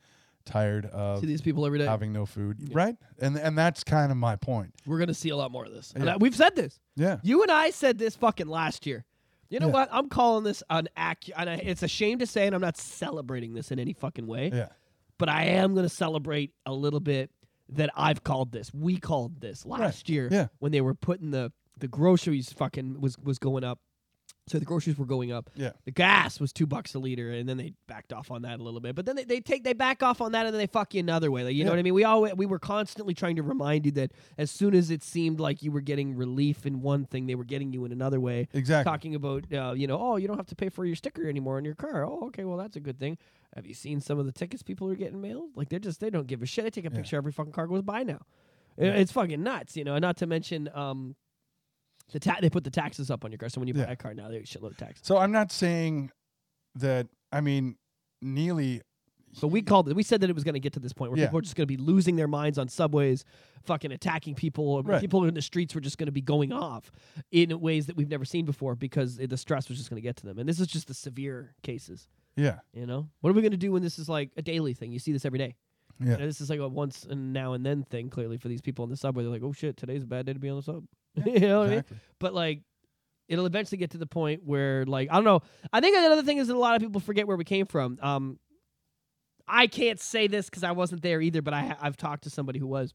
tired of see these people every day? having no food, right? And and that's kind of my point. We're gonna see a lot more of this. And Yeah. I- we've said this. Yeah. You and I said this fucking last year. You know Yeah. what? I'm calling this an act. And it's a shame to say, and I'm not celebrating this in any fucking way. Yeah. But I am going to celebrate a little bit that I've called this. We called this last year Yeah. when they were putting the the groceries fucking was was going up. So the groceries were going up. Yeah. The gas was two bucks a liter, and then they backed off on that a little bit. But then they, they take they back off on that, and then they fuck you another way. Like, you know what I mean? We all we were constantly trying to remind you that as soon as it seemed like you were getting relief in one thing, they were getting you in another way. Exactly. Talking about uh, you know, oh, you don't have to pay for your sticker anymore in your car. Oh, okay, well that's a good thing. Have you seen some of the tickets people are getting mailed? Like they're just they don't give a shit. They take a Yeah. picture every fucking car goes by now. Yeah. It's fucking nuts, you know. And not to mention um, the ta- they put the taxes up on your car. So when you buy Yeah. a car now, they shitload of taxes. So I'm not saying that. I mean, Neely. But we called it. We said that it was going to get to this point where Yeah. people were just going to be losing their minds on subways, fucking attacking people. Or Right. People in the streets were just going to be going off in ways that we've never seen before because the stress was just going to get to them. And this is just the severe cases. Yeah. You know, what are we going to do when this is like a daily thing? You see this every day. Yeah. You know, this is like a once and now and then thing. Clearly, for these people on the subway, they're like, "Oh shit, today's a bad day to be on the sub." [LAUGHS] you know what I mean? Exactly. But like, it'll eventually get to the point where, like, I don't know. I think another thing is that a lot of people forget where we came from. Um, I can't say this because I wasn't there either, but I ha- I've talked to somebody who was,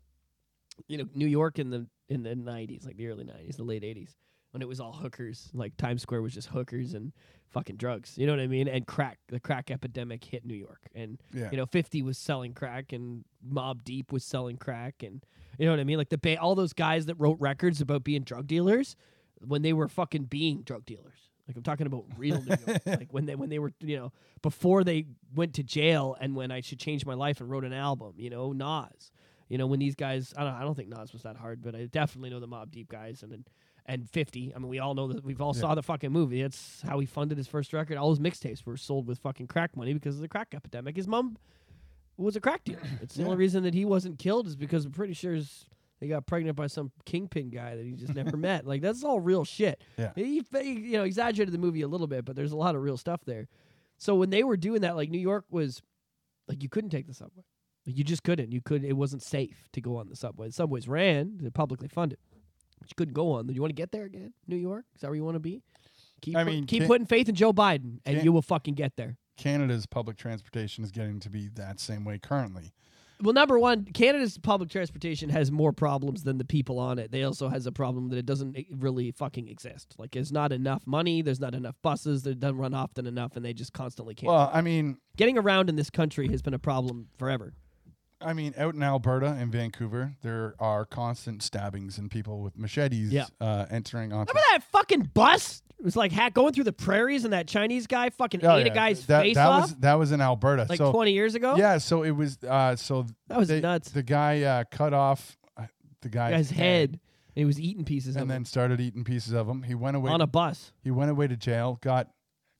you know, New York in the in the nineties, like the early nineties, the late eighties, when it was all hookers. Like Times Square was just hookers and fucking drugs. You know what I mean? And crack. The crack epidemic hit New York, and Yeah. you know, 50 was selling crack and Mobb Deep was selling crack and you know what I mean? Like the ba- all those guys that wrote records about being drug dealers when they were fucking being drug dealers. Like I'm talking about real New York. [LAUGHS] like when they when they were, you know, before they went to jail and when I should change my life and wrote an album, you know, Nas. You know, when these guys I don't I don't think Nas was that hard, but I definitely know the Mobb Deep guys and then and 50. I mean, we all know that we've all saw the fucking movie. That's how he funded his first record. All his mixtapes were sold with fucking crack money because of the crack epidemic. His mom was a crack dealer. [CLEARS THROAT] It's the only reason that he wasn't killed is because I'm pretty sure his, they got pregnant by some kingpin guy that he just never [LAUGHS] met. Like that's all real shit. Yeah. He, he, you know, exaggerated the movie a little bit, but there's a lot of real stuff there. So when they were doing that, like New York was, like you couldn't take the subway. Like, you just couldn't. You could. It wasn't safe to go on the subway. The subways ran. They're publicly funded. You couldn't go on. Do You want to get there again, New York? Is that where you want to be? Keep, I put- mean, keep can't- putting faith in Joe Biden, and can't- you will fucking get there. Canada's public transportation is getting to be that same way currently. Well, number one, Canada's public transportation has more problems than the people on it. They also has a problem that it doesn't really fucking exist. Like, there's not enough money. There's not enough buses. They don't run often enough, and they just constantly can't. Well, I mean, Getting around in this country has been a problem forever. I mean, out in Alberta and Vancouver, there are constant stabbings and people with machetes Yeah. uh, entering onto. Remember that fucking bus? It was like ha- going through the prairies, and that Chinese guy fucking Oh, ate a guy's that, face that off Was, that was in Alberta. like so 20 years ago. yeah, so it was. Uh, so That was they- nuts. The guy uh, cut off uh, the guy's, guy's head, and he was eating pieces and of then started eating pieces of him. He went away. on a bus. he went away to jail, got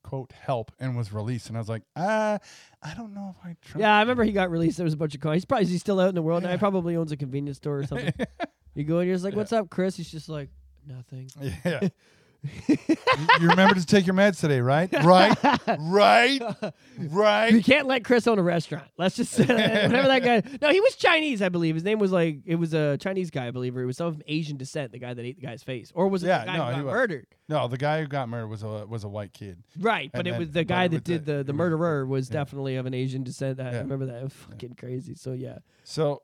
quote help, and was released. And I was like, ah, I don't know if I trust. Yeah, I remember he got released. There was a bunch of coins. He's probably he's still out in the world now. He probably owns a convenience store or something. [LAUGHS] you go in, you're just like, "What's up, Chris?" He's just like, "Nothing." [LAUGHS] Yeah. You, remember to take your meds today, right? Right, right, right. You can't let Chris own a restaurant. Let's just say [LAUGHS] whatever that guy. No, he was Chinese, I believe. His name was like it was a Chinese guy, I believe, or it was some of Asian descent. The guy that ate the guy's face, or was it Yeah, the guy no, who he got was. murdered? No, the guy who got murdered was a was a white kid. Right, but And it was the guy that did the- the the murderer was yeah. definitely of an Asian descent. I Yeah. remember that. Fucking crazy. So yeah, So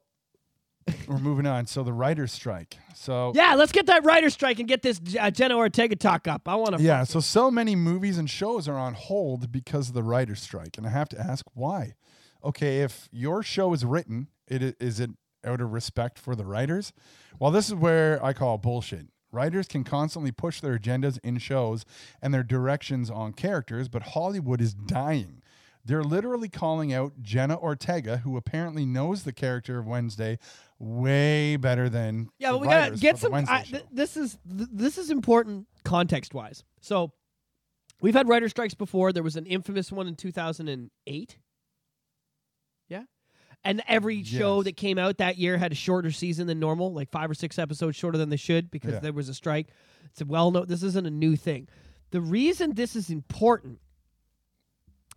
we're moving on. So the writers' strike. So yeah. Let's get that writer strike and get this uh, Jenna Ortega talk up. I want to. yeah. So so many movies and shows are on hold because of the writers' strike, and I have to ask why. Okay, if your show is written, it i- it out of respect for the writers? Well, this is where I call bullshit. Writers can constantly push their agendas in shows and their directions on characters, but Hollywood is dying. They're literally calling out Jenna Ortega, who apparently knows the character of Wednesday way better than Yeah, but we gotta get some. I, th- this is th- this is important context wise. So, we've had writer strikes before. There was an infamous one in two thousand and eight. Yeah, and every show that came out that year had a shorter season than normal, like five or six episodes shorter than they should because Yeah. there was a strike. It's a well known. This isn't a new thing. The reason this is important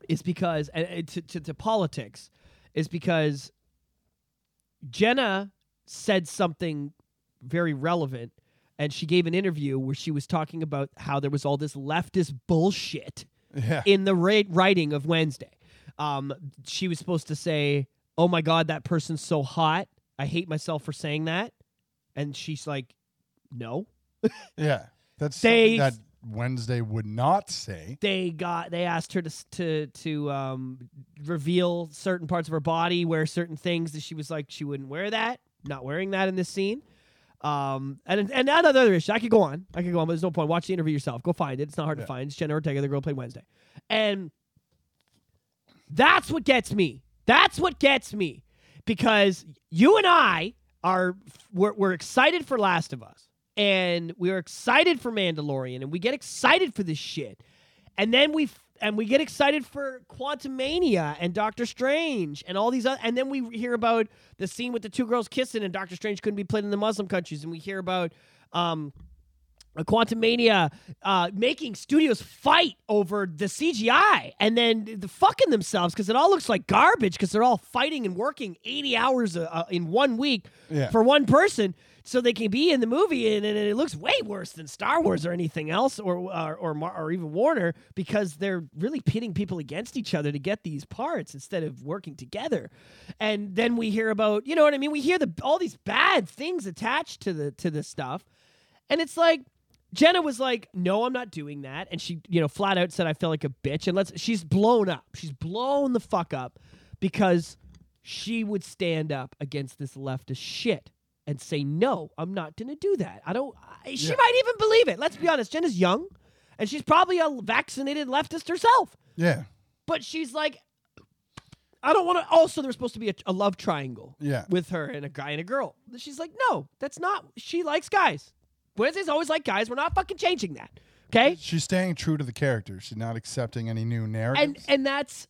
is because and to, to to politics is because Jenna said something very relevant and she gave an interview where she was talking about how there was all this leftist bullshit yeah. in the ra- writing of Wednesday. Um, she was supposed to say, "Oh my god, that person's so hot. I hate myself for saying that." And she's like, "No." Yeah, that's They- that Wednesday would not say. They got they asked her to to to um, reveal certain parts of her body, wear certain things that she was like she wouldn't wear that. Not wearing that in this scene. Um, and and another issue. I could go on. I could go on, but there's no point. Watch the interview yourself. Go find it. It's not hard Yeah. to find. It's Jenna Ortega, the girl played Wednesday, and that's what gets me. That's what gets me because you and I are we're, we're excited for Last of Us and we're excited for Mandalorian and we get excited for this shit, and then we f- and we get excited for Quantumania and Doctor Strange and all these other, and then we hear about the scene with the two girls kissing and Doctor Strange couldn't be played in the Muslim countries, and we hear about um a Quantumania uh, making studios fight over the CGI and then the fucking themselves because it all looks like garbage because they're all fighting and working 80 hours uh, uh, in one week Yeah. for one person so they can be in the movie and, and it looks way worse than Star Wars or anything else or or or, Mar- or even Warner because they're really pitting people against each other to get these parts instead of working together. And then we hear about, you know what I mean? We hear the all these bad things attached to the to this stuff. And it's like Jenna was like, "No, I'm not doing that," and she, you know, flat out said, "I feel like a bitch." And let's, she's blown up. She's blown the fuck up because she would stand up against this leftist shit and say, "No, I'm not going to do that." I don't. I, she Yeah. might even believe it. Let's be honest. Jenna's young, and she's probably a vaccinated leftist herself. Yeah, But she's like, I don't want to. Also, there's supposed to be a, a love triangle yeah, with her and a guy and a girl. She's like, no, that's not. She likes guys. Wednesday's always like guys. We're not fucking changing that. Okay. She's staying true to the character. She's not accepting any new narratives. and and that's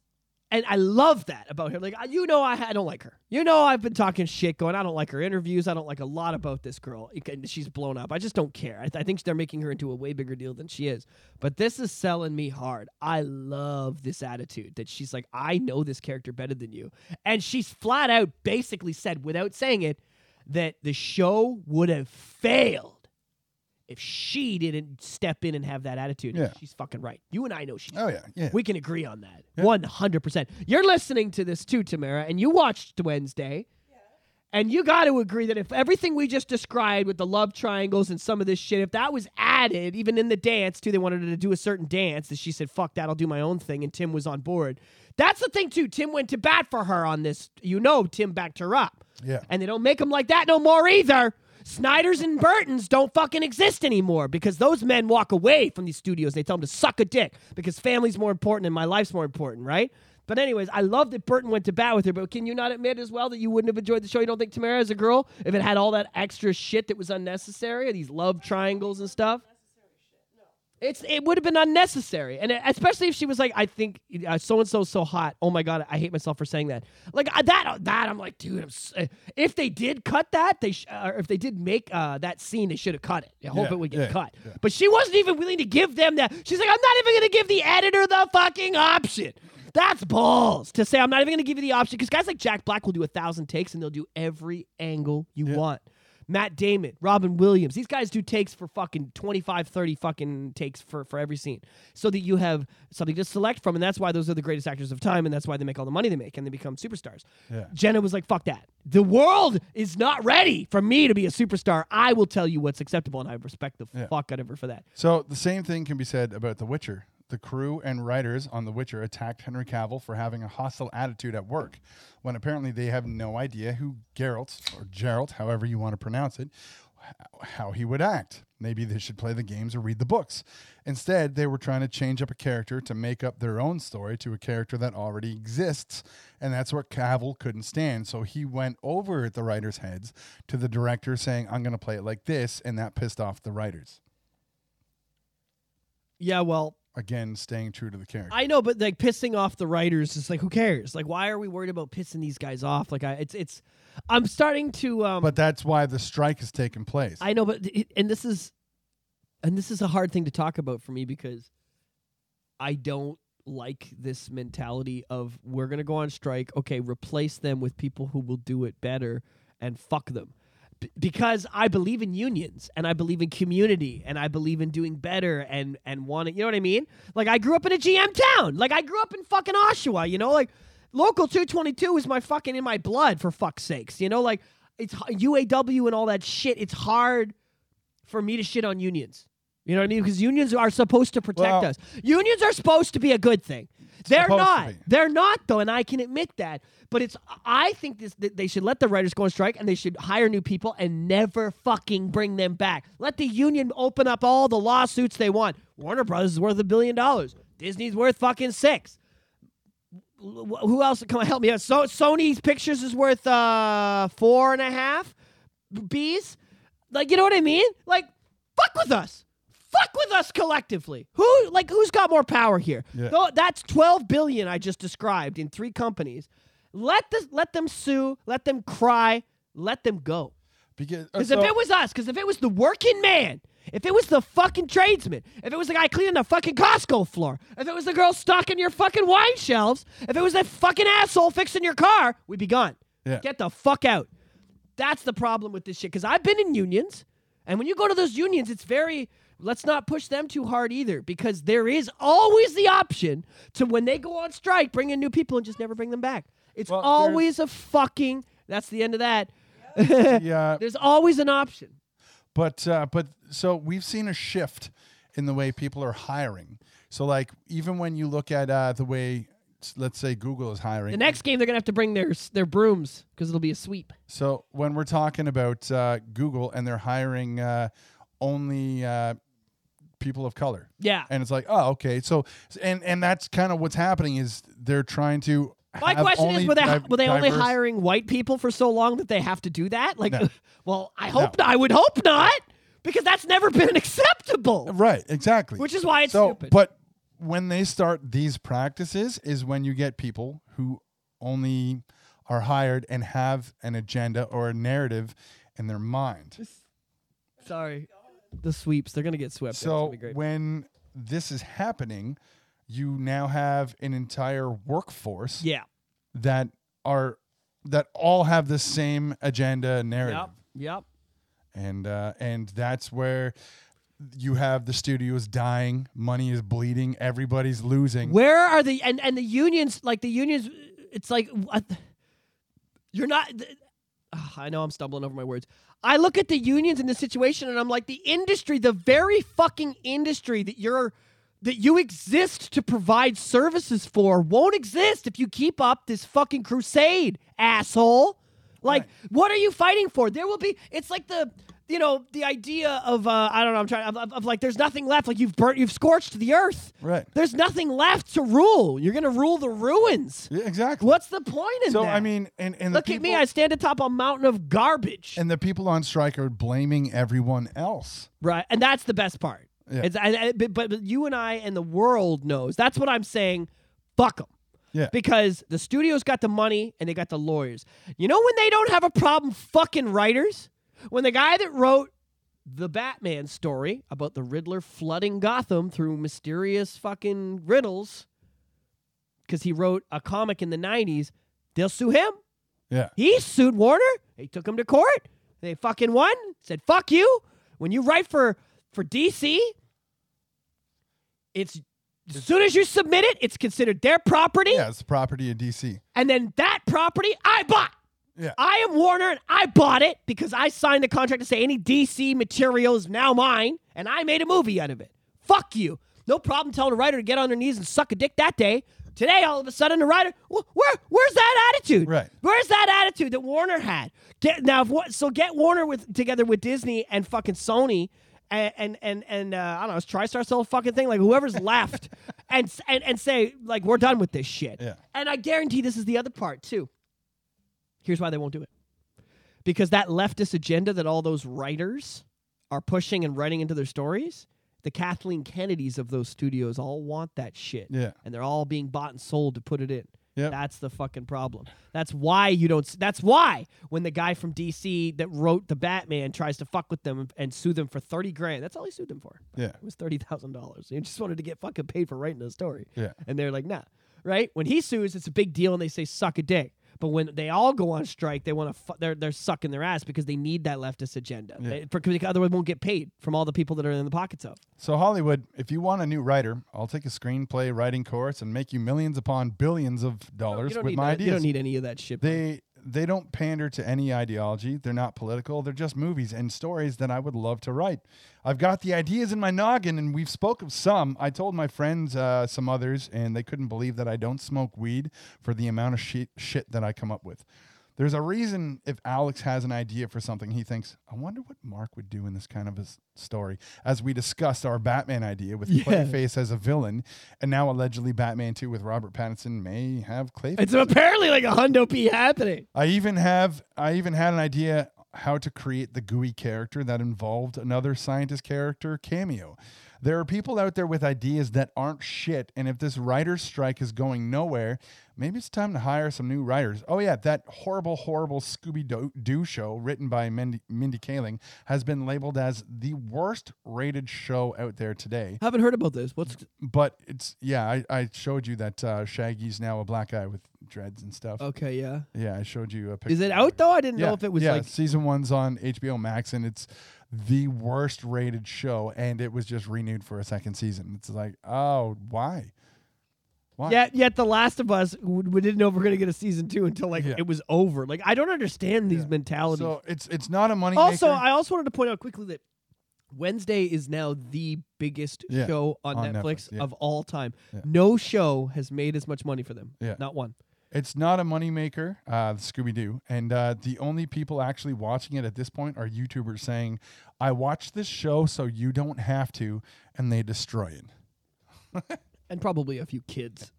and I love that about her. Like you know, I, I don't like her. You know, I've been talking shit, going. I don't like her interviews. I don't like a lot about this girl. Can- She's blown up. I just don't care. I, I think they're making her into a way bigger deal than she is. But this is selling me hard. I love this attitude that she's like, I know this character better than you, and she's flat out basically said, without saying it, that the show would have failed. If she didn't step in and have that attitude, Yeah. she's fucking right. You and I know she's oh yeah, yeah. we can agree on that. One hundred percent. You're listening to this too, Tamara, and you watched Wednesday. And you got to agree that if everything we just described with the love triangles and some of this shit, if that was added, even in the dance too, they wanted her to do a certain dance that she said, fuck that, I'll do my own thing. And Tim was on board. That's the thing too. Tim went to bat for her on this. You know, Tim backed her up. yeah. And they don't make them like that no more either. Snyder's and Burton's don't fucking exist anymore because those men walk away from these studios. They tell them to suck a dick because family's more important and my life's more important, right? But anyways, I love that Burton went to bat with her. But can you not admit as well that you wouldn't have enjoyed the show? You don't think Tamara is a girl, if it had all that extra shit that was unnecessary, these love triangles and stuff? It's it would have been unnecessary, and especially if she was like, I think so and so so hot. Oh my god, I hate myself for saying that. Like uh, that that I'm like, dude. I'm s- uh, if they did cut that, they sh- uh, or if they did make uh, that scene, they should have cut it. I hope Yeah, it would get yeah, cut. yeah. But she wasn't even willing to give them that. She's like, I'm not even going to give the editor the fucking option. That's balls to say I'm not even going to give you the option because guys like Jack Black will do a thousand takes and they'll do every angle you want. Matt Damon, Robin Williams. These guys do takes for fucking 25, 30 fucking takes for, for every scene. So that you have something to select from. And that's why those are the greatest actors of time. And that's why they make all the money they make and they become superstars. Yeah. Jenna was like, fuck that. The world is not ready for me to be a superstar. I will tell you what's acceptable. And I respect the Yeah. fuck out of her for that. So the same thing can be said about The Witcher. The crew and writers on The Witcher attacked Henry Cavill for having a hostile attitude at work, when apparently they have no idea who Geralt or Geralt, however you want to pronounce it, how he would act. Maybe they should play the games or read the books. Instead, they were trying to change up a character to make up their own story to a character that already exists, and that's what Cavill couldn't stand. So he went over at the writers' heads to the director saying, "I'm going to play it like this," and that pissed off the writers Yeah, well, again staying true to the character. I know, but like pissing off the writers is like, who cares? Like, why are we worried about pissing these guys off? Like, I, it's, it's, I'm starting to, um, but that's why the strike has taken place. I know, but it, and this is, and this is a hard thing to talk about for me because I don't like this mentality of we're gonna go on strike. Okay, replace them with people who will do it better and fuck them. Because I believe in unions and I believe in community and I believe in doing better and and wanting, you know what I mean? Like I grew up in a GM town. Like I grew up in fucking Oshawa, you know, like local 222 is my fucking in my blood for fuck's sakes. You know, like it's UAW and all that shit. It's hard for me to shit on unions. You know what I mean? Because unions are supposed to protect Well- us. Unions are supposed to be a good thing. They're not. They're not though, and I can admit that. But it's I think this that they should let the writers go on strike and they should hire new people and never fucking bring them back. Let the union open up all the lawsuits they want. Warner Brothers is worth a billion dollars. Disney's worth fucking six. Who else? Come on, help me out. So Sony's Pictures is worth uh four and a half B's. Like you know what I mean? Like fuck with us. Fuck with us collectively. Who like who's got more power here? Yeah. That's 12 billion I just described in three companies. Let this let them sue, let them cry, let them go. because uh, Because so- if it was us, because if it was the working man, if it was the fucking tradesman, if it was the guy cleaning the fucking Costco floor, if it was the girl stocking your fucking wine shelves, if it was that fucking asshole fixing your car, we'd be gone. Yeah. Get the fuck out. That's the problem with this shit. Because I've been in unions, and when you go to those unions, it's very. Let's not push them too hard either, because there is always the option to when they go on strike, bring in new people and just never bring them back. It's Well, always a fucking. That's the end of that. yeah, [LAUGHS] There's always an option. but uh, but so we've seen a shift in the way people are hiring. So like even when you look at uh, the way let's say Google is hiring. The next game, they're gonna have to bring their their brooms because it'll be a sweep. So when we're talking about uh, Google and they're hiring uh, only uh, people of color, Yeah. and it's like, oh, okay. So and and that's kind of what's happening is they're trying to. My question is, were they div- were they only hiring white people for so long that they have to do that? Like, No. [LAUGHS] well, I hope No. I would hope not. because that's never been [LAUGHS] acceptable. Right, exactly. Which is why it's so, stupid. but when they start these practices is when you get people who only are hired and have an agenda or a narrative in their mind. Sorry, the sweeps. They're gonna get swept. So when this is happening, you now have an entire workforce yeah. that are that all have the same agenda narrative. Yep. Yep. and uh, and that's where you have the studios dying, money is bleeding, everybody's losing. Where are the and and the unions? Like the unions, it's like what, you're not. Ugh, I know I'm stumbling over my words. I look at the unions in this situation, and I'm like, the industry, the very fucking industry that you're that you exist to provide services for, won't exist if you keep up this fucking crusade, asshole. Like, Right. what are you fighting for? There will be. It's like the. You know the idea of uh, I don't know I'm trying of, of, of like there's nothing left like you've burnt you've scorched the earth Right. there's nothing left to rule. You're going to rule the ruins. Yeah, exactly. What's the point in so that? I mean, and, and look the at me. I stand atop a mountain of garbage. and the people on strike are blaming everyone else. right, and that's the best part. Yeah. It's, I, I- but, but you and I and the world knows. That's what I'm saying. Fuck them. Yeah. Because the studios got the money and they got the lawyers. You know when they don't have a problem fucking writers? When the guy that wrote the Batman story about the Riddler flooding Gotham through mysterious fucking riddles, because he wrote a comic in the 90s, they'll sue him. Yeah. He sued Warner. They took him to court. They fucking won. Said fuck you. When you write for for DC, it's as soon as you submit it, it's considered their property, Yeah, it's the property of DC. and then that property I bought. Yeah. I am Warner, and I bought it because I signed the contract to say any DC material is now mine, and I made a movie out of it. Fuck you. No problem telling a writer to get on their knees and suck a dick that day. Today, all of a sudden, the writer, where, where's that attitude? Right. Where's that attitude that Warner had? Get now, if what? So get Warner with together with Disney and fucking Sony. And and and, and uh, I don't know, is TriStar still a fucking thing? Like whoever's [LAUGHS] left, and, and and say like we're done with this shit. Yeah. And I guarantee this is the other part too. Here's why they won't do it. Because that leftist agenda that all those writers are pushing and writing into their stories, the Kathleen Kennedys of those studios all want that shit. Yeah. And they're all being bought and sold to put it in. Yep. That's the fucking problem. That's why you don't. s- That's why when the guy from DC that wrote the Batman tries to fuck with them and sue them for thirty grand, that's all he sued them for. Yeah. It was thirty thousand dollars. He just wanted to get fucking paid for writing the story. Yeah. And they're like, nah. Right? When he sues, it's a big deal, and they say suck a dick. But when they all go on strike, they want to. Fu- they're they're sucking their ass because they need that leftist agenda. Yeah. They, because otherwise, won't get paid from all the people that are in the pockets of. So Hollywood, if you want a new writer, I'll take a screenplay writing course and make you millions upon billions of dollars with my that. ideas. you don't need any of that shit. they they don't pander to any ideology. They're not political. They're just movies and stories that I would love to write. I've got the ideas in my noggin, and we've spoke of some. I told my friends uh, some others, and they couldn't believe that I don't smoke weed for the amount of shit, shit that I come up with. There's a reason if Alex has an idea for something, he thinks, I wonder what Mark would do in this kind of a s- story. As we discussed our Batman idea with Yeah. Clayface as a villain, and now allegedly Batman 2 with Robert Pattinson may have Clayface. it's apparently like a hundo p happening. I even have I even had an idea how to create the gooey character that involved another scientist character cameo. There are people out there with ideas that aren't shit, and if this writer's strike is going nowhere, maybe it's time to hire some new writers. Oh yeah, that horrible, horrible Scooby Doo show written by Mindy, Mindy Kaling has been labeled as the worst rated show out there today. Haven't heard about this. What's But it's yeah, I, I showed you that uh, Shaggy's now a black guy with dreads and stuff. okay? Yeah. Yeah, I showed you a picture. Is it out though? I didn't Yeah, know if it was yeah, like. season one's on HBO Max, and it's the worst rated show, and it was just renewed for a second season. It's like, oh, why? Yet, yet The Last of Us, we didn't know if we are gonna get a season two until like Yeah. it was over. Like I don't understand these mentalities. So it's it's not a money. also, maker. I also wanted to point out quickly that Wednesday is now the biggest Yeah, show on, on Netflix, Netflix, yeah. of all time. Yeah. No show has made as much money for them. Yeah. Not one. it's not a money maker. Uh, Scooby Doo, and uh, the only people actually watching it at this point are YouTubers saying, "I watched this show so you don't have to," and they destroy it. [LAUGHS] And probably a few kids.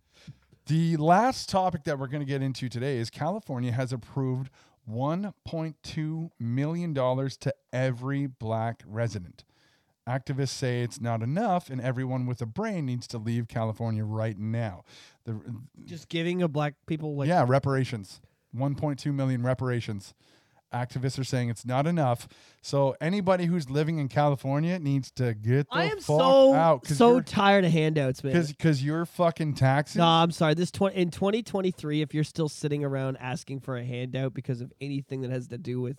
The last topic that we're going to get into today is California has approved 1.2 million dollars to every black resident. Activists say it's not enough, and everyone with a brain needs to leave California right now. The, Just giving a black people like yeah, reparations. 1.2 million reparations. Activists are saying it's not enough. So anybody who's living in California needs to get the I am fuck so out so tired of handouts, man. because your fucking taxes. No, I'm sorry. This tw- in 2023, if you're still sitting around asking for a handout because of anything that has to do with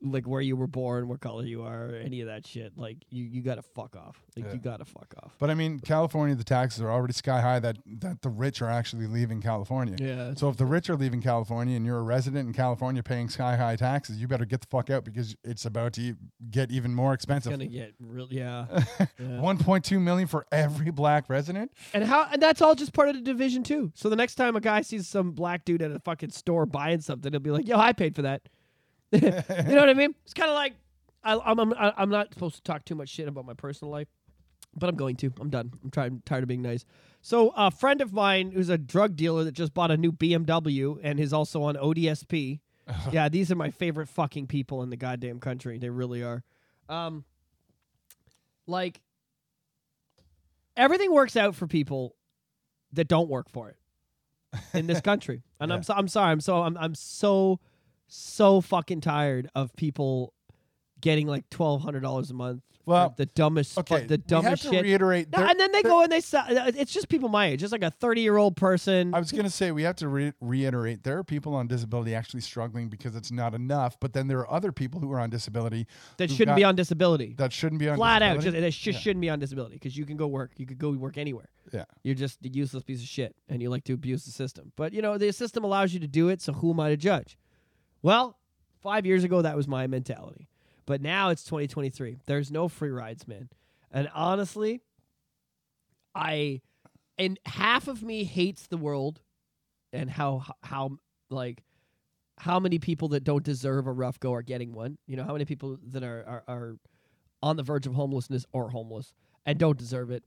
like where you were born, what color you are, any of that shit, like you you gotta fuck off. Like Yeah. you gotta fuck off. But I mean, California, the taxes are already sky high. That that the rich are actually leaving California. Yeah. So if the rich are leaving California and you're a resident in California paying sky high taxes, you better get the fuck out because it's about to get even more It's expensive. gonna get real. Yeah. [LAUGHS] yeah. 1.2 million for every black resident. And how? And that's all just part of the division too. So the next time a guy sees some black dude at a fucking store buying something, he'll be like, "Yo, I paid for that." You know what I mean? It's kind of like I, I'm I'm I'm not supposed to talk too much shit about my personal life, but I'm going to. I'm done. I'm trying tired of being nice. So a friend of mine who's a drug dealer that just bought a new BMW and is also on ODSP. yeah, these are my favorite fucking people in the goddamn country. They really are. Um, like everything works out for people that don't work for it in this [LAUGHS] country. And I'm so, I'm sorry. I'm so I'm I'm so so fucking tired of people getting like twelve hundred dollars a month. Well, the dumbest, Okay, the we have dumbest to shit. reiterate. No, and then they go and they sell. Uh, it's just people my age, just like a thirty-year-old person. I was going to say we have to re- reiterate there are people on disability actually struggling because it's not enough, but then there are other people who are on disability that shouldn't got- be on disability. that shouldn't be on Flat out, disability. just, they just Yeah. shouldn't be on disability because you can go work. You could go work anywhere. Yeah. You're just a useless piece of shit, and you like to abuse the system. But you know the system allows you to do it, so who am I to judge? Well, five years ago that was my mentality, but now it's 2023. There's no free rides, man. And honestly, I and half of me hates the world and how how like how many people that don't deserve a rough go are getting one. You know how many people that are are, are on the verge of homelessness or homeless and don't deserve it.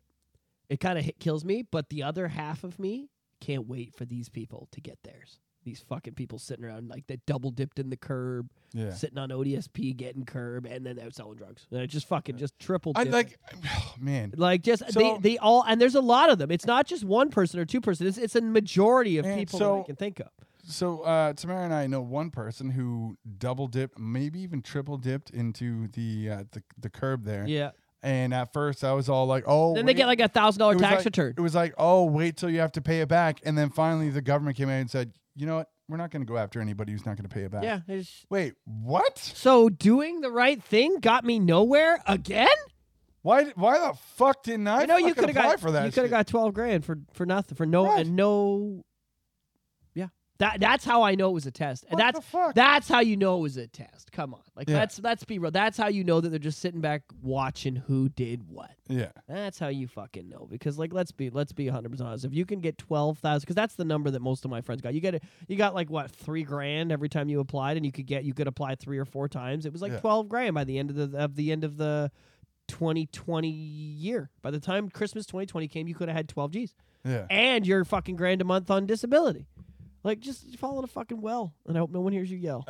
It kind of kills me, but the other half of me can't wait for these people to get theirs. These fucking people sitting around like they double dipped in the CERB, Yeah. sitting on ODSP, getting CERB, and then they're selling drugs. They're just fucking just triple. I like, man. Like just So- they they all and there's a lot of them. It's not just one person or two person. It's it's a majority of people that I so- can think of. So uh, Tamara and I know one person who double dipped, maybe even triple dipped into the uh, the the CERB there. Yeah. And at first I was all like, "Oh." Then they get like a thousand dollar tax like- return. It was like, "Oh, wait till you have to pay it back." And then finally the government came in and said, "You know what? We're not going to go after anybody who's not going to pay it back." Yeah. it's- Wait, what? So doing the right thing got me nowhere again. Why? Why the fuck didn't I? you know, you fucking could have apply got for that. you could have shit? got twelve grand for for nothing for no Right. and no. Yeah, that that's how I know it was a test, and What that's the fuck? that's how you know it was a test. Come on, like Yeah. let's let's be real. That's how you know that they're just sitting back watching who did what. Yeah. That's how you fucking know. Because like let's be let's be 100 percent honest. If you can get twelve thousand, because that's the number that most of my friends got. You get it. You got like what three grand every time you applied, and you could get you could apply three or four times. It was like Yeah. twelve grand by the end of the of the end of the 2020 year. By the time Christmas 2020 came, you could have had 12 G's, Yeah. and you're fucking grand a month on disability. Like just fall in a fucking well, and I hope no one hears you yell.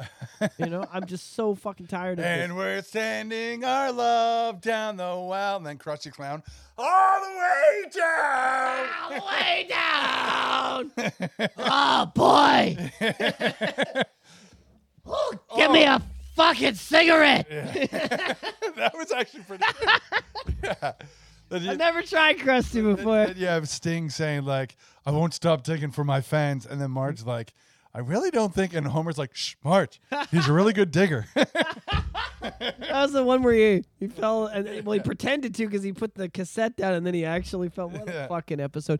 you know, I'm just so fucking tired of [LAUGHS] this. And we're sending our love down the well, and then Krusty Clown all the way down. All the way down. [LAUGHS] oh boy. [LAUGHS] Ooh, give me oh. a fucking cigarette. that was actually pretty. yeah. I've never tried Krusty before. then you have Sting saying like, "I won't stop digging for my fans," and then Marge's mm-hmm. like, "I really don't think," and Homer's like, "Shh, Marge, he's a really good digger." [LAUGHS] That was the one where he, he fell and well he pretended to because he put the cassette down and then he actually fell. What a fucking episode!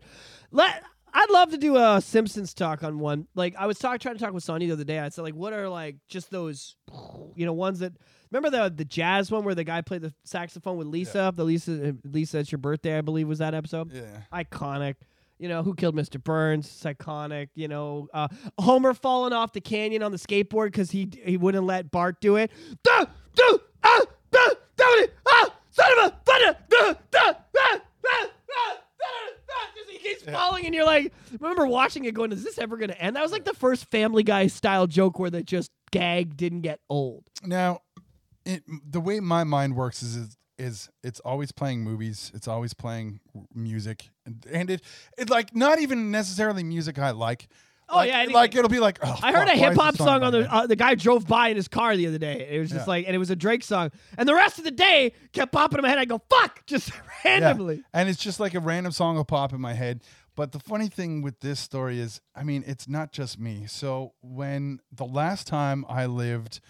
Let I'd love to do a Simpsons talk on one. Like I was talk, trying to talk with Sonny the other day. I said like, what are like just those, you know, ones that remember the the jazz one where the guy played the saxophone with Lisa. The Lisa Lisa, it's your birthday, I believe, was that episode. yeah. iconic. You know, who killed Mr. Burns? It's iconic. You know, uh, Homer falling off the canyon on the skateboard because he he wouldn't let Bart do it. Duh, duh, ah, duh, duh, ah, son of a thunder, duh, duh, ah, ah, ah, ah, ah, He keeps falling, and you're like, remember watching it, going, "Is this ever going to end?" That was like the first Family Guy style joke where the just gag didn't get old. Now, it, the way my mind works is, is it's always playing movies, it's always playing music, and, and it it like not even necessarily music I like. Oh, Like- yeah, like it'll be like oh, I heard fuck, a hip hop this song on the uh, the guy drove by in his car the other day. It was just Yeah. like, and it was a Drake song, and the rest of the day kept popping in my head. I go, "Fuck!" [LAUGHS] just Yeah. randomly. And it's just like a random song will pop in my head. But the funny thing with this story is, I mean, it's not just me. So when the last time I lived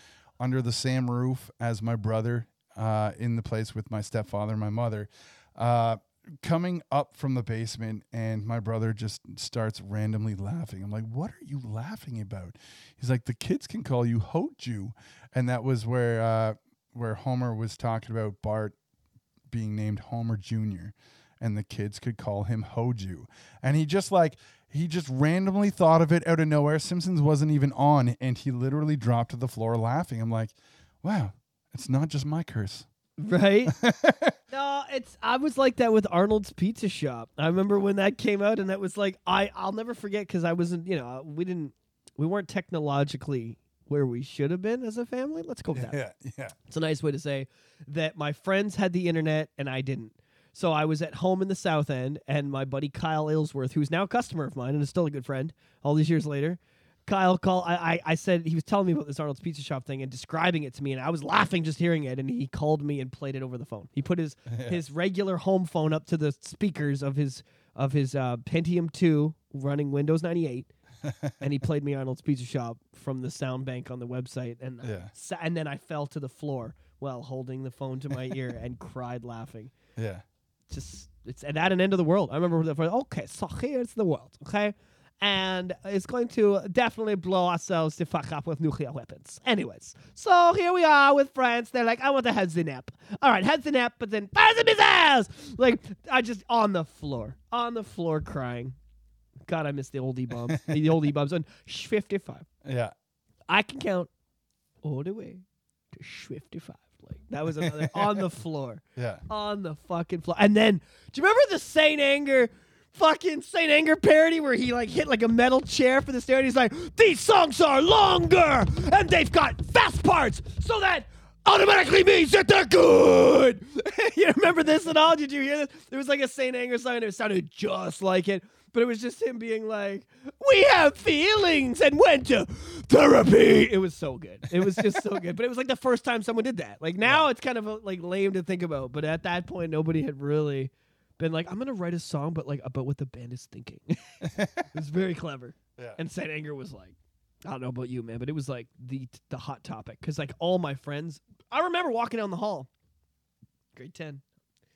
under the same roof as my brother, uh, in the place with my stepfather and my mother, uh, coming up from the basement, and my brother just starts randomly laughing. I'm like, "What are you laughing about?" He's like, "The kids can call you Hoju," and that was where uh, where Homer was talking about Bart being named Homer Jr. and the kids could call him Hoju. And he just like he just randomly thought of it out of nowhere. Simpsons wasn't even on and he literally dropped to the floor laughing. I'm like, "Wow, it's not just my curse." Right? [LAUGHS] no, it's I was like that with Arnold's Pizza Shop. I remember when that came out, and that was like I I'll never forget because I wasn't you know uh, we didn't we weren't technologically where we should have been as a family. Let's go with that. [LAUGHS] Yeah, yeah. It's a nice way to say that my friends had the internet and I didn't. So I was at home in the South End, and my buddy Kyle Aylesworth, who's now a customer of mine and is still a good friend, all these years later. Kyle called. I, I I said he was telling me about this Arnold's Pizza Shop thing and describing it to me, and I was laughing just hearing it. And he called me and played it over the phone. He put his [LAUGHS] his regular home phone up to the speakers of his of his uh, Pentium two running Windows ninety eight, [LAUGHS] and he played me Arnold's Pizza Shop from the sound bank on the website, and Yeah. sa- and then I fell to the floor while holding the phone to my ear and cried laughing. Yeah. Just it's at an end of the world. I remember the first, okay, so here's the world, okay, and it's going to definitely blow ourselves to fuck up with nuclear weapons. Anyways, so here we are with France. They're like, I want the heads in up. All right, heads in up, but then fire the missiles. Like I just on the floor, on the floor crying. God, I miss the old E bombs. [LAUGHS] the old E bombs on Sh 55. Yeah. I can count all the way to 55. Like that was another on the [LAUGHS] floor, Yeah. on the fucking floor. And then, do you remember the Saint Anger, fucking Saint Anger parody where he like hit like a metal chair for the stereo? And He's like, these songs are longer and they've got fast parts, so that automatically means that they're good. [LAUGHS] you remember this at all? Did you hear this? There was like a Saint Anger song and it sounded just like it. But it was just him being like, "We have feelings and went to therapy." It was so good. It was just so good. But it was like the first time someone did that. Like now, it's kind of uh, like lame to think about. But at that point, nobody had really been like, "I'm gonna write a song," but like about what the band is thinking. [LAUGHS] it was very clever. Yeah. And Saint Anger was like, I don't know about you, man, but it was like the the hot topic because like all my friends, I remember walking down the hall, grade ten,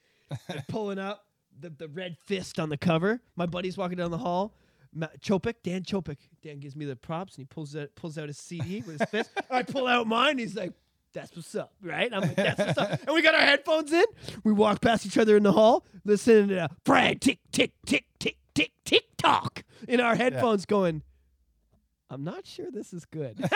[LAUGHS] and pulling up the the red fist on the cover. My buddy's walking down the hall. Ma- Chopik, Dan Chopik. Dan gives me the props and he pulls out pulls out his CD with his fist. [LAUGHS] I pull out mine. He's like, "That's what's up, right?" I'm like, "That's what's up." [LAUGHS] And we got our headphones in. We walk past each other in the hall, listening to Frank tick tick tick tick tick tick tock in our headphones, going. I'm not sure this is good. [LAUGHS] [LAUGHS]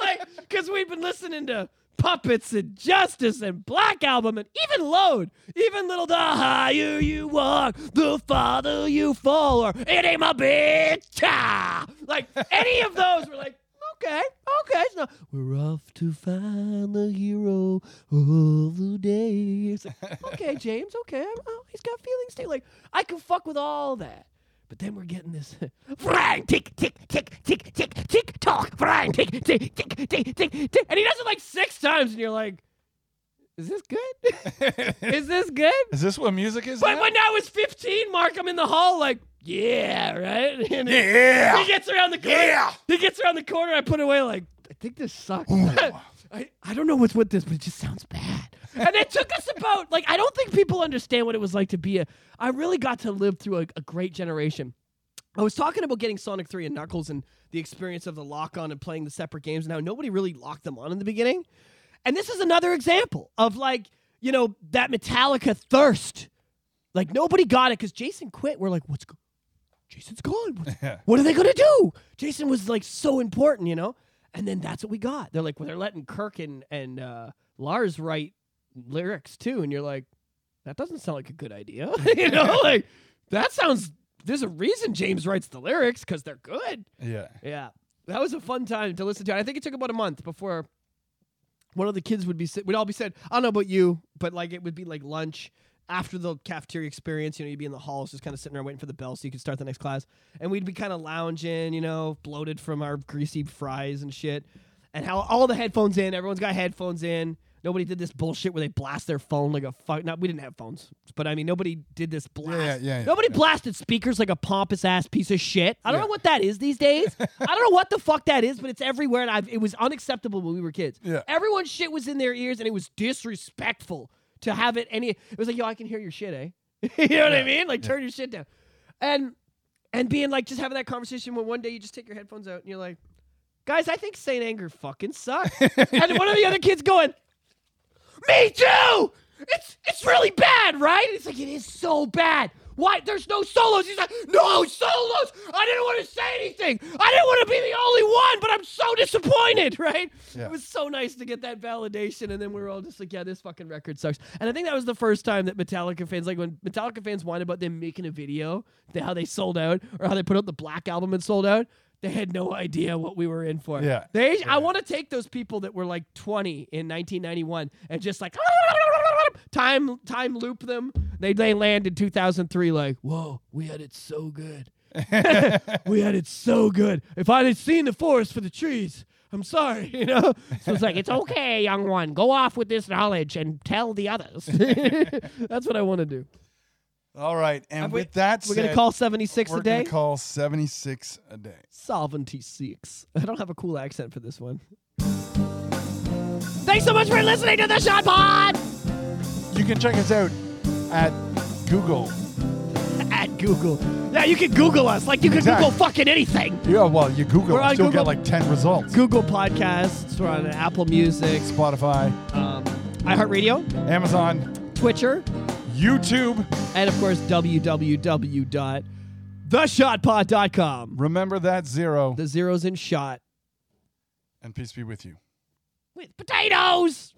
like, because we've been listening to Puppets and Justice and Black Album and even Load, even Little The Higher You Walk, the farther you fall, or It Ain't My Bitch. ah." Like, any of those, we're like, okay, okay. So we're off to find the hero of the day. It's like, [LAUGHS] okay, James, okay. Oh, he's got feelings too. Like, I can fuck with all that. But then we're getting this [LAUGHS] Frank, tick, tick, tick, tick, tick, tick, tock. Frank, tick, tick, tick, tick, tick, tick. and he does it like six times, and you're like, "Is this good? [LAUGHS] is this good?" Is this what music is? But now? when I was 15, Mark, I'm in the hall, like, "Yeah, right." [LAUGHS] And Yeah. he gets around the corner. Yeah. He gets around the corner. I put it away, like, I think this sucks. [LAUGHS] I, I don't know what's with this, but it just sounds bad. [LAUGHS] and it took us about like I don't think people understand what it was like to be a. I really got to live through a, a great generation. I was talking about getting Sonic 3 and Knuckles and the experience of the lock on and playing the separate games and how nobody really locked them on in the beginning. And this is another example of like, you know, that Metallica thirst. Like nobody got it because Jason quit. We're like, what's go- Jason's gone. What, are they gonna do? Jason was like so important, you know? And then that's what we got. They're like, well, they're letting Kirk and, and uh, Lars write lyrics too. And you're like, that doesn't sound like a good idea. [LAUGHS] you know, [LAUGHS] like that sounds there's a reason James writes the lyrics because they're good. Yeah. Yeah, that was a fun time to listen to. I think it took about a month before one of the kids would be we'd all be said, I don't know about you, but like it would be like lunch after the cafeteria experience. You know, you'd be in the halls just kind of sitting there waiting for the bell so you could start the next class, and we'd be kind of lounging, you know, bloated from our greasy fries and shit, and how all the headphones in, everyone's got headphones in. Nobody did this bullshit where they blast their phone like a fuck. Not we didn't have phones, but I mean nobody did this blast. Yeah, yeah, yeah, nobody blasted speakers like a pompous ass piece of shit. I don't know what that is these days. [LAUGHS] I don't know what the fuck that is, but it's everywhere, and I've, it was unacceptable when we were kids. Yeah. everyone's shit was in their ears, and it was disrespectful to have it any. It was like, yo, I can hear your shit, eh? [LAUGHS] you know what I mean? Like, turn your shit down, and and being like, just having that conversation when one day you just take your headphones out and you're like, guys, I think Saint Anger fucking sucks, [LAUGHS] and one of the other kids going, me too. It's it's really bad, right? It's like it is so bad. Why? There's no solos. He's like, no solos. I didn't want to say anything. I didn't want to be the only one, but I'm so disappointed, [LAUGHS] right? Yeah. It was so nice to get that validation, and then we were all just like, yeah, this fucking record sucks. And I think that was the first time that Metallica fans, like when Metallica fans whined about them making a video, how they sold out, or how they put out the Black album and sold out. They had no idea what we were in for. Yeah. They, I want to take those people that were like 20 in 1991 and just like [LAUGHS] time time loop them. They they land in 2003 like, whoa, we had it so good. [LAUGHS] [LAUGHS] we had it so good. If I had seen the forest for the trees, I'm sorry, [LAUGHS] you know. So it's like it's okay, young one. Go off with this knowledge and tell the others. That's what I want to do. All right. And Have we- with that We're said, gonna call 76 we're a day. gonna call 76 a day. Seventy six. I don't have a cool accent for this one. Thanks so much for listening to the Shot Pod. You can check us out at Google. [LAUGHS] At Google. Yeah, you can Google us like you can. Google fucking anything. Yeah, well, you Google We're on still Google. get like 10 results. Google Podcasts. We're on Apple Music, Spotify, um, iHeartRadio, Amazon, Stitcher, YouTube. and of course www.theshotpod.com. Remember that zero, The zeros in shot and peace be with you. with potatoes.